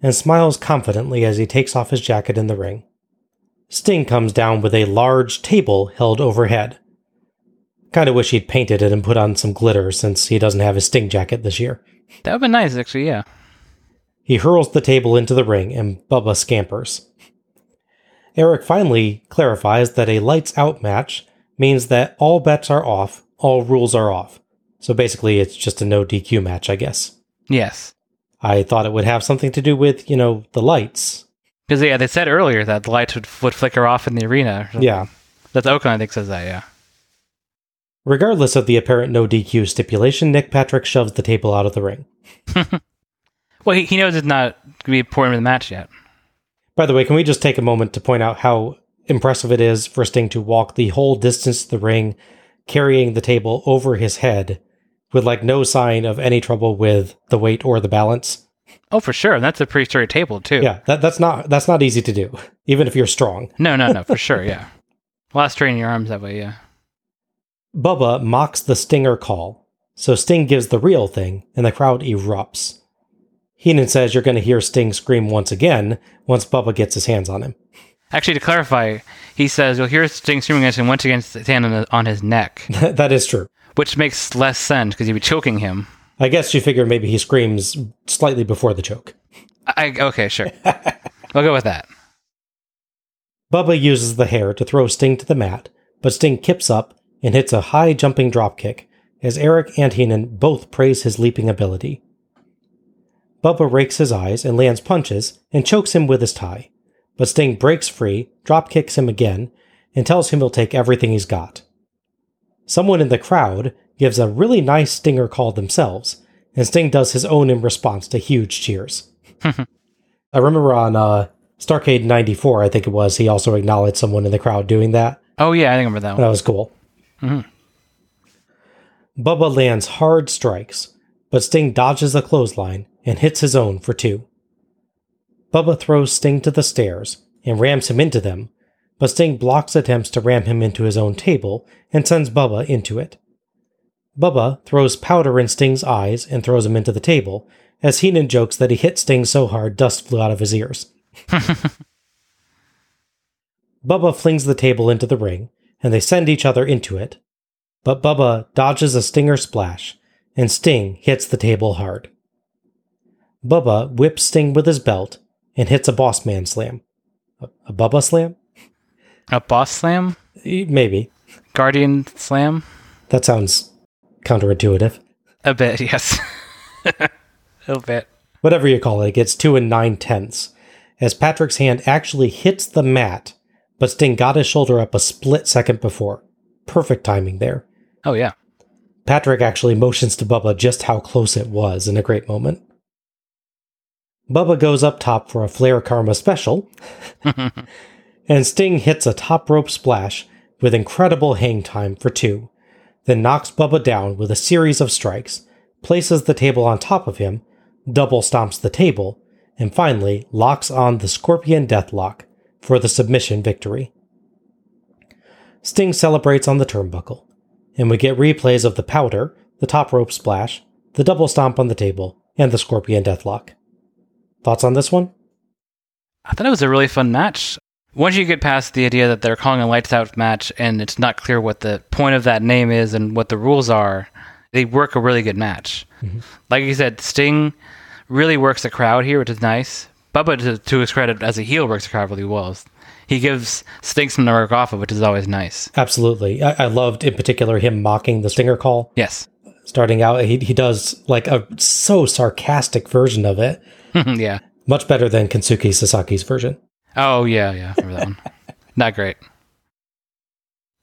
and smiles confidently as he takes off his jacket in the ring. Sting comes down with a large table held overhead. Kinda wish he'd painted it and put on some glitter since he doesn't have his Sting jacket this year. That would be nice, actually, yeah. He hurls the table into the ring and Bubba scampers. Eric finally clarifies that a lights out match means that all bets are off, all rules are off. So basically, it's just a no DQ match, I guess. Yes. I thought it would have something to do with, you know, the lights. Because, yeah, they said earlier that the lights would, would flicker off in the arena. Yeah. That's Okerlund, I think, says that, yeah. Regardless of the apparent no DQ stipulation, Nick Patrick shoves the table out of the ring. Well, he, he knows it's not going to be important in the match yet. By the way, can we just take a moment to point out how impressive it is for Sting to walk the whole distance to the ring, carrying the table over his head with like no sign of any trouble with the weight or the balance? Oh, for sure. And that's a pretty sturdy table, too. Yeah, that, that's not that's not easy to do, even if you're strong. No, no, no, for sure, yeah. Of strain your arms that way, yeah. Bubba mocks the Stinger call, so Sting gives the real thing, and the crowd erupts. Heenan says you're going to hear Sting scream once again once Bubba gets his hands on him. Actually, to clarify, he says you'll hear Sting screaming against him once against his hand on, the, on his neck, that is true. which makes less sense because he'd be choking him. I guess you figure maybe he screams slightly before the choke. I, okay, sure. we'll go with that. Bubba uses the hair to throw Sting to the mat, but Sting kips up and hits a high jumping dropkick, as Eric and Heenan both praise his leaping ability. Bubba rakes his eyes and lands punches and chokes him with his tie, but Sting breaks free, drop kicks him again, and tells him he'll take everything he's got. Someone in the crowd gives a really nice stinger call themselves, and Sting does his own in response to huge cheers. I remember on uh, Starrcade 94, I think it was, he also acknowledged someone in the crowd doing that. Oh, yeah, I remember that one. That was cool. Mhm. Bubba lands hard strikes, but Sting dodges the clothesline and hits his own for two. Bubba throws Sting to the stairs and rams him into them, but Sting blocks attempts to ram him into his own table and sends Bubba into it. Bubba throws powder in Sting's eyes and throws him into the table, as Heenan jokes that he hit Sting so hard dust flew out of his ears. Bubba flings the table into the ring, and they send each other into it. But Bubba dodges a stinger splash, and Sting hits the table hard. Bubba whips Sting with his belt and hits a boss man slam. A, a Bubba slam? A boss slam? Maybe. Guardian slam? That sounds counterintuitive. A bit, yes. a bit. Whatever you call it, it gets two and nine tenths. As Patrick's hand actually hits the mat, but Sting got his shoulder up a split second before. Perfect timing there. Oh, yeah. Patrick actually motions to Bubba just how close it was in a great moment. Bubba goes up top for a Flair Karma special, and Sting hits a top rope splash with incredible hang time for two, then knocks Bubba down with a series of strikes, places the table on top of him, double stomps the table, and finally locks on the Scorpion Deathlock for the submission victory. Sting celebrates on the turnbuckle, and we get replays of the powder, the top rope splash, the double stomp on the table, and the Scorpion Deathlock. Thoughts on this one? I thought it was a really fun match. Once you get past the idea that they're calling a lights out match and it's not clear what the point of that name is and what the rules are, they work a really good match. Mm-hmm. Like you said, Sting really works the crowd here, which is nice. Bubba, to, to his credit, as a heel, works the crowd really well. He gives Sting some to work off of, which is always nice. Absolutely. I, I loved in particular him mocking the Stinger call. Yes. Starting out, he, he does like a so sarcastic version of it. yeah. Much better than Kensuke Sasaki's version. Oh yeah, yeah, I remember that one. Not great.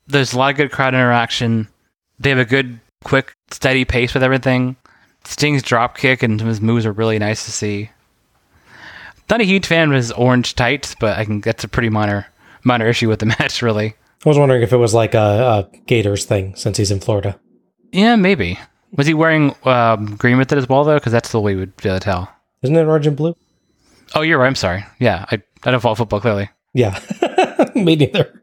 There's a lot of good crowd interaction. They have a good, quick, steady pace with everything. Sting's drop kick and his moves are really nice to see. Not a huge fan of his orange tights, but I can that's a pretty minor minor issue with the match, really. I was wondering if it was like a, a Gators thing since he's in Florida. Yeah, maybe. Was he wearing um, green with it as well, though? Because that's the way we would be able to tell. Isn't it orange and blue? Oh, you're right. I'm sorry. Yeah, I, I don't follow football clearly. Yeah. Me neither.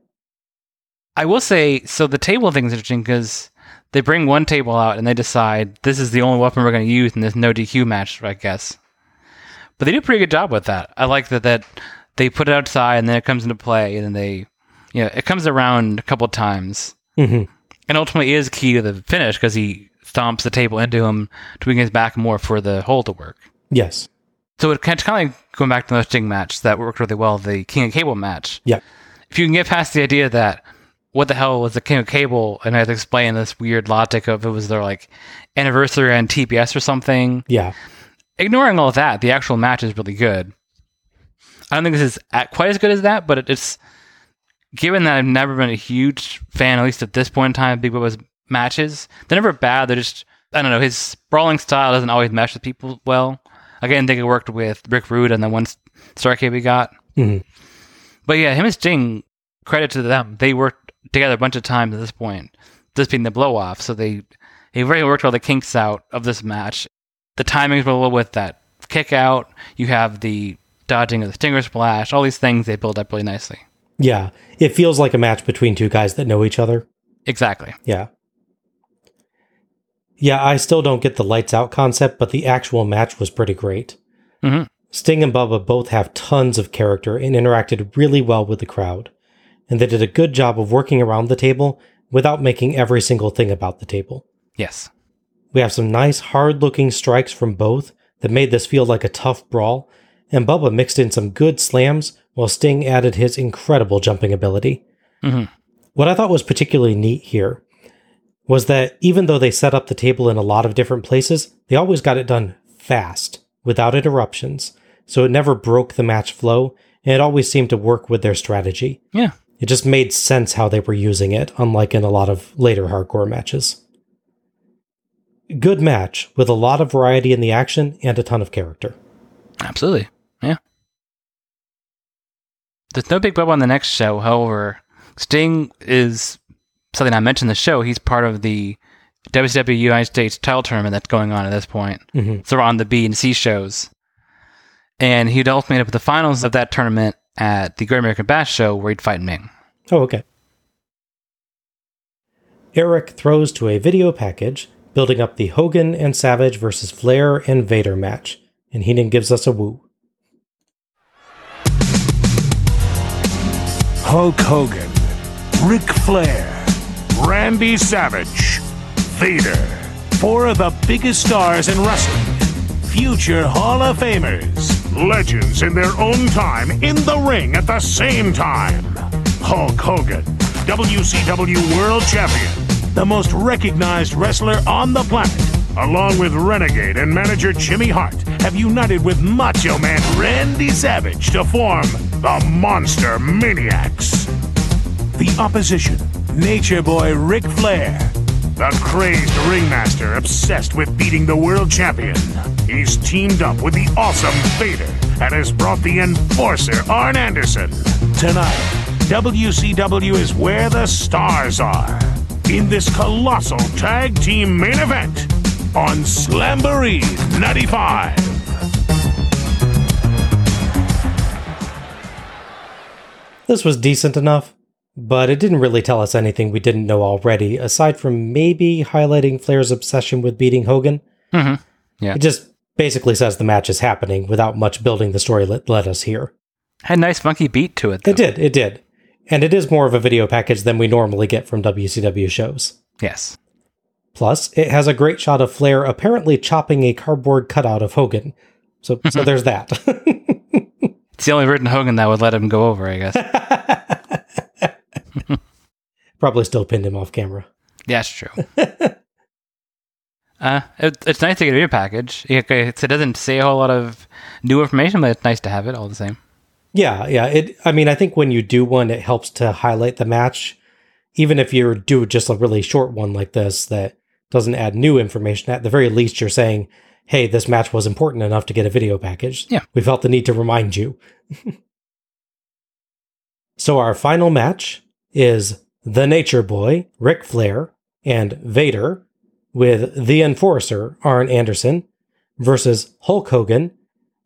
I will say, so the table thing is interesting because they bring one table out and they decide this is the only weapon we're going to use in this no DQ match, I guess. But they do a pretty good job with that. I like that that they put it outside and then it comes into play and then they, you know, it comes around a couple of times Mhm. and ultimately is key to the finish because he stomps the table into him to bring his back more for the hole to work. Yes. So it kind of, like going back to the Sting match that worked really well, the King of Cable match. Yeah. If you can get past the idea that what the hell was the King of Cable, and I had to explain this weird logic of it was their like anniversary on TBS or something. Yeah. Ignoring all that, the actual match is really good. I don't think this is quite as good as that, but it's given that I've never been a huge fan, at least at this point in time, of Big Bubba's matches. They're never bad. They're just I don't know. His brawling style doesn't always mesh with people well. Like, I didn't think it worked with Rick Rude and the one Starcade we got. Mhm. But yeah, him and Sting, credit to them. They worked together a bunch of times at this point. This being the blow off, so they they really worked all the kinks out of this match. The timings were with that kick out. You have the dodging of the stinger splash. All these things they build up really nicely. Yeah. It feels like a match between two guys that know each other. Exactly. Yeah. Yeah, I still don't get the lights out concept, but the actual match was pretty great. Mhm. Sting and Bubba both have tons of character and interacted really well with the crowd. And they did a good job of working around the table without making every single thing about the table. Yes. We have some nice, hard looking strikes from both that made this feel like a tough brawl, and Bubba mixed in some good slams while Sting added his incredible jumping ability. Mhm. What I thought was particularly neat here was that even though they set up the table in a lot of different places, they always got it done fast, without interruptions, so it never broke the match flow, and it always seemed to work with their strategy. Yeah. It just made sense how they were using it, unlike in a lot of later hardcore matches. Good match with a lot of variety in the action and a ton of character. Absolutely. Yeah. There's no Big Bubba on the next show. However, Sting is something I mentioned in the show. He's part of the WCW United States title tournament that's going on at this point. Mhm. So we're on the B and C shows. And he'd also made up the finals of that tournament at the Great American Bash show where he'd fight Meng. Oh, okay. Eric throws to a video package, building up the Hogan and Savage versus Flair and Vader match, and Heenan gives us a woo. Hulk Hogan, Ric Flair, Randy Savage, Vader. four of the biggest stars in wrestling, future Hall of Famers. Legends in their own time, in the ring at the same time. Hulk Hogan, WCW World Champion, the most recognized wrestler on the planet, along with Renegade and manager Jimmy Hart, have united with Macho Man Randy Savage to form the Monster Maniacs. the opposition, Nature Boy Ric Flair. The crazed ringmaster obsessed with beating the world champion. He's teamed up with the awesome Vader and has brought the enforcer Arn Anderson. Tonight, WCW is where the stars are. In this colossal tag team main event on Slamboree 95. This was decent enough, but it didn't really tell us anything we didn't know already, aside from maybe highlighting Flair's obsession with beating Hogan. Mm-hmm. Yeah. It just basically says the match is happening without much building the story let, let us hear. Had a nice funky beat to it. Though. It did, it did. And it is more of a video package than we normally get from WCW shows. Yes. Plus, it has a great shot of Flair apparently chopping a cardboard cutout of Hogan. So, so there's that. It's the only written Hogan that would let him go over, I guess. Probably still pinned him off camera. Yeah, that's true. uh, it, it's nice to get a video package. It, it doesn't say a whole lot of new information, but it's nice to have it all the same. Yeah, yeah. It. I mean, I think when you do one, it helps to highlight the match. Even if you do just a really short one like this that doesn't add new information, at the very least, you're saying, "Hey, this match was important enough to get a video package." Yeah. we felt the need to remind you. so our final match is the Nature Boy, Ric Flair, and Vader, with the Enforcer, Arn Anderson, versus Hulk Hogan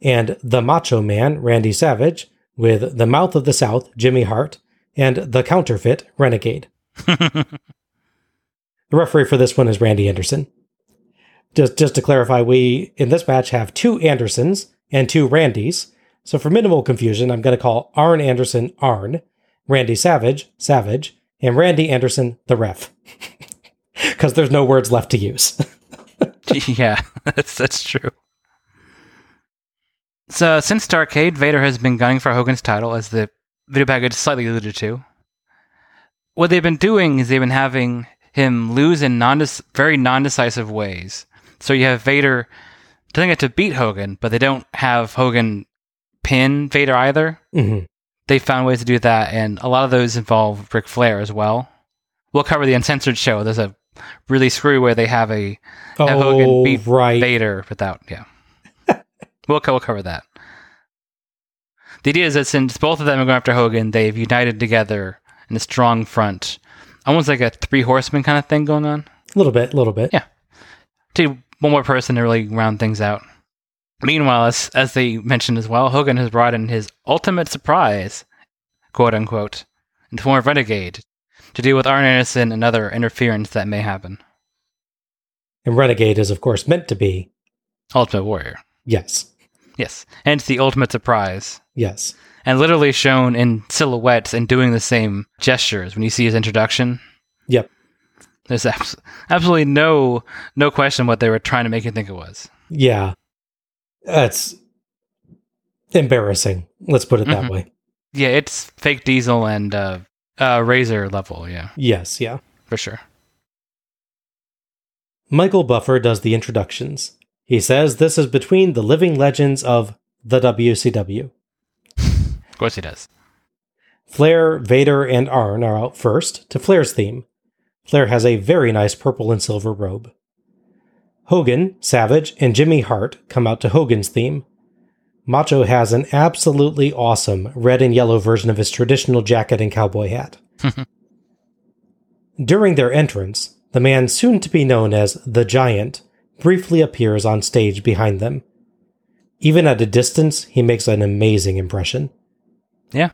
and the Macho Man, Randy Savage, with the Mouth of the South, Jimmy Hart, and the Counterfeit, Renegade. the referee for this one is Randy Anderson. Just, just to clarify, we in this match have two Andersons and two Randys. So for minimal confusion, I'm going to call Arn Anderson Arn, Randy Savage Savage, and Randy Anderson the ref. Because there's no words left to use. yeah, that's that's true. So since Starrcade, Vader has been gunning for Hogan's title, as the video package slightly alluded to. What they've been doing is they've been having him lose in non very non-decisive ways. So you have Vader doesn't get to beat Hogan, but they don't have Hogan pin Vader either. Mhm. They found ways to do that, and a lot of those involve Ric Flair as well. We'll cover the uncensored show. There's a really screwy where they have a have Hogan Oh, beat right. Vader without yeah. we'll we'll cover that. The idea is that since both of them are going after Hogan, they've united together in a strong front, almost like a three horsemen kind of thing going on. A little bit, a little bit. Yeah. To one more person to really round things out. Meanwhile, as, as they mentioned as well, Hogan has brought in his ultimate surprise, quote unquote, in the form of Renegade, to deal with Arn Anderson and other interference that may happen. And Renegade is, of course, meant to be. Ultimate Warrior. Yes. Yes. And it's the ultimate surprise. Yes. And literally shown in silhouettes and doing the same gestures when you see his introduction. Yep. There's abs- absolutely no no question what they were trying to make you think it was. Yeah. That's embarrassing. Let's put it that Mhm. way. Yeah, it's fake Diesel and uh, uh, Razor level. Yeah, Yes, yeah. for sure. Michael Buffer does the introductions. He says this is between the living legends of the WCW. Of course he does. Flair, Vader, and Arn are out first to Flair's theme. Flair has a very nice purple and silver robe. Hogan, Savage, and Jimmy Hart come out to Hogan's theme. Macho has an absolutely awesome red and yellow version of his traditional jacket and cowboy hat. During their entrance, the man soon to be known as the Giant briefly appears on stage behind them. Even at a distance, he makes an amazing impression. Yeah.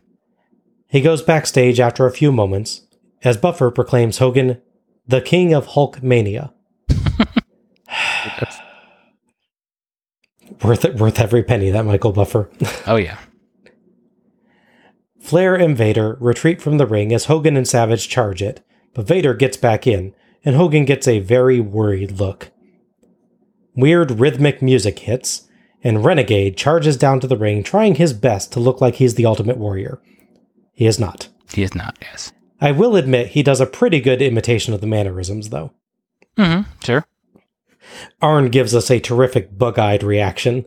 He goes backstage after a few moments as Buffer proclaims Hogan the king of Hulkamania. Worth it, worth every penny, that Michael Buffer. Oh yeah. Flair and Vader retreat from the ring as Hogan and Savage charge it, but Vader gets back in, and Hogan gets a very worried look. Weird rhythmic music hits, and Renegade charges down to the ring, trying his best to look like he's the Ultimate Warrior. He is not. He is not. Yes. I will admit he does a pretty good imitation of the mannerisms, though. Mm-hmm. Sure. Arn gives us a terrific bug eyed reaction.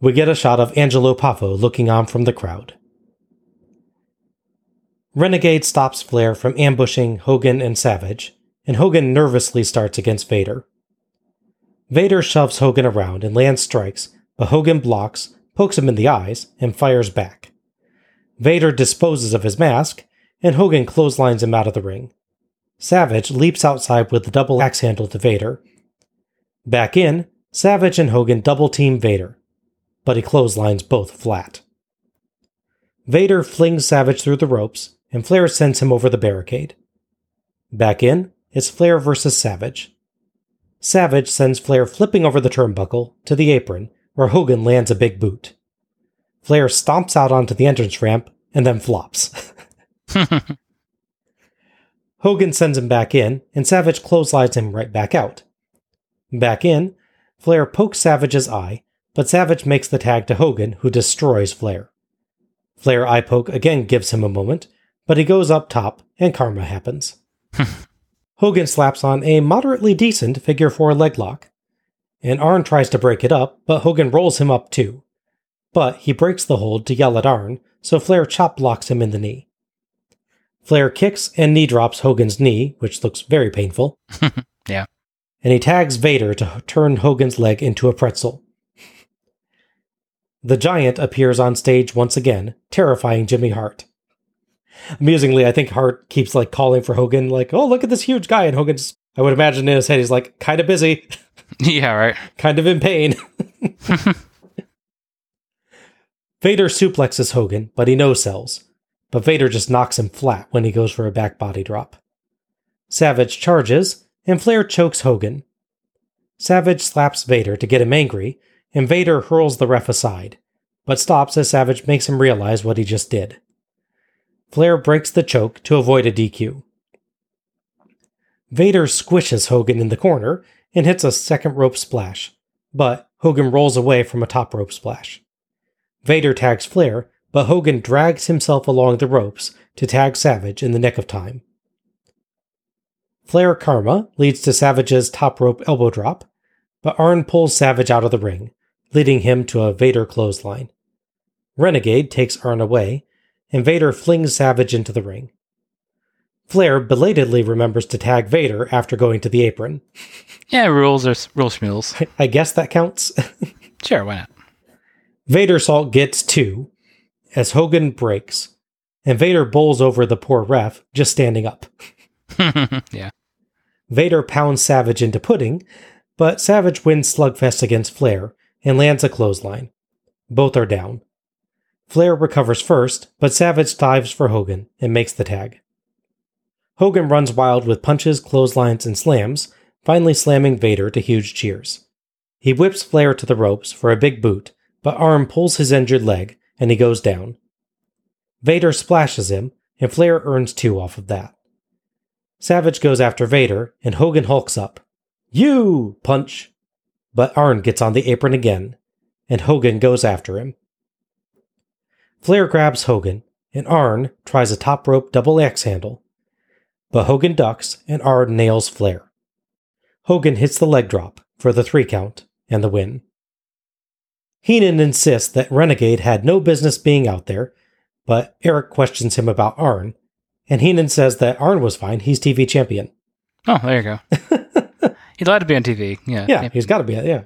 We get a shot of Angelo Poffo looking on from the crowd. Renegade stops Flair from ambushing Hogan and Savage, and Hogan nervously starts against Vader. Vader shoves Hogan around and lands strikes, but Hogan blocks, pokes him in the eyes, and fires back. Vader disposes of his mask, and Hogan clotheslines him out of the ring. Savage leaps outside with the double axe handle to Vader. Back in, Savage and Hogan double team Vader, but he clotheslines both flat. Vader flings Savage through the ropes, and Flair sends him over the barricade. Back in, it's Flair versus Savage. Savage sends Flair flipping over the turnbuckle to the apron, where Hogan lands a big boot. Flair stomps out onto the entrance ramp and then flops. Hogan sends him back in, and Savage clotheslines him right back out. Back in, Flair pokes Savage's eye, but Savage makes the tag to Hogan, who destroys Flair. Flair eye poke again gives him a moment, but he goes up top, and karma happens. Hogan slaps on a moderately decent figure four leg lock, and Arn tries to break it up, but Hogan rolls him up too. But he breaks the hold to yell at Arn, so Flair chop blocks him in the knee. Flair kicks and knee drops Hogan's knee, which looks very painful, Yeah. and he tags Vader to turn Hogan's leg into a pretzel. The giant appears on stage once again, terrifying Jimmy Hart. Amusingly, I think Hart keeps like calling for Hogan, like, "Oh, look at this huge guy," and Hogan's. I would imagine in his head, he's like, kind of busy, Yeah. Right. kind of in pain. Vader suplexes Hogan, but he no sells. But Vader just knocks him flat when he goes for a back body drop. Savage charges, and Flair chokes Hogan. Savage slaps Vader to get him angry, and Vader hurls the ref aside, but stops as Savage makes him realize what he just did. Flair breaks the choke to avoid a DQ. Vader squishes Hogan in the corner and hits a second rope splash, but Hogan rolls away from a top rope splash. Vader tags Flair, but Hogan drags himself along the ropes to tag Savage in the nick of time. Flair Karma leads to Savage's top rope elbow drop, but Arn pulls Savage out of the ring, leading him to a Vader clothesline. Renegade takes Arn away, and Vader flings Savage into the ring. Flair belatedly remembers to tag Vader after going to the apron. Yeah. Rules are s- rule schmules. I guess that counts. Sure. Why not? Vadersault gets two as Hogan breaks, and Vader bowls over the poor ref just standing up. yeah. Vader pounds Savage into pudding, but Savage wins Slugfest against Flair and lands a clothesline. Both are down. Flair recovers first, but Savage dives for Hogan and makes the tag. Hogan runs wild with punches, clotheslines, and slams, finally slamming Vader to huge cheers. He whips Flair to the ropes for a big boot, but Arn pulls his injured leg and he goes down. Vader splashes him, and Flair earns two off of that. Savage goes after Vader, and Hogan hulks up. You! Punch! But Arn gets on the apron again, and Hogan goes after him. Flair grabs Hogan, and Arn tries a top rope double axe handle, but Hogan ducks and Arn nails Flair. Hogan hits the leg drop for the three count and the win. Heenan insists that Renegade had no business being out there, but Eric questions him about Arn, and Heenan says that Arn was fine, he's TV champion. Oh, there you go. He's allowed to be on TV. Yeah. Yeah, he's got to be, yeah.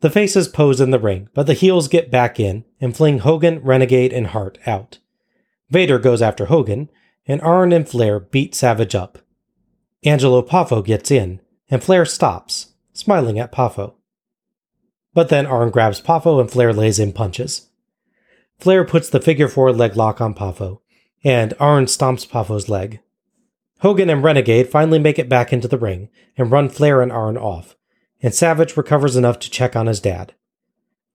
The faces pose in the ring, but the heels get back in and fling Hogan, Renegade, and Hart out. Vader goes after Hogan, and Arn and Flair beat Savage up. Angelo Poffo gets in, and Flair stops, smiling at Poffo. But then Arn grabs Poffo and Flair lays in punches. Flair puts the figure four leg lock on Poffo, and Arn stomps Poffo's leg. Hogan and Renegade finally make it back into the ring and run Flair and Arn off, and Savage recovers enough to check on his dad.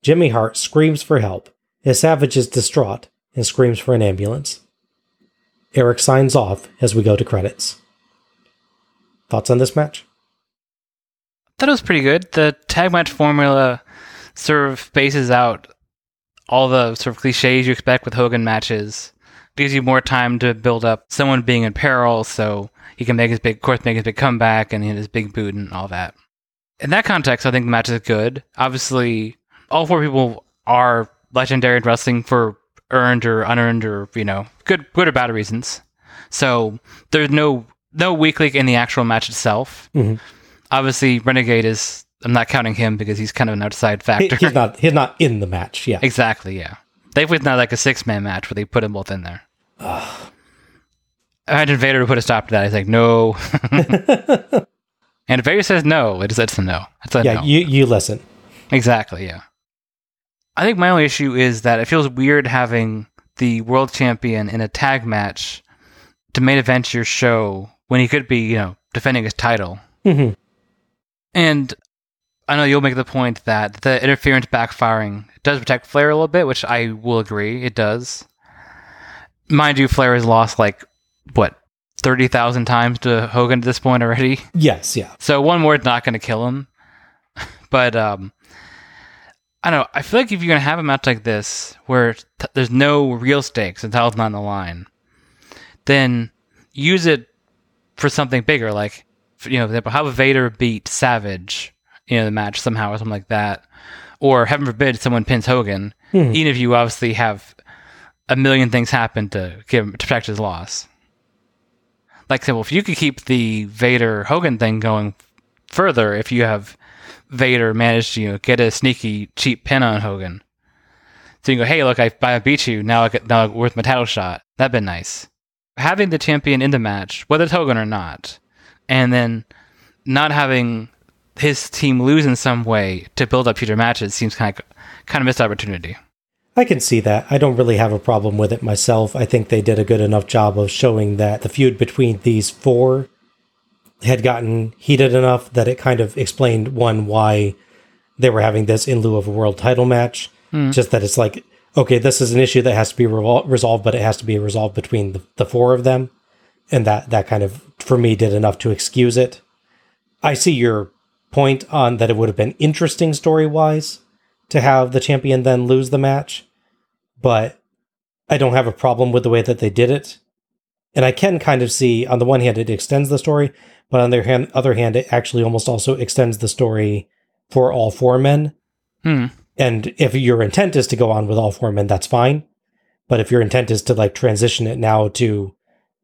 Jimmy Hart screams for help as Savage is distraught and screams for an ambulance. Eric signs off as we go to credits. Thoughts on this match? That was pretty good. The tag match formula sort of bases out all the sort of cliches you expect with Hogan matches. Gives you more time to build up someone being in peril, so he can make his big, of course, make his big comeback and his big boot and all that. In that context, I think the match is good. Obviously, all four people are legendary in wrestling for earned or unearned or you know good, good or bad reasons. So there's no no weak link in the actual match itself. Mhm. Obviously, Renegade is. I'm not counting him because he's kind of an outside He- factor. he's not he's not in the match, yeah. Exactly, yeah. They've not like a six man match where they put them both in there. Imagine Vader would put a stop to that. He's like, no. and if Vader says no, it's, it's a no. It's a yeah, no. you you listen. Exactly, yeah. I think my only issue is that it feels weird having the world champion in a tag match to main event your show when he could be, you know, defending his title. Mhm. And I know you'll make the point that the interference backfiring does protect Flair a little bit, which I will agree it does. Mind you, Flair has lost like what thirty thousand times to Hogan at this point already. Yes, yeah. So one more is not going to kill him. But um, I don't know. I feel like if you're going to have a match like this where t- there's no real stakes and title's not on the line, then use it for something bigger. Like, you know, have Vader beat Savage in the match somehow or something like that. Or heaven forbid someone pins Hogan, Hmm. even if you obviously have a million things happen to give to protect his loss. Like, well, if you could keep the Vader Hogan thing going further, if you have Vader manage to you know, get a sneaky cheap pin on Hogan, so you go, hey, look, I, I beat you. Now I get now worth my title shot. That'd been nice. Having the champion in the match, whether it's Hogan or not, and then not having his team lose in some way to build up future matches seems kind of kind of missed opportunity. I can see that. I don't really have a problem with it myself. I think they did a good enough job of showing that the feud between these four had gotten heated enough that it kind of explained one why they were having this in lieu of a world title match. Hmm. Just that it's like, okay, this is an issue that has to be revol- resolved, but it has to be resolved between the, the four of them. And that, that kind of, for me, did enough to excuse it. I see your point on that it would have been interesting story wise to have the champion then lose the match, but I don't have a problem with the way that they did it. And I can kind of see, on the one hand, it extends the story, but on the hand, other hand, it actually almost also extends the story for all four men. Hmm. And if your intent is to go on with all four men, that's fine. But if your intent is to like transition it now to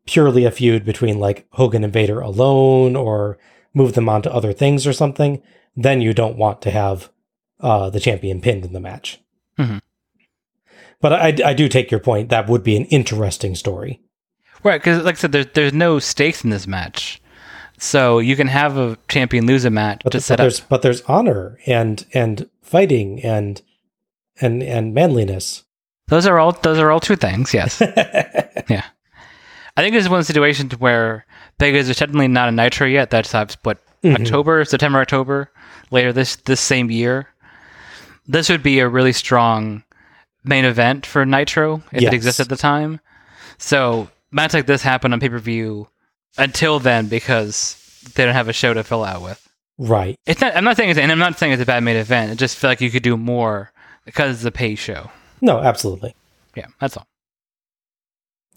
purely a feud between like Hogan and Vader alone or move them on to other things or something, then you don't want to have uh, the champion pinned in the match. Mhm. But I, I do take your point. That would be an interesting story. Right, because like I said, there's there's no stakes in this match, so you can have a champion lose a match But, to but set up. there's but there's honor and and fighting and and and manliness. Those are all those are all true things. Yes. yeah. I think this is one situation where because there's technically not a Nitro yet. That's what Mhm. October, September, October later this this same year. This would be a really strong main event for Nitro if Yes. it exists at the time. So match like this happened on pay per view until then because they don't have a show to fill out with. Right. It's not. I'm not saying it's. And I'm not saying it's a bad main event. I just feel like you could do more because it's a pay show. No, absolutely. Yeah, that's all.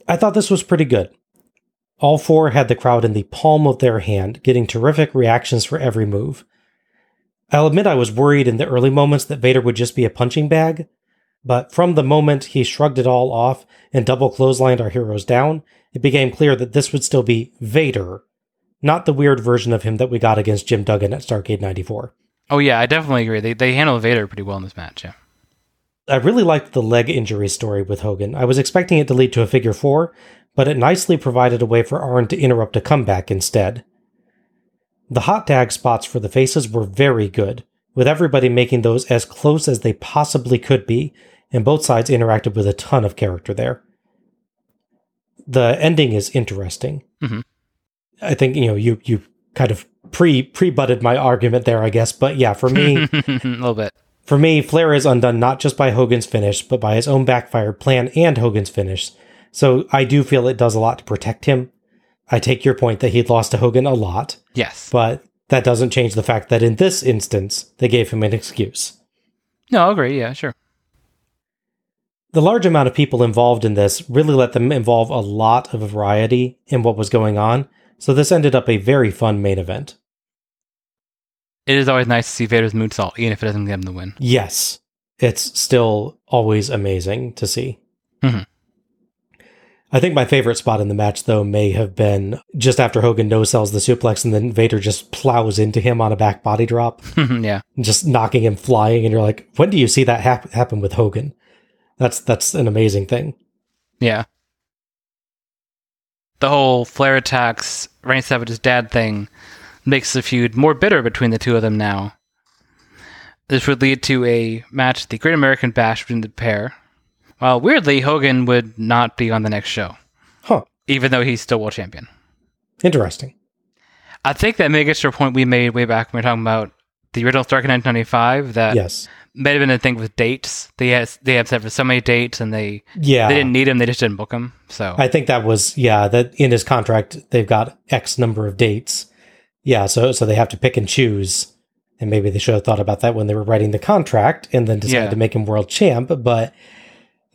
I thought this was pretty good. All four had the crowd in the palm of their hand, getting terrific reactions for every move. I'll admit I was worried in the early moments that Vader would just be a punching bag, but from the moment he shrugged it all off and double clotheslined our heroes down, it became clear that this would still be Vader, not the weird version of him that we got against Jim Duggan at Starrcade 94. Oh yeah, I definitely agree. They they handled Vader pretty well in this match. Yeah. I really liked the leg injury story with Hogan. I was expecting it to lead to a figure four, but it nicely provided a way for Arn to interrupt a comeback instead. The hot tag spots for the faces were very good, with everybody making those as close as they possibly could be, and both sides interacted with a ton of character there. The ending is interesting. Mhm. I think you know you you kind of pre pre butted my argument there, I guess. But yeah, for me, a little bit. for me, Flair is undone not just by Hogan's finish, but by his own backfired plan and Hogan's finish. So I do feel it does a lot to protect him. I take your point that he'd lost to Hogan a lot, Yes. but that doesn't change the fact that in this instance, they gave him an excuse. No, I'll agree. Yeah, sure. The large amount of people involved in this really let them involve a lot of variety in what was going on, so this ended up a very fun main event. It is always nice to see Vader's moonsault, even if it doesn't get him the win. Yes, it's still always amazing to see. Mhm. I think my favorite spot in the match, though, may have been just after Hogan no sells the suplex and then Vader just plows into him on a back body drop, mm-hmm, yeah. just knocking him flying. And you're like, when do you see that hap- happen with Hogan? That's that's an amazing thing. Yeah. The whole Flair attacks Randy Savage's dad thing makes the feud more bitter between the two of them now. This would lead to a match at the Great American Bash between the pair. While weirdly, Hogan would not be on the next show, Huh. even though he's still world champion. Interesting. I think that may get to a point we made way back when we were talking about the original Stark in 1995 that Yes. may have been a thing with dates. They had they have set for so many dates and they Yeah. they didn't need him. They just didn't book him. So I think that was yeah, that in his contract they've got X number of dates. Yeah, so so they have to pick and choose. And maybe they should have thought about that when they were writing the contract and then decided Yeah. to make him world champ, but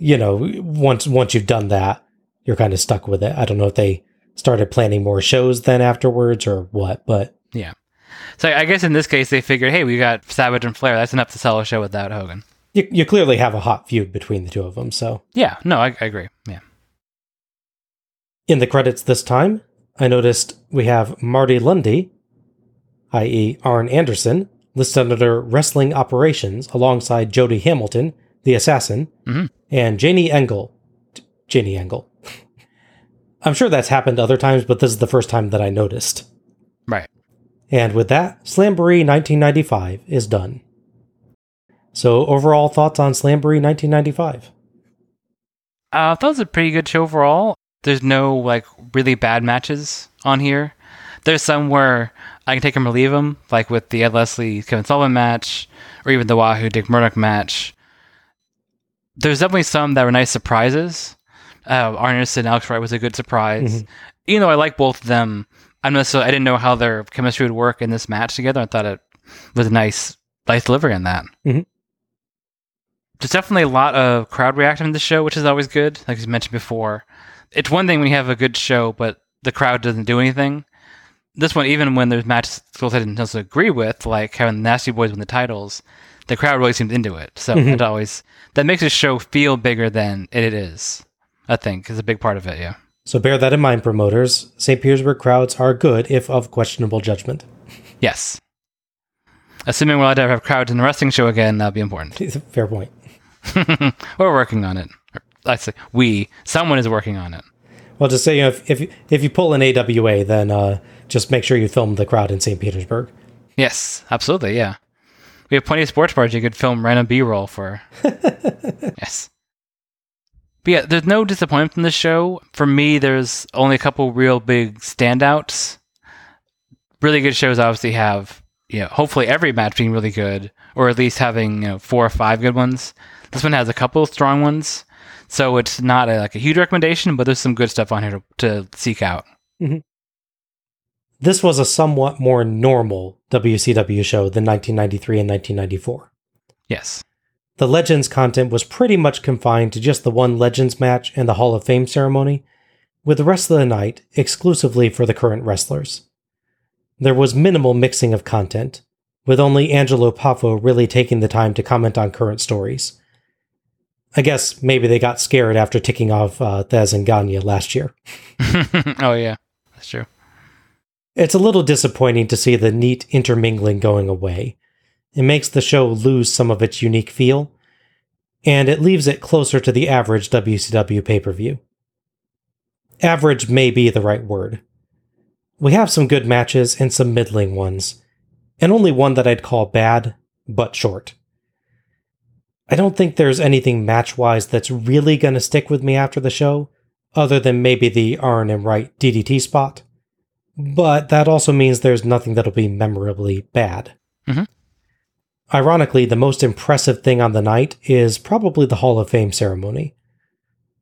you know, once once you've done that, you're kind of stuck with it. I don't know if they started planning more shows then afterwards or what, but Yeah. So I guess in this case they figured, hey, we got Savage and Flair. That's enough to sell a show without Hogan. you, you clearly have a hot feud between the two of them. So Yeah. No, I, I agree. Yeah. in the credits this time, I noticed we have Marty Lunde, i.e., Arn Anderson, listed under Wrestling Operations alongside Jody Hamilton, the assassin, Mhm. and Janie Engel. Janie Engel. I'm sure that's happened other times, but this is the first time that I noticed. Right. And with that, Slamboree 1995 is done. So, overall thoughts on Slamboree 1995? Uh, that was a pretty good show overall. There's no like really bad matches on here. There's some where I can take them or leave them, like with the Ed Leslie Kevin Sullivan match, or even the Wahoo Dick Murdoch match. There's definitely some that were nice surprises. Uh, Arn and Alex Wright was a good surprise. Even though I like both of them, I'm necessarily I didn't know how their chemistry would work in this match together. I thought it was a nice, nice delivery on that. Mhm. There's definitely a lot of crowd reaction to the show, which is always good. Like you mentioned before, it's one thing when you have a good show, but the crowd doesn't do anything. This one, even when there's matches schools I didn't necessarily agree with, like having the Nasty Boys win the titles, the crowd really seems into it. So Mhm. it always that makes the show feel bigger than it is. I think is a big part of it. Yeah. So, bear that in mind, promoters. St. Petersburg crowds are good, if of questionable judgment. Yes. Assuming we'll ever have crowds in the wrestling show again, that'll be important. Fair point. We're working on it. I say we. Someone is working on it. Well, just say you know, if if you, if you pull an AWA, then uh, just make sure you film the crowd in St. Petersburg. Yes, absolutely. Yeah, we have plenty of sports bars you could film random B-roll for. yes. But yeah, there's no disappointment in this show. For me, there's only a couple real big standouts. Really good shows obviously have, you know, hopefully every match being really good, or at least having you know four or five good ones. This one has a couple of strong ones, so it's not a, like a huge recommendation, but there's some good stuff on here to, to seek out. Mm-hmm. This was a somewhat more normal WCW show than 1993 and 1994. Yes. The Legends content was pretty much confined to just the one Legends match and the Hall of Fame ceremony, with the rest of the night exclusively for the current wrestlers. There was minimal mixing of content, with only Angelo Poffo really taking the time to comment on current stories. I guess maybe they got scared after ticking off uh, Thesz and Gagne last year. oh, yeah. That's true. It's a little disappointing to see the neat intermingling going away. It makes the show lose some of its unique feel, and it leaves it closer to the average WCW pay per view. Average may be the right word. We have some good matches and some middling ones, and only one that I'd call bad, but short. I don't think there's anything match wise that's really going to stick with me after the show, other than maybe the Arn and Wright DDT spot. But that also means there's nothing that'll be memorably bad. Mhm. Ironically, the most impressive thing on the night is probably the Hall of Fame ceremony.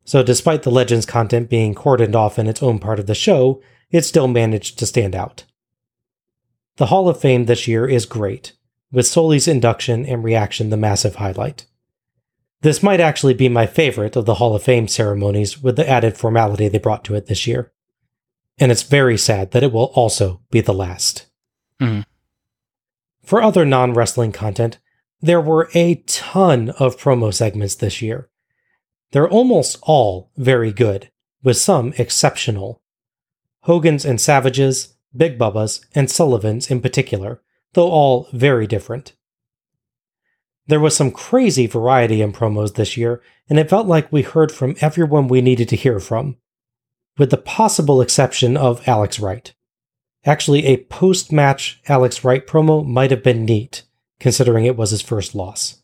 So, despite the Legends content being cordoned off in its own part of the show, it still managed to stand out. The Hall of Fame this year is great, with Solie's induction and reaction the massive highlight. This might actually be my favorite of the Hall of Fame ceremonies with the added formality they brought to it this year. And it's very sad that it will also be the last. Mhm. For other non wrestling content, there were a ton of promo segments this year. They're almost all very good, with some exceptional. Hogan's and Savage's, Big Bubba's, and Sullivan's in particular, though all very different. There was some crazy variety in promos this year, and it felt like we heard from everyone we needed to hear from, with the possible exception of Alex Wright. Actually, a post match Alex Wright promo might have been neat, considering it was his first loss.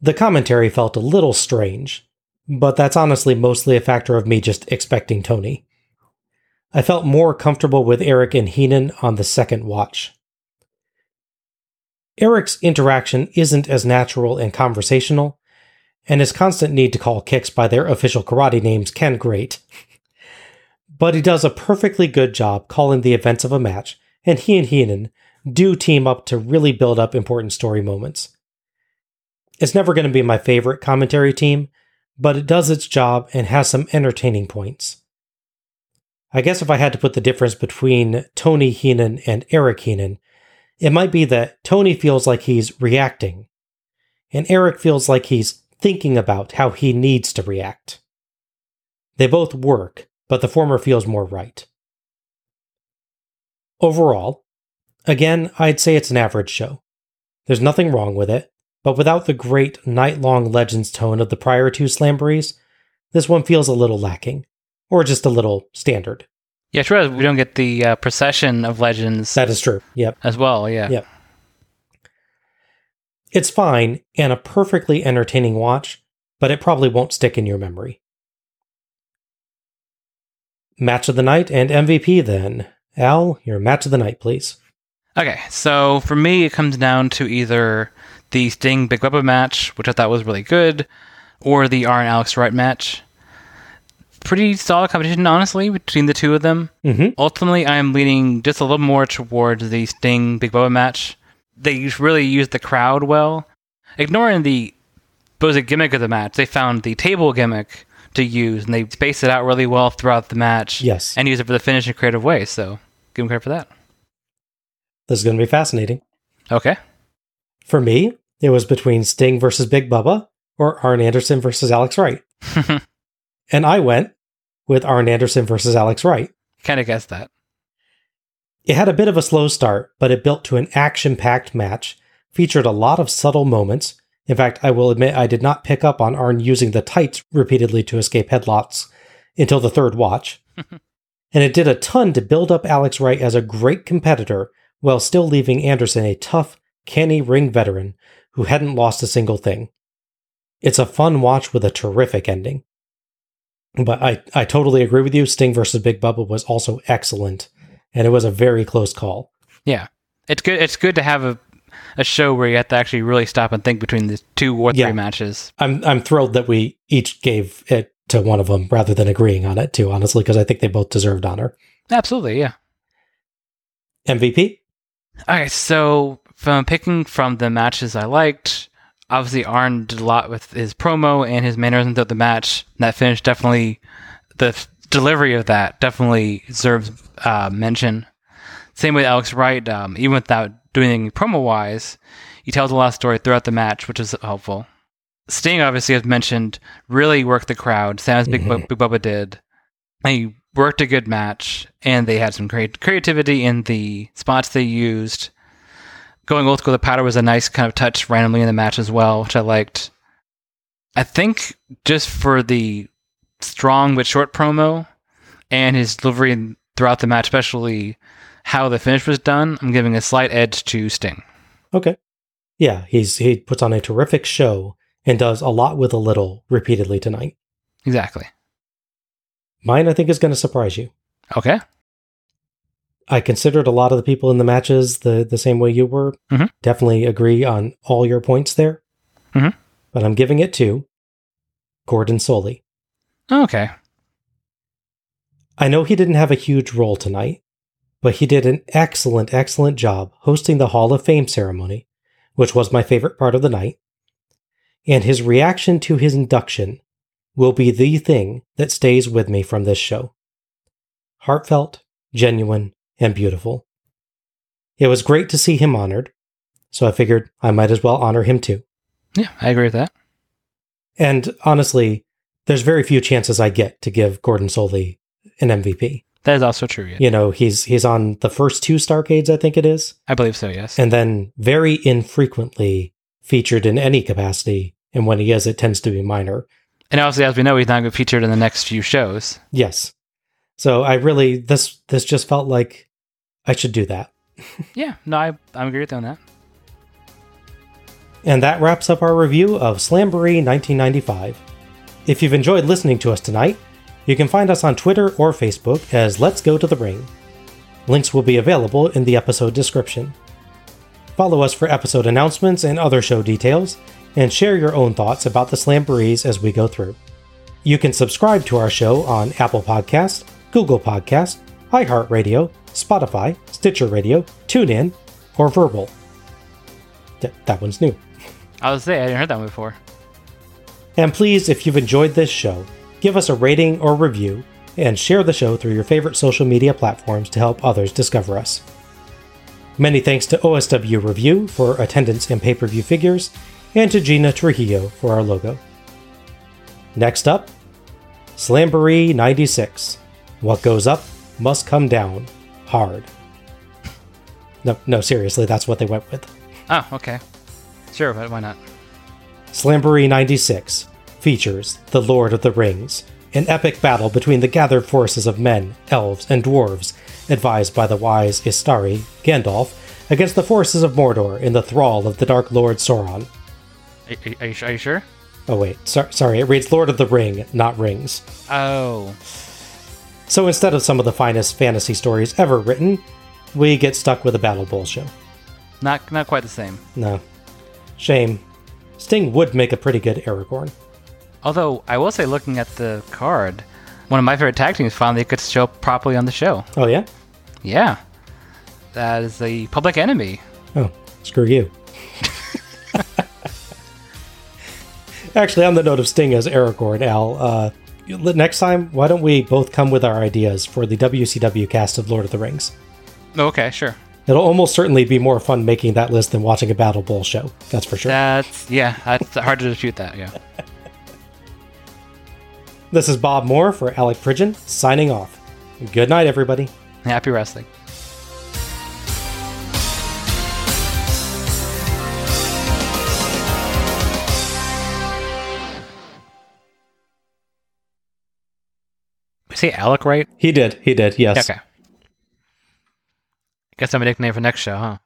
The commentary felt a little strange, but that's honestly mostly a factor of me just expecting Tony. I felt more comfortable with Eric and Heenan on the second watch. Eric's interaction isn't as natural and conversational, and his constant need to call kicks by their official karate names can grate. But he does a perfectly good job calling the events of a match, and he and Heenan do team up to really build up important story moments. It's never going to be my favorite commentary team, but it does its job and has some entertaining points. I guess if I had to put the difference between Tony Heenan and Eric Heenan, it might be that Tony feels like he's reacting, and Eric feels like he's thinking about how he needs to react. They both work, but the former feels more right. Overall, again, I'd say it's an average show. There's nothing wrong with it, but without the great night long Legends tone of the prior two Slamborees, this one feels a little lacking, or just a little standard. Yeah, true. We don't get the uh, procession of legends That is true. Yep. as well. Yeah. Yep. It's fine and a perfectly entertaining watch, but it probably won't stick in your memory. Match of the night and MVP then. Al, your match of the night, please. Okay, so for me, it comes down to either the Sting Big Bubba match, which I thought was really good, or the Arn Alex Wright match. Pretty solid competition, honestly, between the two of them. Mm-hmm. Ultimately, I am leaning just a little more towards the Sting Big Bubba match. They really used the crowd well. Ignoring the supposed gimmick of the match, they found the table gimmick to use, and they spaced it out really well throughout the match. Yes. And use it for the finish in a creative way, so give them credit for that. This is going to be fascinating. Okay. For me, it was between Sting versus Big Bubba or Arn Anderson versus Alex Wright. and I went with Arn Anderson versus Alex Wright. kind of guessed that. It had a bit of a slow start, but it built to an action packed match, featured a lot of subtle moments. In fact, I will admit I did not pick up on Arn using the tights repeatedly to escape headlocks until the third watch. and it did a ton to build up Alex Wright as a great competitor while still leaving Anderson a tough, canny ring veteran who hadn't lost a single thing. It's a fun watch with a terrific ending. But I, I totally agree with you. Sting versus Big Bubba was also excellent, and it was a very close call. Yeah, it's good. It's good to have a a show where you have to actually really stop and think between the two or three Yeah. matches. I'm I'm thrilled that we each gave it to one of them rather than agreeing on it too, honestly, because I think they both deserved honor. Absolutely, yeah. MVP? Okay, so from picking from the matches I liked, obviously Arn did a lot with his promo and his mannerisms of the match. That finish definitely, the delivery of that definitely deserves uh, mention. Same with Alex Wright, um, even without doing anything promo wise, he tells a lot of story throughout the match, which is helpful. Sting, obviously, as mentioned, really worked the crowd. Same as Big, Bu- Big Bubba did. He worked a good match, and they had some great creativity in the spots they used. Going old school, the powder was a nice kind of touch randomly in the match as well, which I liked. I think just for the strong but short promo and his delivery throughout the match, especially how the finish was done, I'm giving a slight edge to Sting. Okay. Yeah, he's he puts on a terrific show and does a lot with a little repeatedly tonight. Exactly. Mine, I think, is going to surprise you. Okay. I considered a lot of the people in the matches the, the same way you were. Mhm. Definitely agree on all your points there. Mhm. But I'm giving it to Gordon Solie. Oh, okay. I know he didn't have a huge role tonight, but he did an excellent, excellent job hosting the Hall of Fame ceremony, which was my favorite part of the night. And his reaction to his induction will be the thing that stays with me from this show. Heartfelt, genuine, and beautiful. It was great to see him honored, so I figured I might as well honor him too. Yeah, I agree with that. And honestly, there's very few chances I get to give Gordon Solie an MVP. That is also true. Yeah. You know, he's he's on the first two Starrcades, I think it is, I believe so, yes. and then very infrequently featured in any capacity. And when he is, it tends to be minor. And obviously, as we know, he's not going to be featured in the next few shows. Yes. So I really this this just felt like I should do that. Yeah, no, I, I agree with you on that. And that wraps up our review of Slamboree 1995. If you've enjoyed listening to us tonight, you can find us on Twitter or Facebook as Let's Go to the Ring. Links will be available in the episode description. Follow us for episode announcements and other show details, and share your own thoughts about the Slam Slamborees as we go through. You can subscribe to our show on Apple Podcast, Google Podcast, iHeartRadio, Spotify, Stitcher Radio, TuneIn, or Verbal. Th- that one's new. I was say I hadn't heard that one before. And please, if you've enjoyed this show, give us a rating or review and share the show through your favorite social media platforms to help others discover us. Many thanks to OSW Review for attendance and pay per view figures, and to Gina Trujillo for our logo. Next up, Slamboree 96. What goes up must come down hard. No, no, seriously, that's what they went with. Oh, okay. Sure, but why not? Slamboree 96 features The Lord of the Rings, an epic battle between the gathered forces of men, elves, and dwarves, advised by the wise Istari, Gandalf, against the forces of Mordor in the thrall of the Dark Lord Sauron. Are, are, you, are you sure? Oh, wait, sor- sorry, it reads Lord of the Ring, not Rings. Oh, So instead of some of the finest fantasy stories ever written, we get stuck with a Battle Bowl show. not not quite the same. No. Shame. Sting would make a pretty good Aragorn. Although I will say, looking at the card, one of my favorite tag teams finally could show up properly on the show. Oh, yeah? Yeah, that is the Public Enemy. Oh, screw you. Actually, on the note of Sting as Aragorn, Al, uh, next time, why don't we both come with our ideas for the WCW cast of Lord of the Rings? Okay, sure. It'll almost certainly be more fun making that list than watching a Battle Bowl show. That's for sure. That's yeah, that's hard to dispute that. Yeah. This is Bob Moore for Alec Pridgeon, signing off. Good night, everybody. Happy wrestling. Say Alec right? He did. He did. Yes. Okay. Guess I'm a nickname for next show, huh?